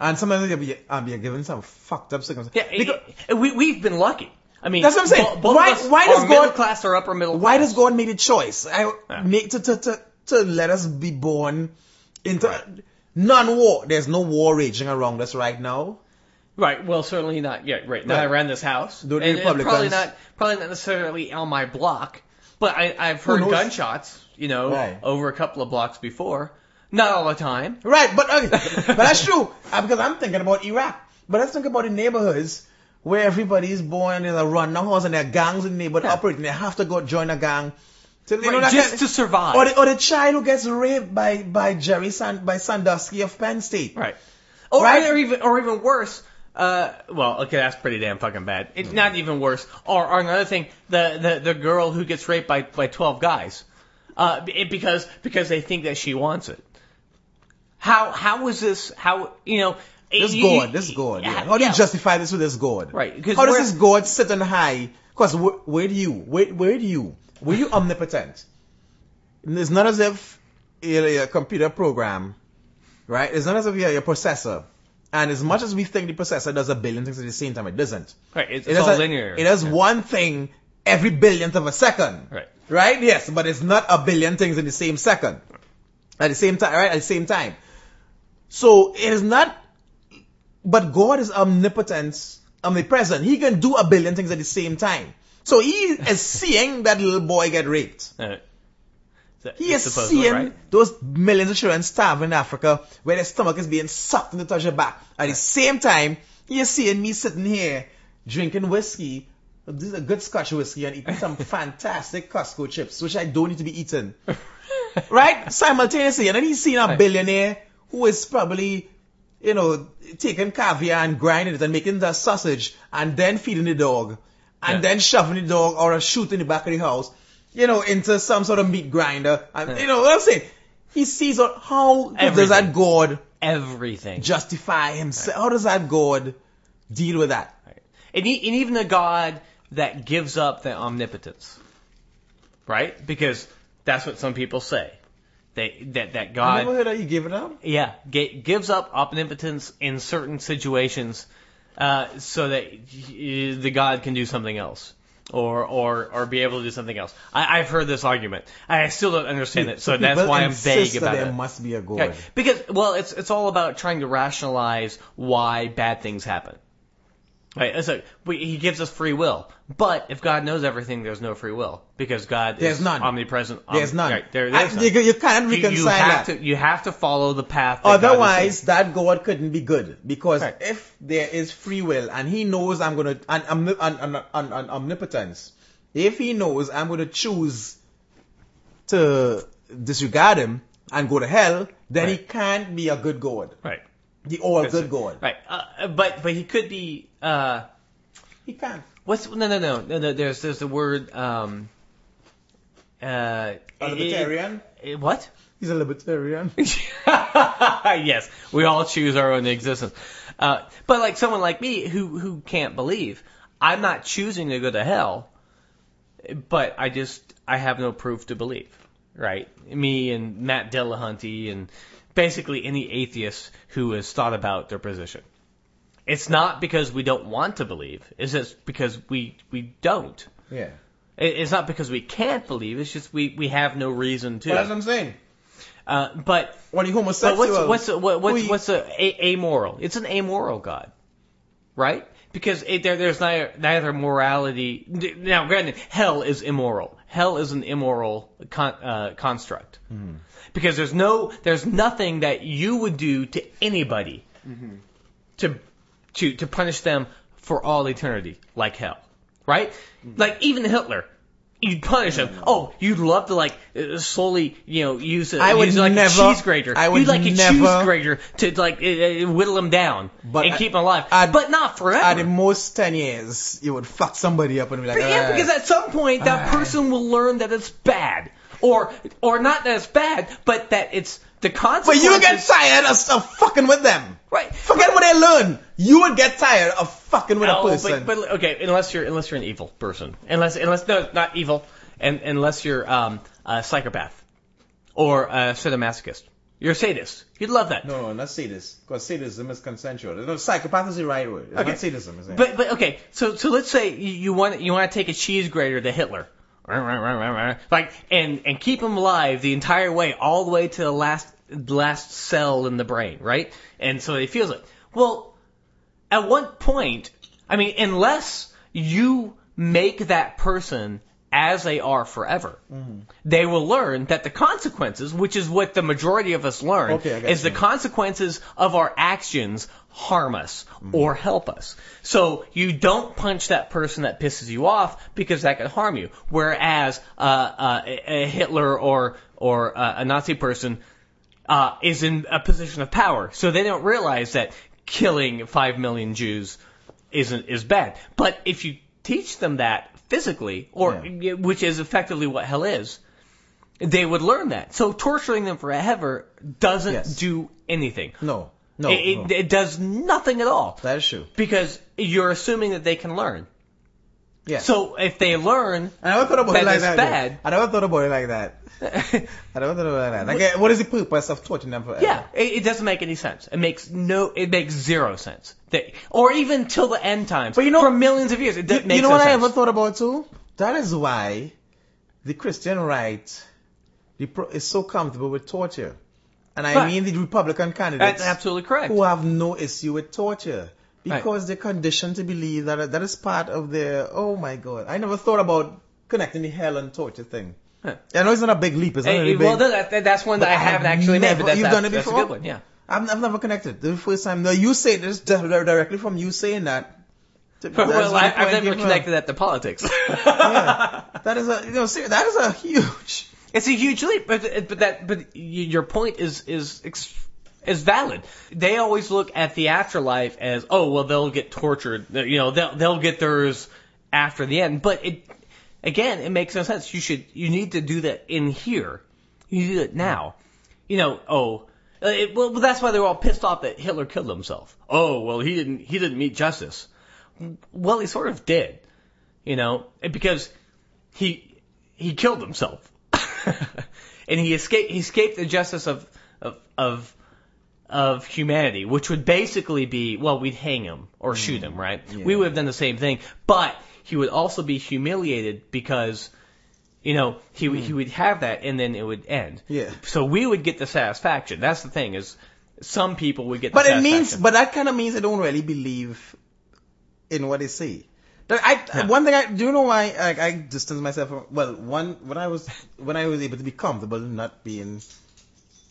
and sometimes you'll be um, you're given some fucked up circumstances. Yeah, Because- it- we we've been lucky. I mean, That's what I'm saying. bo- Why- why does God- class or upper middle? why class. does God make a choice? I Yeah. make to, to to to let us be born into non-war. There's no war raging around us right now. Right. Well, certainly not yet. Right. Not Right. around this house. The and, and probably not. Probably not necessarily on my block. But I, I've heard knows? gunshots. You know, Right. over a couple of blocks before. Not all the time. Right, but okay, but that's true uh, because I'm thinking about Iraq. But let's think about the neighborhoods where everybody is born in a run house and there are gangs in the neighborhood Yeah. operating. They have to go join a gang. To, Right, just to survive. Or the, or the child who gets raped by by Jerry Sand by Sandusky of Penn State. Right. Or, Right? or even or even worse. Uh, well, okay, that's pretty damn fucking bad. It, not even worse. Or, or another thing, the, the the girl who gets raped by by twelve guys, uh, it, because because they think that she wants it. How how is this? How you know? This you- God, this God. Yeah. How do you yeah. justify this with this God? Right, How does this God sit on high? Because where, where do you, where, where do you, were you omnipotent? It's not as if you're a computer program, right? It's not as if you're a processor. And as much as we think the processor does a billion things at the same time, it doesn't. Right, it's, It it's all a- linear. It does one thing every billionth of a second. Right. Right? Yes, but it's not a billion things in the same second. At the same time, right? At the same time. So it is not, but God is omnipotent, omnipresent. He can do a billion things at the same time. So he is seeing that little boy get raped. He is seeing right? those millions of children starving in Africa where their stomach is being sucked into touch your back. At the same time, he is seeing me sitting here drinking whiskey. This is a good scotch whiskey and eating some fantastic Costco chips, which I don't need to be eating. right? Simultaneously. And then he's seeing a billionaire who is probably, you know, taking caviar and grinding it and making the sausage and then feeding the dog and Yeah. then shoving the dog or a shoot in the back of the house, you know, into some sort of meat grinder. You know what I'm saying? He sees what- how does that God Everything. justify himself? How does that God deal with that? Right. and, e- and even a God that gives up the omnipotence, right? Because that's what some people say. They that that I God never heard you give it up. yeah, g- gives up omnipotence in certain situations, uh, so that y- the God can do something else, or or or be able to do something else. I, I've heard this argument. I still don't understand it, so that's why I'm vague that about there it. must be a God. Okay, Because well, it's it's all about trying to rationalize why bad things happen. Right? Like we, he gives us free will, but if God knows everything, there's no free will because God There's is none. omnipresent. There's none. Right, there, I- there's none. you, you can't reconcile you have that. to you have to follow the path. That God Otherwise, that God couldn't be good because Right. if there is free will and He knows I'm gonna and, and, and, and, and, omnipotence, if He knows I'm gonna choose to disregard Him and go to hell, then He can't be a good God, right. the all That's good it. God. Right. Uh, but but he could be. Uh, He can't. what's no no no no no. There's there's the word. Um, uh, A libertarian. eh, what? He's a libertarian. yes, we all choose our own existence. Uh, but like someone like me who who can't believe, I'm not choosing to go to hell, but I just I have no proof to believe. Right? Me and Matt Dillahunty and basically any atheist who has thought about their position. It's not because we don't want to believe. It's just because we we don't. yeah. It- It's not because we can't believe. It's just we we have no reason to. But that's what I'm saying. Uh, but When you but homosexual, what's what's a, what, what's who- what's a, a amoral? It's an amoral God, right? Because it, there there's neither neither morality. Now, granted, hell is immoral. Hell is an immoral con, uh, construct. Because there's no there's nothing that you would do to anybody to to to punish them for all eternity, like hell, right? Like even Hitler. You'd punish him. Oh, you'd love to like uh, slowly, you know, use a, I would use like never- a cheese grater. I would you'd like a never- cheese grater to like uh, uh, whittle him down But and I- keep him alive, I'd- but not forever. at the most ten years, you would fuck somebody up and be like, But yeah, "Ah." because at some point that person will learn that it's bad, or or not that it's bad, but that it's the But consequences. you get tired of, of fucking with them. right. Forget what they learn. You would get tired of fucking with a Oh, person. But, but okay, unless you're unless you're an evil person, unless unless no, not evil, and unless you're um, a psychopath or a sadomasochist, you're a sadist. You'd love that. no, no, not sadist. Because sadism is consensual. No, psychopath is the right word. It's Okay. not sadism, is it? But but okay, so so let's say you, you want you want to take a cheese grater to Hitler, like and and keep him alive the entire way, all the way to the last last cell in the brain, right? And so he feels it. Well, at what point? I mean, unless you make that person as they are forever, they will learn that the consequences, which is what the majority of us learn, Okay, is the consequences of our actions harm us or help us. So you don't punch that person that pisses you off because that could harm you. Whereas uh, uh, a a Hitler or or uh, a Nazi person uh, is in a position of power, so they don't realize that killing five million Jews isn't is bad. But if you teach them that physically, or which is effectively what hell is, they would learn that. So torturing them forever doesn't Yes. do anything. no, no, it, it, no. it does nothing at all that is true. because you're assuming that they can learn. Yeah. So if they learn, I never thought about it like it's that. bad. I never thought about it like that. I never thought about it like that. Like, what is the purpose of torturing them forever? Yeah, it, it doesn't make any sense. It makes no, it makes zero sense. That, or even till the end times. But you know- for millions of years, it You, d- makes you know no what I sense. ever thought about too? That is why the Christian right is so comfortable with torture. And I Right. mean the Republican candidates That's absolutely correct. who have no issue with torture. Right. Because they're conditioned to believe that that is part of their, oh my god. I never thought about connecting the hell and torture thing. Huh. I know it's not a big leap, it's not Hey, really well, that, that- that's one that I I haven't have actually made, but that's, you've done it that's a before? good one. Yeah. I've, I've never connected. The first time, no, you say this directly from you saying that. Well, I, I've never connected that to politics. Yeah. That is a, you know, that is a huge. It's a huge leap, but but that but your point is is ex- is valid. They always look at the afterlife as oh well they'll get tortured, you know they'll they'll get theirs after the end. But it again it makes no sense. You should you need to do that in here. You do it now. You know oh. uh, It, well, that's why they were all pissed off that Hitler killed himself. Oh well, he didn't. He didn't meet justice. well, he sort of did, you know, because he he killed himself, and he escaped he escaped the justice of of of of humanity, which would basically be well, we'd hang him or mm. shoot him, right? We would have done the same thing, but he would also be humiliated because. You know, he would he mm. would have that, and then it would end. Yeah. So we would get the satisfaction. That's the thing is, some people would get. The But it means, but that kind of means they don't really believe in what they say. That I one thing I do you know why I, I distance myself from well one when I was when I was able to be comfortable not being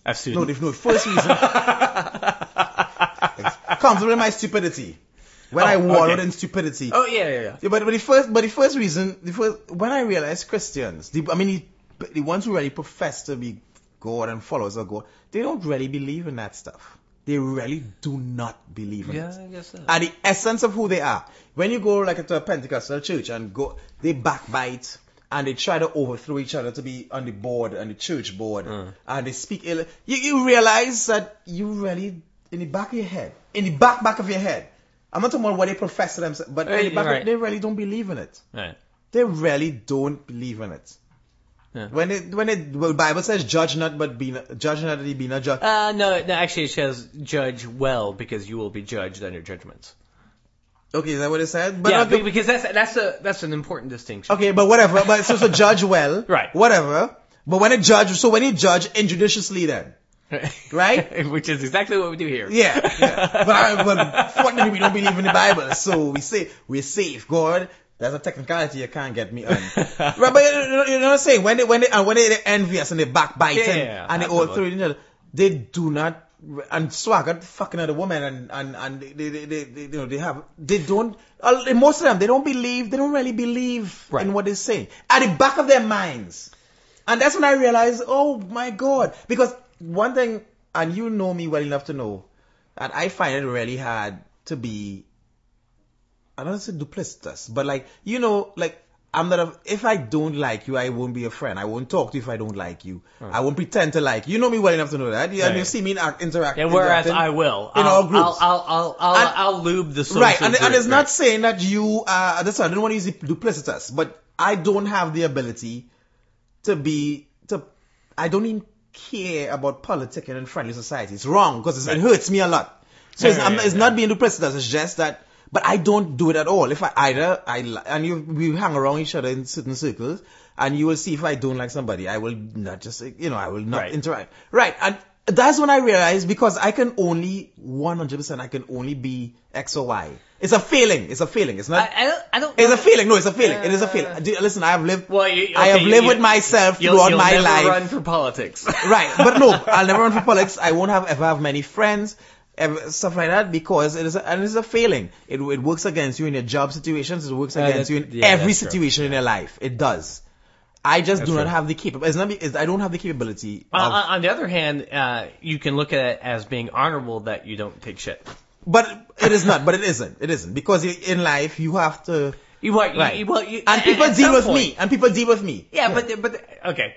a no student. the no, first reason comfortable in my stupidity when I Oh, wallowed okay. in stupidity. Oh yeah, yeah, yeah. Yeah, but, but the first, but the first reason, the first, when I realized Christians, the, I mean, the, the ones who really profess to be God and followers of God, they don't really believe in that stuff. They really do not believe in Yeah, it. I guess so. And the essence of who they are. When you go like to a Pentecostal church and go, they backbite and they try to overthrow each other to be on the board, on the church board, and they speak ill. You, you realize that you really, in the back of your head, in the back back of your head, I'm not talking about what they profess to themselves, but in the Right, of- they really don't believe in it. Right. They really don't believe in it. Yeah. When it when it well, Bible says judge not but be not, judge not that ye be not judged. Uh, no, no, actually it says judge well because you will be judged on your judgments. Okay, is that what it said? But yeah, be- because that's that's a that's an important distinction. okay, but whatever. But so so judge well, Right. Whatever. But when a judge, so when you judge injudiciously, then right? Which is exactly what we do here. Yeah, yeah. But, I, but fortunately, we don't believe in the Bible, so we say we're safe. God, there's a technicality you can't get me on. right, but you know, you know what I'm saying? When they when they and when they, they envious and they backbite Yeah, and, yeah, and they all overthrow each other, they do not. And swagger fucking other woman and and and they, they, they, they you know they have they don't uh, most of them they don't believe they don't really believe Right. in what they're saying at the back of their minds and that's when I realized, oh my God. Because one thing, and you know me well enough to know, that I find it really hard to be, I don't say duplicitous, but like, you know, like, I'm not a, if I don't like you, I won't be a friend. I won't talk to you if I don't like you. I won't pretend to like you. You know me well enough to know that. You, and Right. you see me in interact. Yeah, whereas interacting. I will. in I'll, all groups. I'll, I'll, I'll, I'll, And- I'll lube the social Right, and, and group, it's not saying that you are, that's why I don't want to use the duplicitous, but I don't have the ability to be, to, I don't even care about politics in friendly society. It's wrong, because it hurts me a lot. So it's, Right, I'm, it's right. not being duplicitous, it's just that, but I don't do it at all. If I either, I, li- and you, we hang around each other in certain circles, and you will see if I don't like somebody, I will not just, you know, I will not Right. interact. Right, and that's when I realized because I can only 100% I can only be X or Y. It's a feeling. It's a feeling. It's not. I, I don't, I don't. it's a feeling. No, it's a feeling. it is a feeling. Do- Listen, I have lived. Well, you, I have lived you- with myself you'll, throughout you'll my never life. run for politics. Right, but no, I'll never run for politics. I won't have ever have many friends, ever, stuff like that, because it is a, and it's a failing. It, it works against you in your job situations. It works Uh, against you in yeah, every that's true. situation in your life. It does. I just do not true. have the capability. It's not. It's, I don't have the capability. on, Of, on on the other hand, uh, you can look at it as being honorable that you don't take shit. but it is not. But it isn't. It isn't because in life you have to. You what? Right. you, well, you, And at- people deal with point- me. And people deal with me. Yeah, but but okay,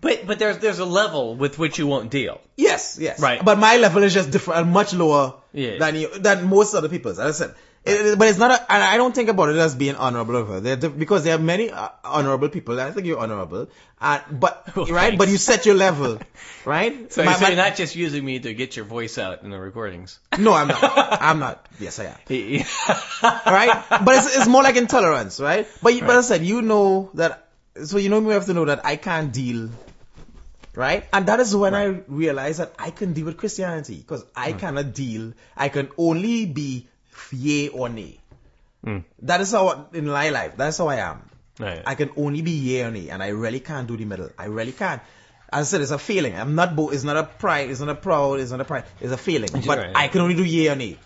but but there's there's a level with which you won't deal. Yes, yes. Right. But my level is just different, and much lower Yeah. than you, than most other people's. As I said, It- it- but it's not. A, and I don't think about it as being honorable of her. Because there are many uh, honorable people. I think you're honorable, and but Well, right. But you set your level, right? So, My- so my- you're not just using me to get your voice out in the recordings. no, I'm not. I'm not. Yes, I am. right? But it's, it's more like intolerance, right? But you, but I said, you know that, so you know me have to know that I can't deal, right? And that is when I realized that I can deal with Christianity because I hmm. cannot deal. I can only be yay or nay. Hmm. That is how in my life. That's how I am. Right. I can only be yay or nay, and I really can't do the middle. I really can't. As I said, it's a feeling. I'm not. Bo- it's not a pride. It's not a proud. It's not a pride. It's a feeling. But right. I can only do yay or nay.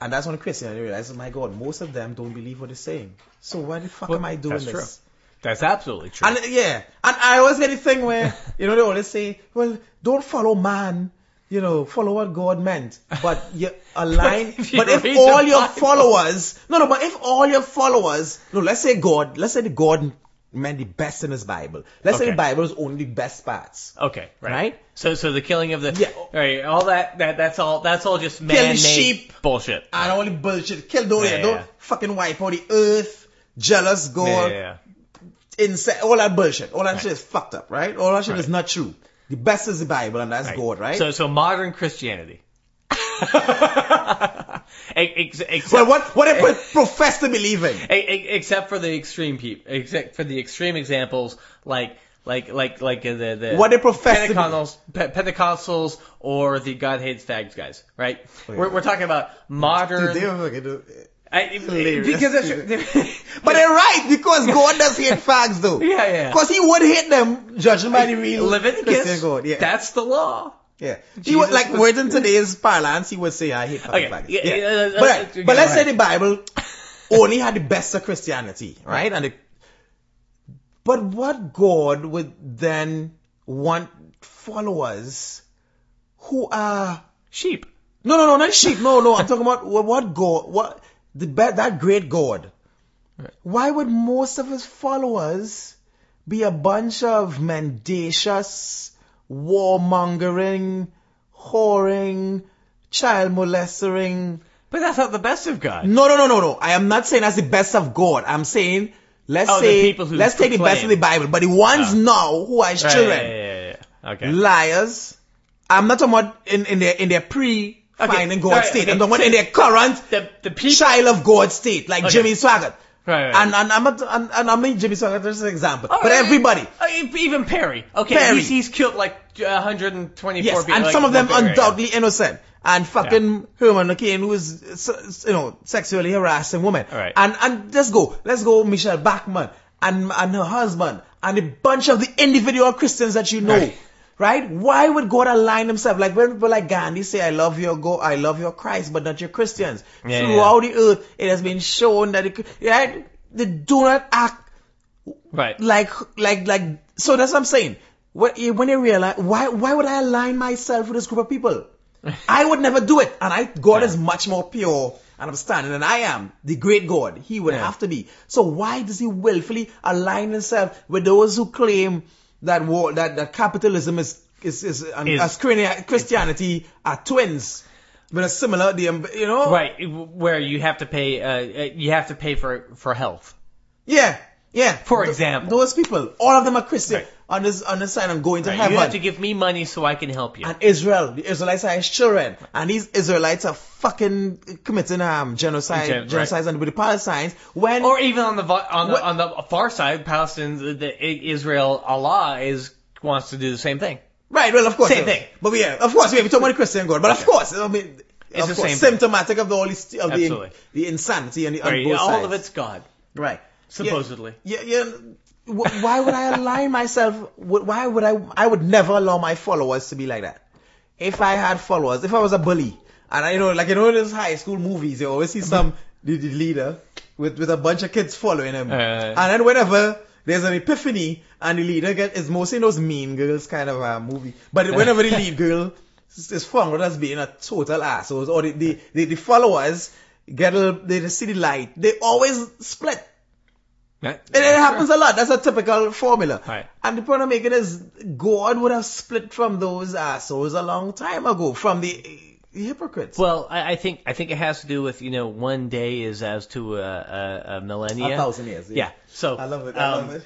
And that's when Christianity realizes, my God, most of them don't believe what they're saying. So why the fuck Well, am I doing that's this? true. That's absolutely true. And yeah, and I always get the thing where you know they always say, well, don't follow man, you know, follow what God meant. But you align. if you but if all your Bible- followers, no, no, but if all your followers, no, let's say God, let's say the God meant the best in his Bible. Let's say Okay. the Bible is only the best parts. Okay, right. Right? So so the killing of the Yeah. right, all that that that's all that's all just the man-made sheep. bullshit. And all the bullshit. Kill don't, Yeah, don't yeah. fucking wipe out the earth. Jealous Yeah, God. yeah, Insect. All that bullshit. All that shit is fucked up, right? All that shit is not true. The best is the Bible and that's God, right? So so modern Christianity. Except, well, what, what they pro- profess to believe in? except for the extreme people, except for the extreme examples like like like like uh, the the What they profess Pentecostals, Pe- Pentecostals or the God hates fags guys, right? Oh, yeah. We're we're talking about modern. Dude, they don't fucking do- I, because But they're right because God does hate fags though. Yeah, yeah. Because he would hate them, judging by the real Leviticus, God. Yeah, that's the law. yeah. He would, Jesus like was- word in today's parlance, he would say, "I hate fucking Okay, fags." yeah, Yeah. yeah, but uh, but go let's say the Bible only had the best of Christianity, right? And the, but what God would then want followers who are Sheep. no, no, no, not sheep. No, no. I'm talking about what, what God, what the that great God. Why would most of his followers be a bunch of mendacious, warmongering, whoring, child molestering? But that's not the best of God. No, no, no, no, no. I am not saying that's the best of God. I'm saying let's Oh, say let's take the best of the. Bible, but the ones Oh. now who are his Right, children, yeah, yeah, yeah. Okay. liars. I'm not talking about in, in their in their pre finding God Alright, state. okay. I'm talking about in their current the the people. child of God state, like Okay. Jimmy Swaggart. Right, right. And and I'm not, and, and I mean Jimmy Swaggart as an example, Oh, but yeah, everybody. uh, even Perry. Okay, Perry. He's, he's killed like 124 Yes, people. and like, some of them yeah, yeah. undoubtedly innocent. And fucking Herman McCain, who is, you know, sexually harassing women. Alright. And, and let's go. Let's go Michelle Bachmann and, and her husband and a bunch of the individual Christians that you know. Right. Right? Why would God align himself? Like when people like Gandhi say, I love your God, I love your Christ, but not your Christians. Yeah, Throughout the earth, it has been shown that it, right? They do not act Right. like like like so that's what I'm saying. When you, realize why why would I align myself with this group of people? I would never do it. And I God is much more pure and understanding than I am. The great God, He would Yeah. have to be. So why does He willfully align Himself with those who claim that war that, that capitalism is is is, and Is- as Christianity are twins? But a similar, the um, you know, Right, where you have to pay, uh, uh, you have to pay for for health. Yeah, yeah. For example. those people, all of them are Christian Right. On this on this side and going to Right, heaven. You have to give me money so I can help you. and Israel, the Israelites are his children, and these Israelites are fucking committing um genocide, Gen- genocide and with the Palestinians. When or even on the on the on the far side, Palestinians, the, Israel Allah is wants to do the same thing. right, well, of course, Same yeah. thing. But we, yeah, of course, we have talking about the Christian God, but of course, I mean, It's of the course, same thing. symptomatic of the all this, of the, Absolutely. the insanity and the, on both all sides. of it's God, right. supposedly. Yeah, yeah. wh- Why would I align myself? Why would I? I would never allow my followers to be like that. If I had followers, if I was a bully, and I you know, like you know, in those high school movies, you always see some the, the leader with with a bunch of kids following him, Uh. and then whenever there's an epiphany and the leader get is mostly those mean girls kind of a movie, but whenever the lead girl is found as being a total asshole, or the the, the, the followers get a, they see the light, they always split. Right? It, it happens a lot. That's a typical formula. Right. And the point I'm making is God would have split from those assholes a long time ago, from the, the hypocrites. Well, I, I think I think it has to do with you know one day is as to a, a, a millennia. a thousand years. Yeah. So I love it. I um, love it.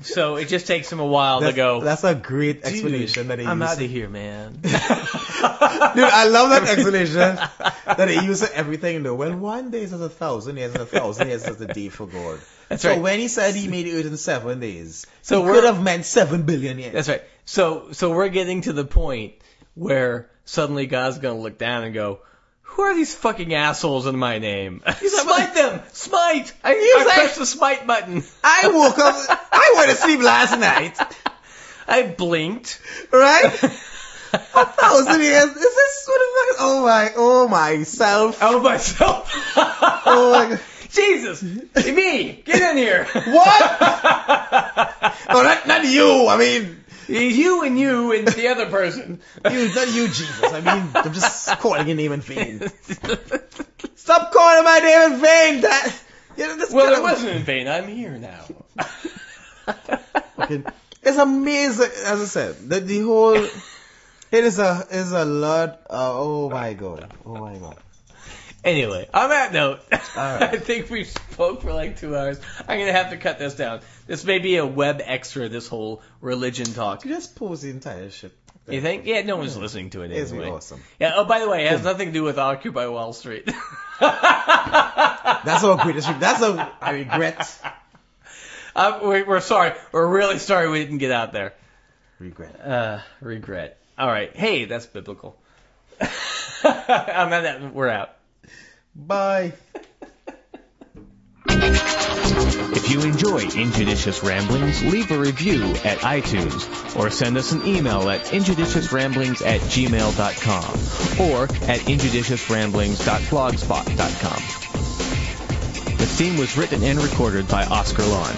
So it just takes him a while That's, to go. that's a great "Dude, explanation that they I'm use. out of here, man. Dude, I love that explanation that they use for everything though. Well, one day is as a thousand years, and a thousand years is a day for God. That's so right. when he said he made it in seven days, So so we're- could have meant seven billion years. That's right. So so we're getting to the point where suddenly God's gonna look down and go, "Who are these fucking assholes in my name? smite them! Smite! I, I like- pressed the smite button. I woke up, I went to sleep last night, I blinked. right? A thousand years. Is this what the fuck? Oh my, oh myself. Oh myself. Oh my god. Jesus, me, get in here. What? Oh, not, not you. I mean, you and you and the other person. you, not you, Jesus. I mean, I'm just calling your name in vain. Stop calling my name in vain. That, you know, this Well, it wasn't in vain. I'm here now. Okay. It's amazing, as I said, the, the whole, it is a, is a lot, uh, oh my god, oh my god. Anyway, on that note, right. I think we've spoke for like two hours. I'm gonna have to cut this down. This may be a web extra. This whole religion talk. You just pause the entire shit. You think? Yeah, no one's listening to it anyway. Anyway. awesome. Yeah. Oh, by the way, it has nothing to do with Occupy Wall Street. That's all greatest, that's a, I regret, uh, we're, we're sorry. We're really sorry we didn't get out there. regret. Uh, regret. All right. Hey, that's biblical. On that, we're out. Bye. If you enjoy Injudicious Ramblings, leave a review at iTunes or send us an email at injudiciousramblings at gmail.com or at injudiciousramblings.blogspot.com. The theme was written and recorded by Oscar Lawn.